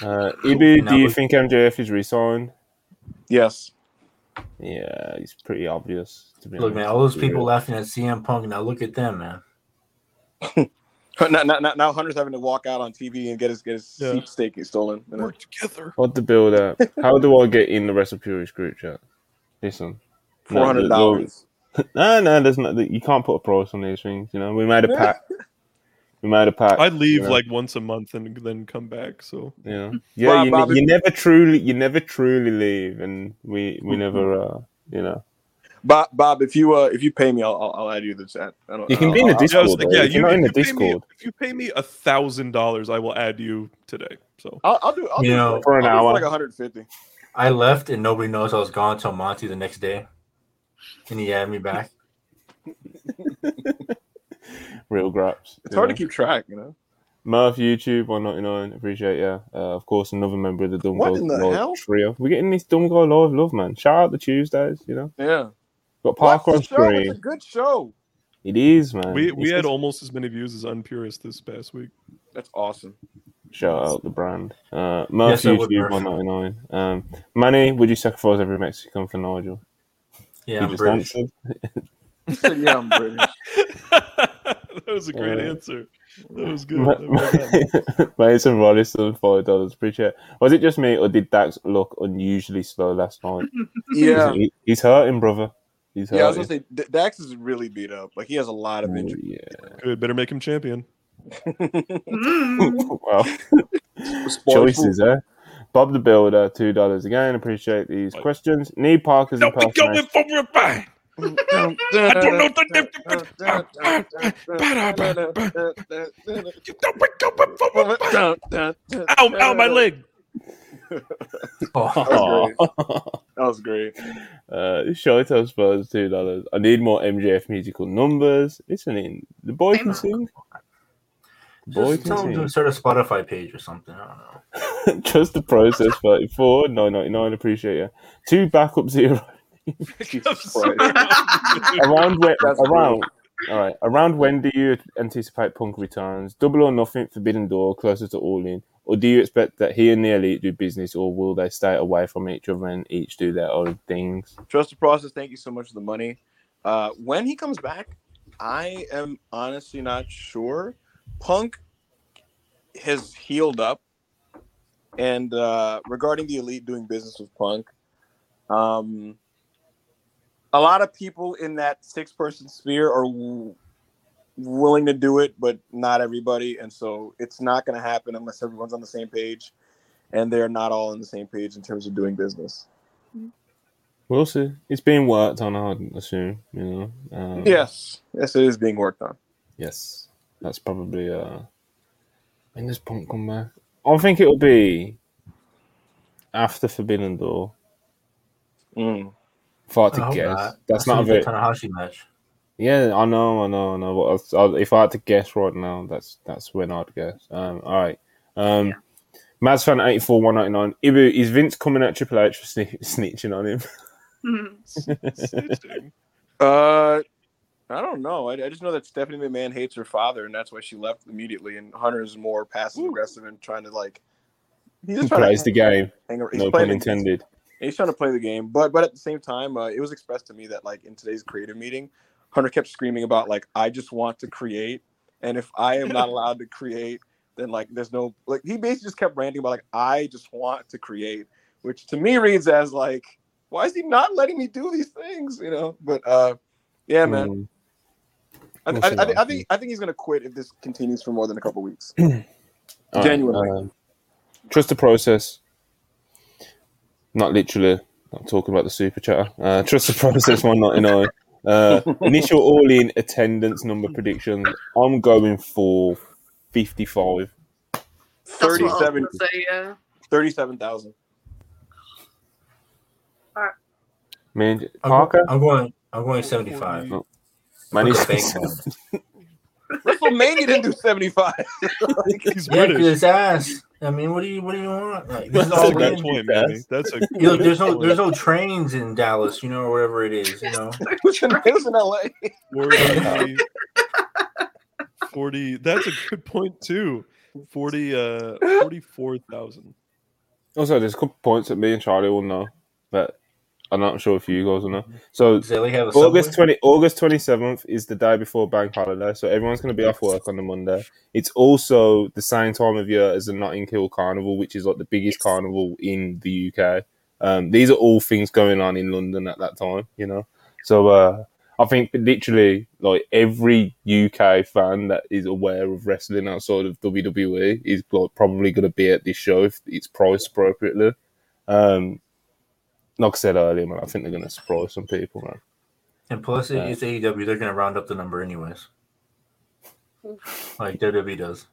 Uh, Ibu, do you think MJF is re-signed? Yes. Yeah, he's pretty obvious. To be Look, man, all those Yeah. people laughing at CM Punk. Now look at them, man. Now, now, now- now Hunter's having to walk out on TV and get his get his Yeah. seat steak stolen. You know? Work together. What the builder? How do I get in the Wrestle Purist group chat? Listen. Four hundred dollars. No, no, there's not. You can't put a price on these things. You know, we made a pact. We made a pact. I'd leave you know? like once a month and then come back. So you know, yeah. Bob- you, you never truly, you never truly leave, and we we never, uh, you know. Bob, Bob, if you uh, if you pay me, I'll I'll, I'll add you to the chat. I don't, You can I be in the I'll- yeah, Discord, like, yeah, you, you're in the you pay me- Discord. if you pay me a thousand dollars, I will add you today. So I'll, I'll do. I'll You do know, like, for an I'll do hour. like 150. I left and nobody knows I was gone until Monty the next day, and he added me back. Real graps. It's hard know. to keep track, you know. Murph YouTube 199, appreciate you. Uh, of course, another member of the Dumb What Guy in the Live hell? trio. We're getting this Dumb Guy Live love, man. Shout out the Tuesdays, you know. Yeah. Got Watch Parker on show. It's a good show. It is, man. we It's we had just- almost as many views as Unpurist this past week. That's awesome. Shout out the brand. Uh, Murph Yes, I would, YouTube 199. Um, Manny, would you sacrifice every Mexican for Nigel? Yeah, he I'm just British. answered. He yeah, I'm British. that was a great Uh, answer. That was good. Well done. Mason Rollison, five dollars. Appreciate. it. Was it just me, or did Dax look unusually slow last night? Yeah. He's hurting, brother. He's hurting. Yeah, I was gonna say Dax is really beat up. Like he has a lot of injuries. injury. yeah. Good. Better make him champion. Mm. well, choices, eh? Bob the Builder, two dollars again. Appreciate these Like- questions. Need Parker's Don't be going for a bang. I don't know the difference. You don't be going for a bang. Ow, ow, my leg. Oh, That was great. Uh, Shoto Spurs, two dollars. I need more MJF musical numbers. Listening, the boy can sing. The boy just tell him can to start a Spotify page or something. I don't know. Just the process. Thirty-four, nine ninety-nine. Appreciate you. Two backup zero. Jesus sorry. Christ. around when That's around all right around when do you anticipate punk returns double or nothing forbidden door closer to all in or do you expect that he and the elite do business or will they stay away from each other and each do their own things Trust the process. Thank you so much for the money. Uh, when he comes back, I am honestly not sure. Punk has healed up, and uh, regarding the elite doing business with Punk, um, a lot of people in that six-person sphere are w- willing to do it, but not everybody, and so it's not going to happen unless everyone's on the same page, and they're not all on the same page in terms of doing business. we'll see it's being worked on i'd assume you know um, Yes, yes, it is being worked on. yes that's probably uh when does punk come back i think it'll be after forbidden door Mm. If i had to guess not. that's I'll not a see very the Tanahashi match. Yeah, I know, I know, I know. But I- I- if I had to guess right now, that's that's when I'd guess. Um, all right. Um, Mads fan eighty four one ninety nine. Ibu is Vince coming at Triple H for sne- snitching on him? Mm. Snitching. Uh, I don't know. I, I just know that Stephanie McMahon hates her father, and that's why she left immediately. And Hunter's more passive aggressive and trying to like. He's just trying Plays to the game. hang, he's No playing pun the- intended. He's trying to play the game, but but at the same time, uh, it was expressed to me that like in today's creative meeting, Hunter kept screaming about like I just want to create, and if I am not allowed to create, then like there's no like he basically just kept ranting about like I just want to create, which to me reads as like why is he not letting me do these things, you know? But uh, yeah, man, Mm. I, We'll I, see I, think- I think I think he's gonna quit if this continues for more than a couple weeks. All right, Genuinely. um, trust the process. Not literally. Not talking about the super chatter. Uh, trust the process. One ninety nine. Uh, initial all in attendance number predictions. I'm going for fifty five. That's what I was 37 gonna say, yeah. 37,000. Man, I'm, Parker. I'm going. I'm going 75. No. Man, he's Bank on. WrestleMania didn't do 75. He's Yeah, 'cause British. it's ass. I mean, what do you what do you want? Like, this is That's all a good in. point, Manny. That's a You know, there's no there's no trains in Dallas, you know, or wherever it is, you know. it, was in, it was in LA. 40, 40 that's a good point too 40 uh 44000 Also, there's a couple points that me and Charlie will know, but I'm not sure if you guys know. So Does LA have a August twenty August twenty seventh is the day before bank holiday, so everyone's going to be off work on the Monday. It's also the same time of year as the Notting Hill Carnival, which is like the biggest carnival in the UK. Um, these are all things going on in London at that time, you know. So uh, I think literally like every UK fan that is aware of wrestling outside of WWE is like, probably going to be at this show if it's priced appropriately. Um, like I said earlier, man, I think they're going to surprise some people, man. And plus, it- Yeah. it's AEW. They're gonna round up the number anyways, like WWE does.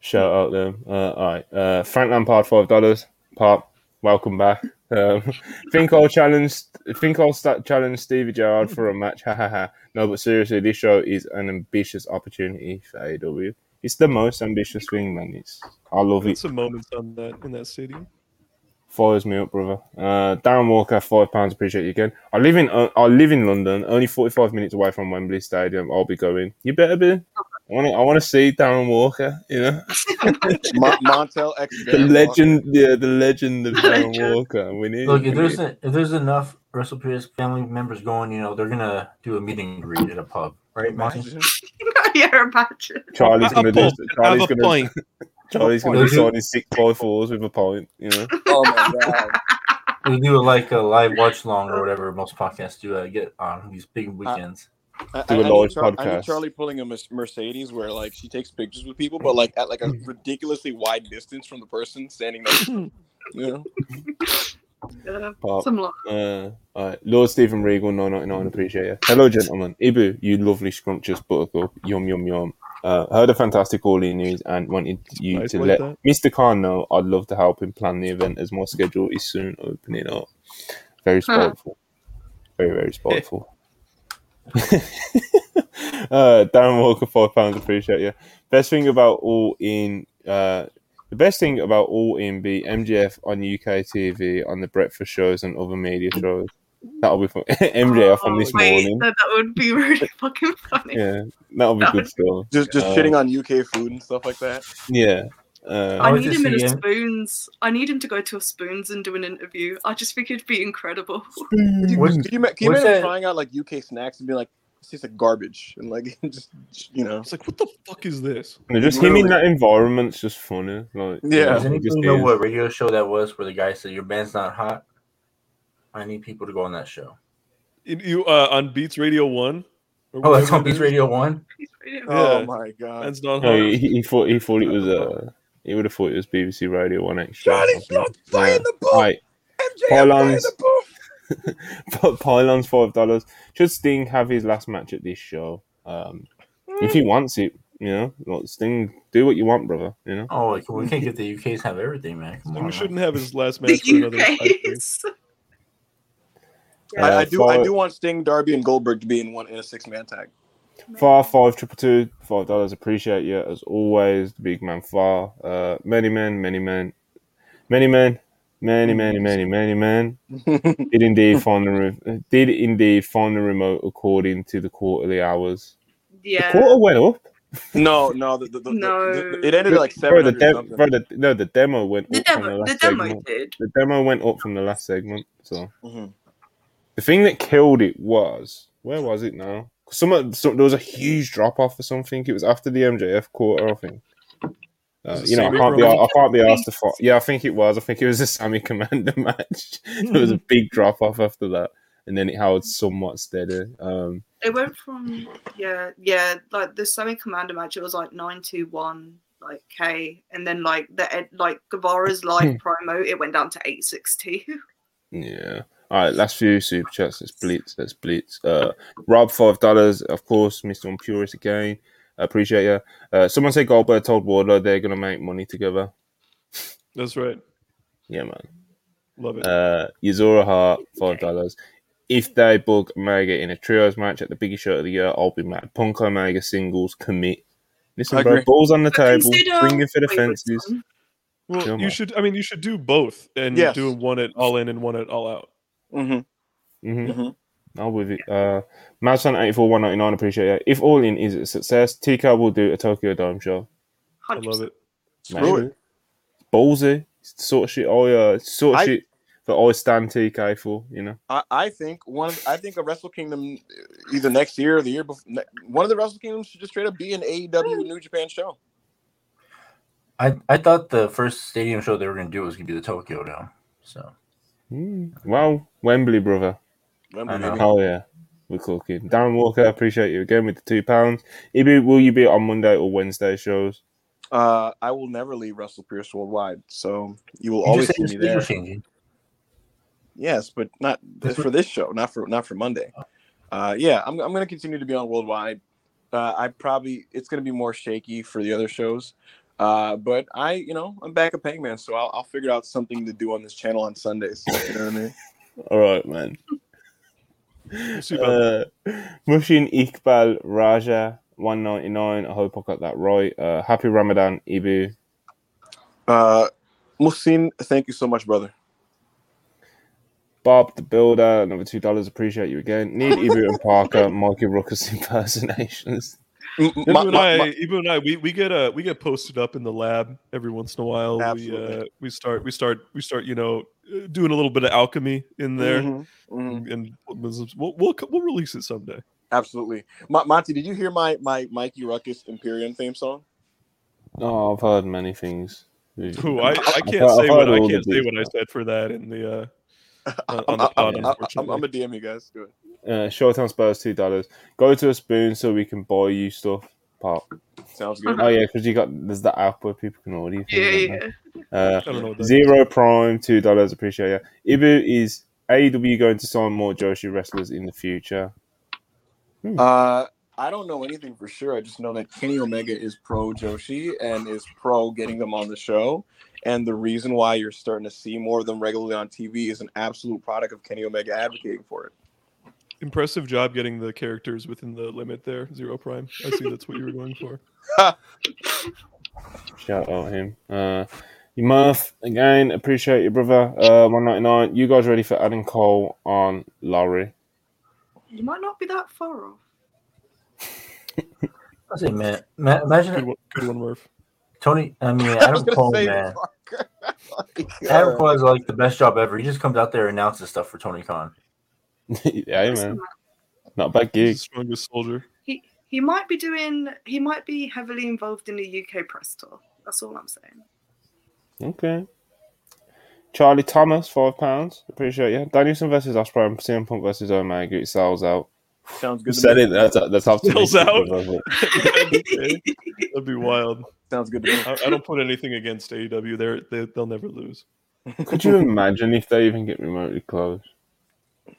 Shout out them. Uh, all right, uh, Frank Lampard, five dollars. Pop, welcome back. Um, think I'll challenge. Think I'll start challenge Stevie Gerrard for a match. Ha ha ha. No, but seriously, this show is an ambitious opportunity for AEW. It's the most ambitious thing, man. It's I love Get it. some moments on that in that stadium. Fires me up, brother. Uh, Darren Walker, five pounds. Appreciate you again. I live in uh, I live in London, only forty five minutes away from Wembley Stadium. I'll be going. You better be. I want to. I want to see Darren Walker. You know. Mon- Montel X. the Darren legend, yeah, the legend of Darren Legend. Walker. We need. Look, if there's need- a, if there's enough WrestlePS family members going, you know, they're gonna do a meeting and greet at a pub, right, Walker. Monty? Yeah, imagine. Charlie's gonna do. Charlie's gonna. pint. Charlie's gonna Have be a pint. signing six by fours with a pint. You know. Oh my god. We do like a live watch long or whatever most podcasts do. I get on these big weekends. I, Do I- a I need live Char- I need Charlie pulling a Mercedes where like she takes pictures with people, but like at like a ridiculously wide distance from the person standing next. to You know. Yeah, Pop. some like Uh, all right. Lord Stephen Regal, nine ninety nine. Appreciate you. Hello, gentlemen. Ibu, you lovely scrumptious buttercup. Yum yum yum. Uh, heard a fantastic all in news and wanted you Nice to let that. Mr. Khan know I'd love to help him plan the event as my schedule is soon opening up. Very spiteful. Very, very spiteful. uh, Darren Walker, five pounds. Appreciate you. Best thing about all in, uh, the best thing about all in be MJF on UK TV on the breakfast shows and other media shows. That'll be fun. MJF on this Oh, wait, morning. That, that would be really fucking funny. Yeah, that'll be That good still. Just just Uh, shitting on UK food and stuff like that. Yeah. Uh, I I need him in a spoons. I need him to go to a spoons and do an interview. I just think it'd be incredible. What's, Can you, ma- can you imagine that- trying out like UK snacks and be like, this tastes like garbage, and like just you know. It's like, what the fuck is this? and just him in Literally. that environment's just funny. Like, Yeah. does it anybody know is. what radio show that was where the guy said your band's not hot? I need people to go on that show. You- You uh, on Beats Radio One? Oh, that's on Beats? Radio One. Yeah. Oh my god. That's not No, he, he thought he thought it was uh he would have thought it was BBC Radio One extra. or Johnny's something. not buying the book. Right, MJF buying Pylons. the book. but Pylon's five dollars. Should Sting have his last match at this show? Um, if he wants it, you know, like Sting, do what you want, brother. You know. Oh, like, we can't get the UKs have everything, man. Come on, We shouldn't have his last The match for another five Uh, I, I do. I do want Sting, Darby, and Goldberg to be in one in a six man tag. Far five triple two five dollars. Appreciate you as always, the big man. Far uh, many men, many men, many men, many many many many men did indeed find the re- did indeed find the remote according to the quarterly hours. The Yeah. quarter went up. no, no, the, the, the, No. the- it ended at like bro, the, de- bro, the, no, the demo went The up from the demo, the last demo segment. did. The demo went up from the last segment. So Mhm. The thing that killed it was where was it now? Some, some there was a huge drop off or something. It was after the MJF quarter, I think. Uh, you know, I can't be Komander? I can't be asked to fight. Yeah, I think it was. I think it was a Sammy Komander match. there was a big drop off after that, and then it held somewhat steady. Um, It went from yeah, yeah, like the Sammy Komander match. It was like nine to one, like K, and then like the like Guevara's live promo. It went down to eight six two. Yeah. All right, last few super chats. Let's blitz. Let's blitz. Uh, Rob, five dollars. Of course, Mr. Unpurist again. I Appreciate you. Uh, someone said Goldberg told Wardlow they're gonna make money together. That's right. Yeah, man. Love it. Uh, Yuzura Hart, five dollars. If they book Omega in a trios match at the biggest show of the year, I'll be mad. Punk Omega singles commit. Listen, I bro, balls on the table, bring swinging for the Wait, fences. well, you should. I mean, you should do both and Yes. do one at all in and one at all out. Mm-hmm. hmm Mhm. I'm with it. Uh, Madson eighty four one ninety nine. Appreciate it. If All In is a success, TK will do a Tokyo Dome show. I love it. Screw Maybe. it. Ballsy, sort of shit. I uh, sort of I- shit that I stand TK for. You know. I, I think one. Of, I think a Wrestle Kingdom, either next year or the year before, one of the Wrestle Kingdoms should just straight up be an AEW New Japan show. I, I thought the first stadium show they were going to do was going to be the Tokyo Dome. So Mm. Well, Wembley, brother. Wembley, I know. baby. Oh yeah, we're cooking. Darren Walker, appreciate you again with the two pounds. Ibu, will you be on Monday or Wednesday shows? Uh, I will never leave Wrestle Purist worldwide, so you will You always just see me there. changing. Yes, but not That's for this show, not for not for Monday. Uh, yeah, I'm I'm gonna continue to be on worldwide. Uh, I probably it's gonna be more shaky for the other shows, uh, but I you know I'm Backup Hangman, so I'll, I'll figure out something to do on this channel on Sundays. You know what I mean? All right, man. We'll see about Uh, Mushin Iqbal Raja, 199. I hope I got that right. Uh, happy Ramadan, Ibu. Uh, Musin, thank you so much, brother. Bob the Builder, another $2. Appreciate you again. Need Ibu and Parker, Mikey Ruckus impersonations. M- Ibu my- and my- I, my- Ibu and I, we, we get uh we get posted up in the lab every once in a while. We uh we start we start we start you know uh, doing a little bit of alchemy in there, Mhm, mhm. and we'll, we'll we'll release it someday. Absolutely. Mo- Monty, did you hear my my Mikey Ruckus Imperium theme song? Oh, I've heard many things. Ooh, I, I can't say I've what I can't say what I said for that in the uh on, on the pod. I'm, I'm, I'm, I'm a DM you guys. Do it. Uh, Showtime Spurs, $2. Go to a spoon so we can buy you stuff. Pop. Sounds good. Oh, yeah, because you got, there's that app where people can order you. Yeah, yeah. Uh, I don't know. What that Zero Prime, two dollars. Appreciate you. Ibu is AEW going to sign more Joshi wrestlers in the future. Uh, I don't know anything for sure. I just know that Kenny Omega is pro Joshi and is pro getting them on the show. And the reason why you're starting to see more of them regularly on TV is an absolute product of Kenny Omega advocating for it. Impressive job getting the characters within the limit there, Zero Prime. I see that's what you were going for. Shout out him. Uh, you Murph again. Appreciate you, brother. Uh, one ninety nine. You guys ready for Adam Cole on Laurie? You might not be that far off. I say, man, ma- imagine Good one, good one Murph. Tony. I mean, I was Adam gonna Cole, say man. Like, Adam Cole has like the best job ever. He just comes out there and announces stuff for Tony Khan. yeah, man. Not a bad the gig. strongest soldier. He he might be doing. He might be heavily involved in the UK press tour. That's all I'm saying. Okay. Charlie Thomas, five pounds. Appreciate you. Danielson versus Ospreay and CM Punk versus Omega. It sells out. Sounds good. To said me. it. That's that's optimistic. Sells out. That'd be wild. Sounds good to me. I, I don't put anything against AEW. They're, they they'll never lose. Could you imagine if they even get remotely close?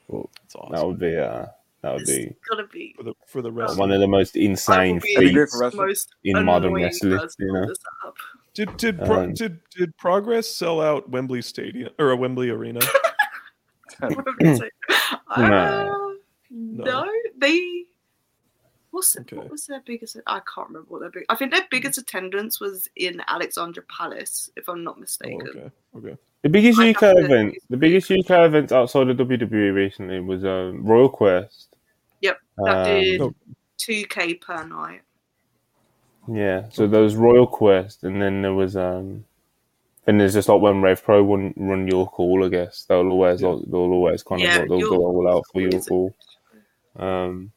It's awesome That would be uh, that would It's be gotta be for the for the rest. one of the most insane will be That'd be great feats most in modern annoying wrestling. You know. Did did pro, Um, did did Progress sell out Wembley Stadium or a Wembley Arena? uh, no, they. What's the, Okay. what was their biggest? I can't remember what their big. I think their biggest attendance was in Alexandra Palace, if I'm not Oh, mistaken. okay, okay. The biggest I UK have to- event, the biggest UK event outside of WWE recently was um, Royal Quest. Yep, that Um, did Oh. two k per night. Yeah, so there was Royal Quest, and then there was um, and there's just like when Rev Pro run run your call. I guess they'll always Yeah. like they'll always kind Yeah, of like, they'll go all out for Hall York is- Hall. Um,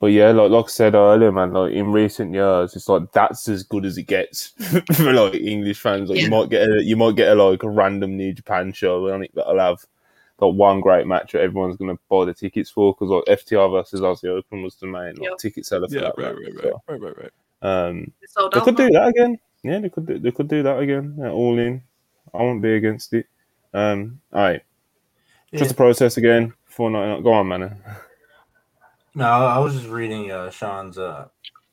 but yeah, like like I said earlier, man, like in recent years, it's like that's as good as it gets for like English fans. Like you might get a, you might get a, like a random New Japan show on it that'll have like one great match that everyone's gonna buy the tickets for because like FTR versus Aussie Open was the main like, Yep. ticket seller for Yeah, that right, match, right, right, so, right, right, right. um, It they out could do that again. Yeah, they could do, they could do that again. Yeah, all in. I won't be against it. Um, all right, Yeah. just the process again. Four ninety. Go on, man. No, I was just reading uh, Sean's uh,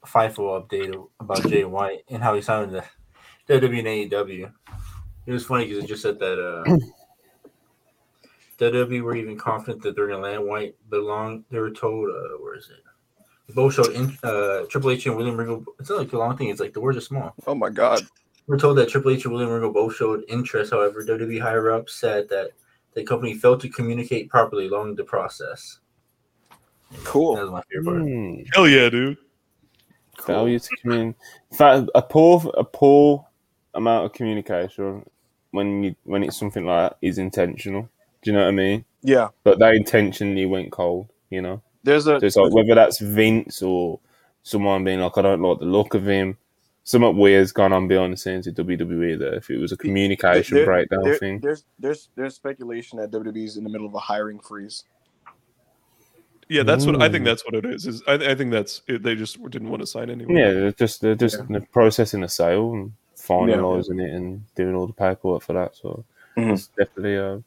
FIFO update about Jay White and how he signed the WWE and AEW. It was funny because it just said that uh, WWE were even confident that they're going to land White, but long they were told, uh, where is it? Both showed in, uh, Triple H and William Regal. It's not like a long thing. It's like the words are small. Oh my god. We're told that Triple H and William Regal both showed interest. However, WWE higher ups said that the company failed to communicate properly along the process. That Cool. was my favorite part. Hmm. Hell yeah, dude. Failure to communicate. In fact, a poor a poor amount of communication when you when it's something like that is intentional. Do you know what I mean? Yeah. But they intentionally went cold. You know. There's a So it's like whether that's Vince or someone being like, I don't like the look of him. Something weird's gone on behind the scenes at WWE there. If it was a communication there- breakdown there- thing. There's there's there's speculation that WWE's in the middle of a hiring freeze. Yeah, that's what I think. That's what it is. Is I, I think that's it, they just didn't want to sign anyone. Yeah, they're just they're just Yeah. processing the sale and finalising it and doing all the paperwork for that. So Mhm. it's definitely uh,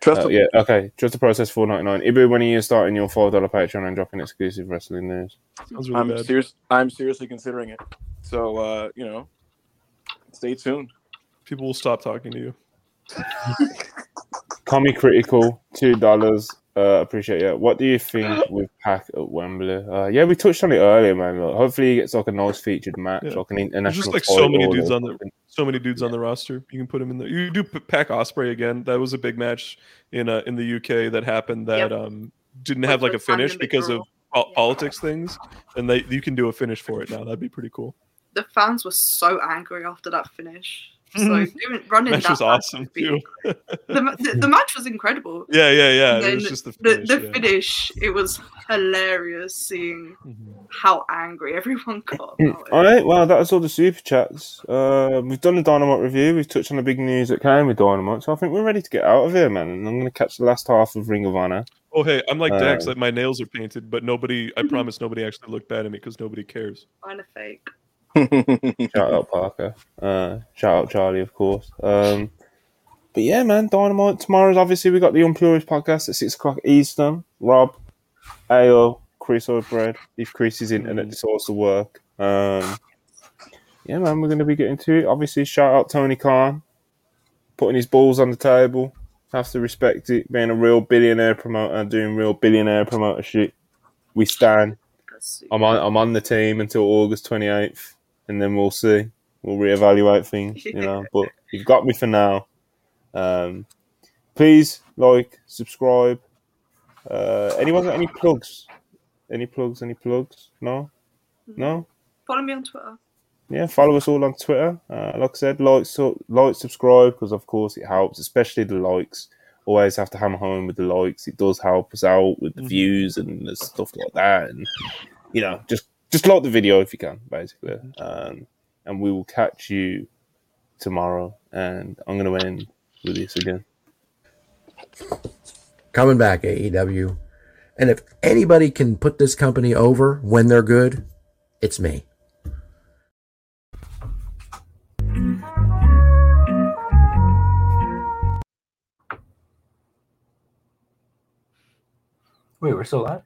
Trust uh, yeah okay. Just the process four ninety nine. Ibu, when are you starting your five dollar Patreon and dropping exclusive wrestling news? really I'm serious. I'm seriously considering it. So uh, you know, stay tuned. People will stop talking to you. Commie critical two dollars. Uh, appreciate it. What do you think with Pac at Wembley? Uh, yeah, we touched on it earlier, man. Look, hopefully, he gets like a nice featured match, Yeah. like an There's international. just like so many dudes on the so many dudes on the roster. You can put him in there. You do Pac Ospreay again. That was a big match in uh, in the UK that happened that Yep. um didn't Which have like a finish because of po- Yeah. politics things, and they you can do a finish for it now. That'd be pretty cool. The fans were so angry after that finish. So Mhm. running Match that was awesome too. The, the, the match was incredible. Yeah, yeah, yeah. And It was then just the The, finish. the yeah. finish, it was hilarious seeing Mhm. how angry everyone got. Mm, about it. All right, well, that was all the super chats. Uh, we've done the Dynamite review. We've touched on the big news that came with Dynamite, so I think we're ready to get out of here, man. And I'm going to catch the last half of Ring of Honor. Oh hey, I'm like Dex. Uh, Like my nails are painted, but nobody. I promise nobody actually looked bad at me because nobody cares. Kind a fake. Shout out Parker. Uh, shout out Charlie, of course. Um, but yeah, man, Dynamite tomorrow's obviously we got the Unpurist podcast at six o'clock Eastern. Rob, Ao, Chris or Bread. If Chris is internet decides to work. Um, yeah, man, we're going to be getting to it. Obviously, shout out Tony Khan, putting his balls on the table. Have to respect it. Being a real billionaire promoter, doing real billionaire promoter shit. We stand. I'm on. I'm on the team until August 28th, and then we'll see. We'll reevaluate things, you know. But you've got me for now. Um, please like, subscribe. Uh, anyone got any plugs? Any plugs? Any plugs? No, no. Follow me on Twitter. Yeah, follow us all on Twitter. Uh, like I said, like, so, like, subscribe because of course it helps, especially the likes. Always have to hammer home with the likes. It does help us out with the Mhm. views and the stuff like that. And you know, just just like the video if you can, basically. Um, and we will catch you tomorrow. And I'm gonna end with this again. Coming back, AEW. And if anybody can put this company over when they're good, it's me. Wait, we're still live?